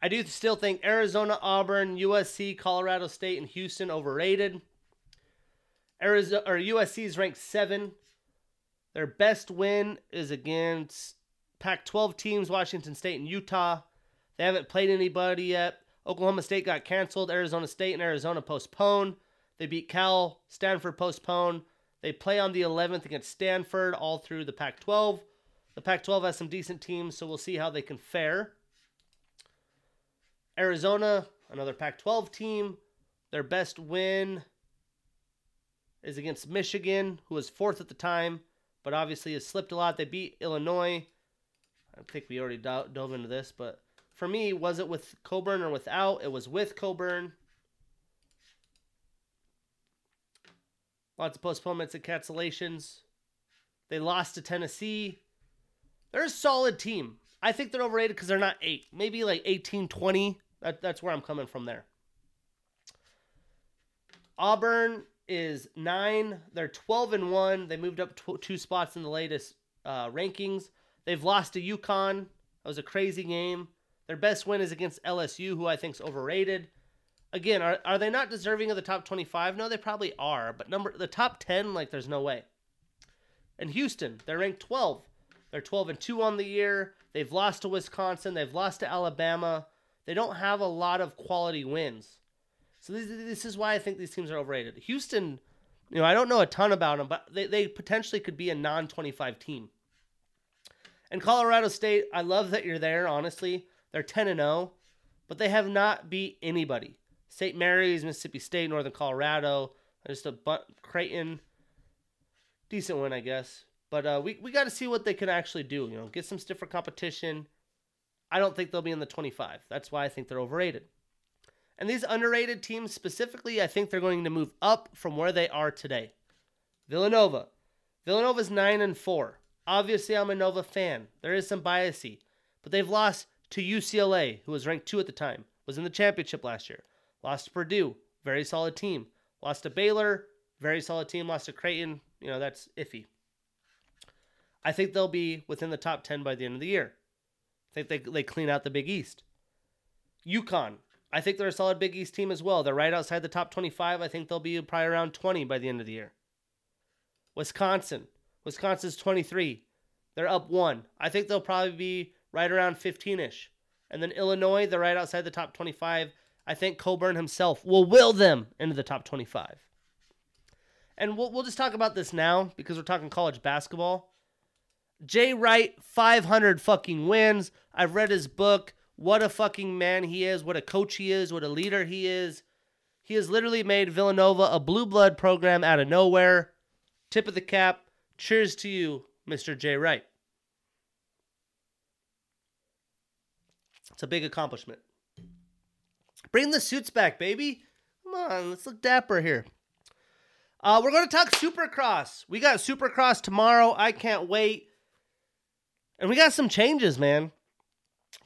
I do still think Arizona, Auburn, USC, Colorado State, and Houston overrated. Arizona or USC is ranked seven. Their best win is against Pac-12 teams, Washington State and Utah. They haven't played anybody yet. Oklahoma State got canceled. Arizona State and Arizona postponed. They beat Cal. Stanford postponed. They play on the 11th against Stanford all through the Pac 12. The Pac 12 has some decent teams, so we'll see how they can fare. Arizona, another Pac 12 team. Their best win is against Michigan, who was fourth at the time, but obviously has slipped a lot. They beat Illinois. I think we already dove into this, but for me, was it with Cockburn or without? It was with Cockburn. Lots of postponements and cancellations. They lost to Tennessee. They're a solid team. I think they're overrated because they're not eight. Maybe like 18, 20. That, that's where I'm coming from there. Auburn is nine. They're 12 and one. They moved up tw- two spots in the latest uh, rankings. They've lost to UConn. That was a crazy game. Their best win is against LSU, who I think is overrated. Again, are, are they not deserving of the top 25? No, they probably are. But number the top 10, like, there's no way. And Houston, they're ranked 12. They're 12 and 2 on the year. They've lost to Wisconsin. They've lost to Alabama. They don't have a lot of quality wins. So this, this is why I think these teams are overrated. Houston, you know, I don't know a ton about them, but they, they potentially could be a non 25 team. And Colorado State, I love that you're there, honestly. They're 10 and 0, but they have not beat anybody. St. Mary's, Mississippi State, Northern Colorado, just a but Creighton, decent win, I guess. But uh, we we got to see what they can actually do. You know, get some stiffer competition. I don't think they'll be in the 25. That's why I think they're overrated. And these underrated teams specifically, I think they're going to move up from where they are today. Villanova. Villanova's 9 and 4. Obviously, I'm a Nova fan. There is some biasy, but they've lost to UCLA, who was ranked 2 at the time, was in the championship last year. Lost to Purdue, very solid team. Lost to Baylor, very solid team. Lost to Creighton, you know, that's iffy. I think they'll be within the top 10 by the end of the year. I think they, they clean out the Big East. UConn, I think they're a solid Big East team as well. They're right outside the top 25. I think they'll be probably around 20 by the end of the year. Wisconsin, Wisconsin's 23. They're up one. I think they'll probably be right around 15 ish. And then Illinois, they're right outside the top 25. I think Cockburn himself will will them into the top 25. And we'll, we'll just talk about this now because we're talking college basketball. Jay Wright, 500 fucking wins. I've read his book. What a fucking man he is. What a coach he is. What a leader he is. He has literally made Villanova a blue blood program out of nowhere. Tip of the cap. Cheers to you, Mr. Jay Wright. It's a big accomplishment. Bring the suits back, baby. Come on, let's look dapper here. Uh, we're going to talk Supercross. We got Supercross tomorrow. I can't wait. And we got some changes, man.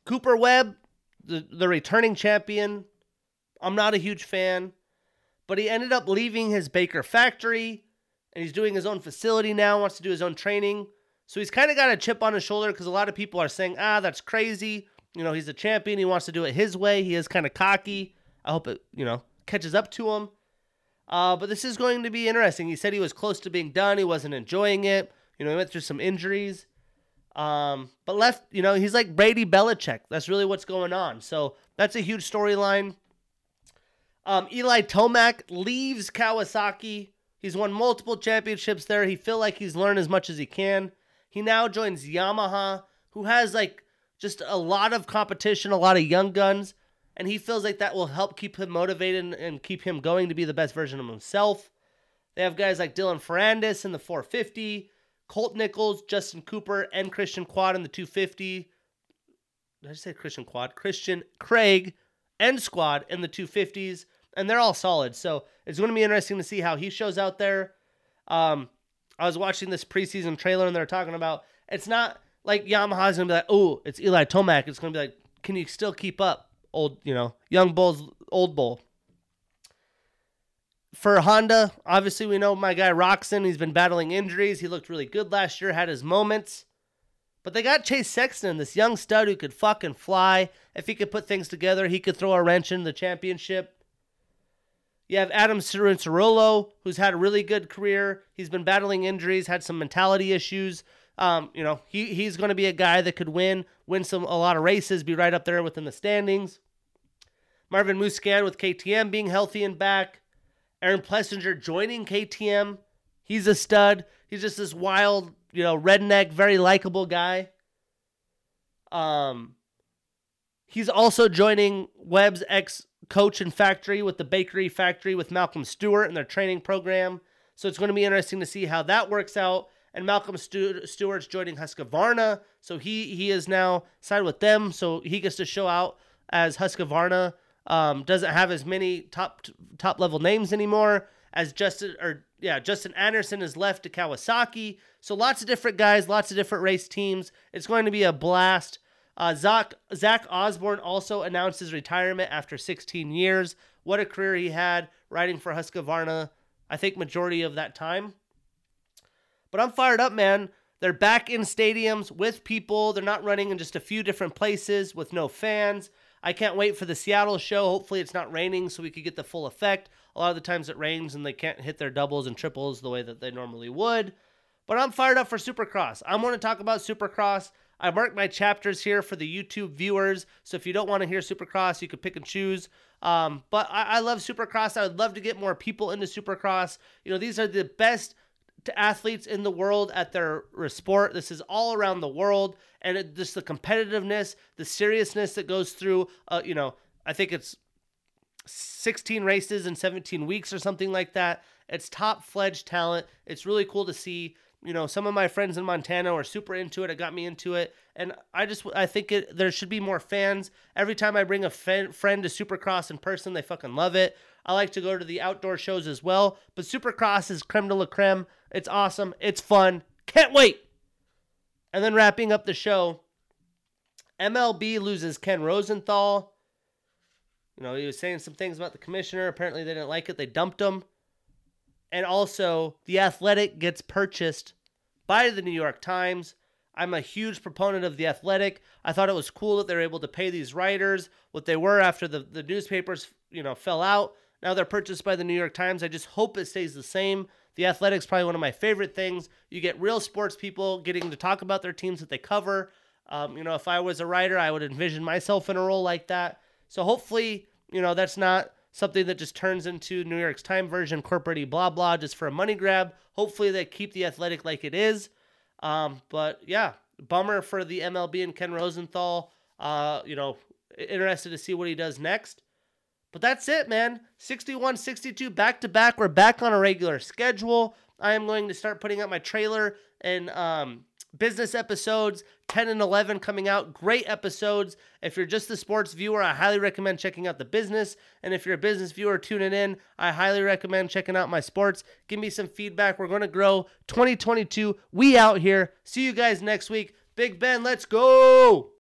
Cooper Webb, the, the returning champion. I'm not a huge fan, but he ended up leaving his Baker factory and he's doing his own facility now, wants to do his own training. So he's kind of got a chip on his shoulder because a lot of people are saying, ah, that's crazy. You know, he's a champion. He wants to do it his way. He is kind of cocky. I hope it, you know, catches up to him. Uh, but this is going to be interesting. He said he was close to being done. He wasn't enjoying it. You know, he went through some injuries. Um, but left, you know, he's like Brady Belichick. That's really what's going on. So that's a huge storyline. Um, Eli Tomac leaves Kawasaki. He's won multiple championships there. He feel like he's learned as much as he can. He now joins Yamaha, who has like just a lot of competition, a lot of young guns and he feels like that will help keep him motivated and, and keep him going to be the best version of himself. They have guys like Dylan Ferrandis in the 450, Colt Nichols, Justin Cooper, and Christian Quad in the 250. Did I say Christian Quad? Christian Craig and Squad in the 250s, and they're all solid. So it's going to be interesting to see how he shows out there. Um, I was watching this preseason trailer, and they're talking about it's not like Yamaha's going to be like, oh, it's Eli Tomac. It's going to be like, can you still keep up? old, you know, young bulls, old bull. For Honda, obviously we know my guy Roczen. He's been battling injuries. He looked really good last year, had his moments. But they got Chase Sexton, this young stud who could fucking fly. If he could put things together, he could throw a wrench in the championship. You have Adam Cianciarulo, who's had a really good career. He's been battling injuries, had some mentality issues. Um, you know, he, he's going to be a guy that could win, win some a lot of races, be right up there within the standings. Marvin Musquin with KTM being healthy and back. Aaron Plessinger joining KTM. He's a stud. He's just this wild, you know, redneck, very likable guy. Um, he's also joining Webb's ex coach and factory with the bakery factory with Malcolm Stewart and their training program. So it's going to be interesting to see how that works out and Malcolm Stewart's joining Husqvarna, so he he is now signed with them, so he gets to show out as Husqvarna. Um, doesn't have as many top top level names anymore as Justin or yeah Justin Anderson is left to Kawasaki. So lots of different guys, lots of different race teams. It's going to be a blast. Uh, Zach Zach Osborne also announced his retirement after 16 years. What a career he had riding for Husqvarna. I think majority of that time. But I'm fired up, man. They're back in stadiums with people. They're not running in just a few different places with no fans. I can't wait for the Seattle show. Hopefully, it's not raining so we could get the full effect. A lot of the times it rains and they can't hit their doubles and triples the way that they normally would. But I'm fired up for Supercross. I'm going to talk about Supercross. I marked my chapters here for the YouTube viewers. So if you don't want to hear Supercross, you can pick and choose. Um, but I, I love Supercross. I would love to get more people into Supercross. You know, these are the best to athletes in the world at their sport. This is all around the world, and it, just the competitiveness, the seriousness that goes through. Uh, you know, I think it's 16 races in 17 weeks or something like that. It's top fledged talent. It's really cool to see. You know, some of my friends in Montana are super into it. It got me into it, and I just I think it there should be more fans. Every time I bring a friend to Supercross in person, they fucking love it. I like to go to the outdoor shows as well, but Supercross is creme de la creme. It's awesome. It's fun. Can't wait. And then wrapping up the show, MLB loses Ken Rosenthal. You know, he was saying some things about the commissioner. Apparently, they didn't like it. They dumped him. And also, The Athletic gets purchased by the New York Times. I'm a huge proponent of The Athletic. I thought it was cool that they're able to pay these writers what they were after the, the newspapers, you know, fell out. Now they're purchased by the New York Times. I just hope it stays the same. The Athletic's probably one of my favorite things. You get real sports people getting to talk about their teams that they cover. Um, you know, if I was a writer, I would envision myself in a role like that. So hopefully, you know, that's not something that just turns into New York's Time version, corporate blah blah, just for a money grab. Hopefully, they keep the Athletic like it is. Um, but yeah, bummer for the MLB and Ken Rosenthal. Uh, you know, interested to see what he does next. But that's it, man. 61 62 back to back. We're back on a regular schedule. I am going to start putting out my trailer and um, business episodes 10 and 11 coming out. Great episodes. If you're just the sports viewer, I highly recommend checking out the business. And if you're a business viewer tuning in, I highly recommend checking out my sports. Give me some feedback. We're going to grow 2022. We out here. See you guys next week. Big Ben, let's go.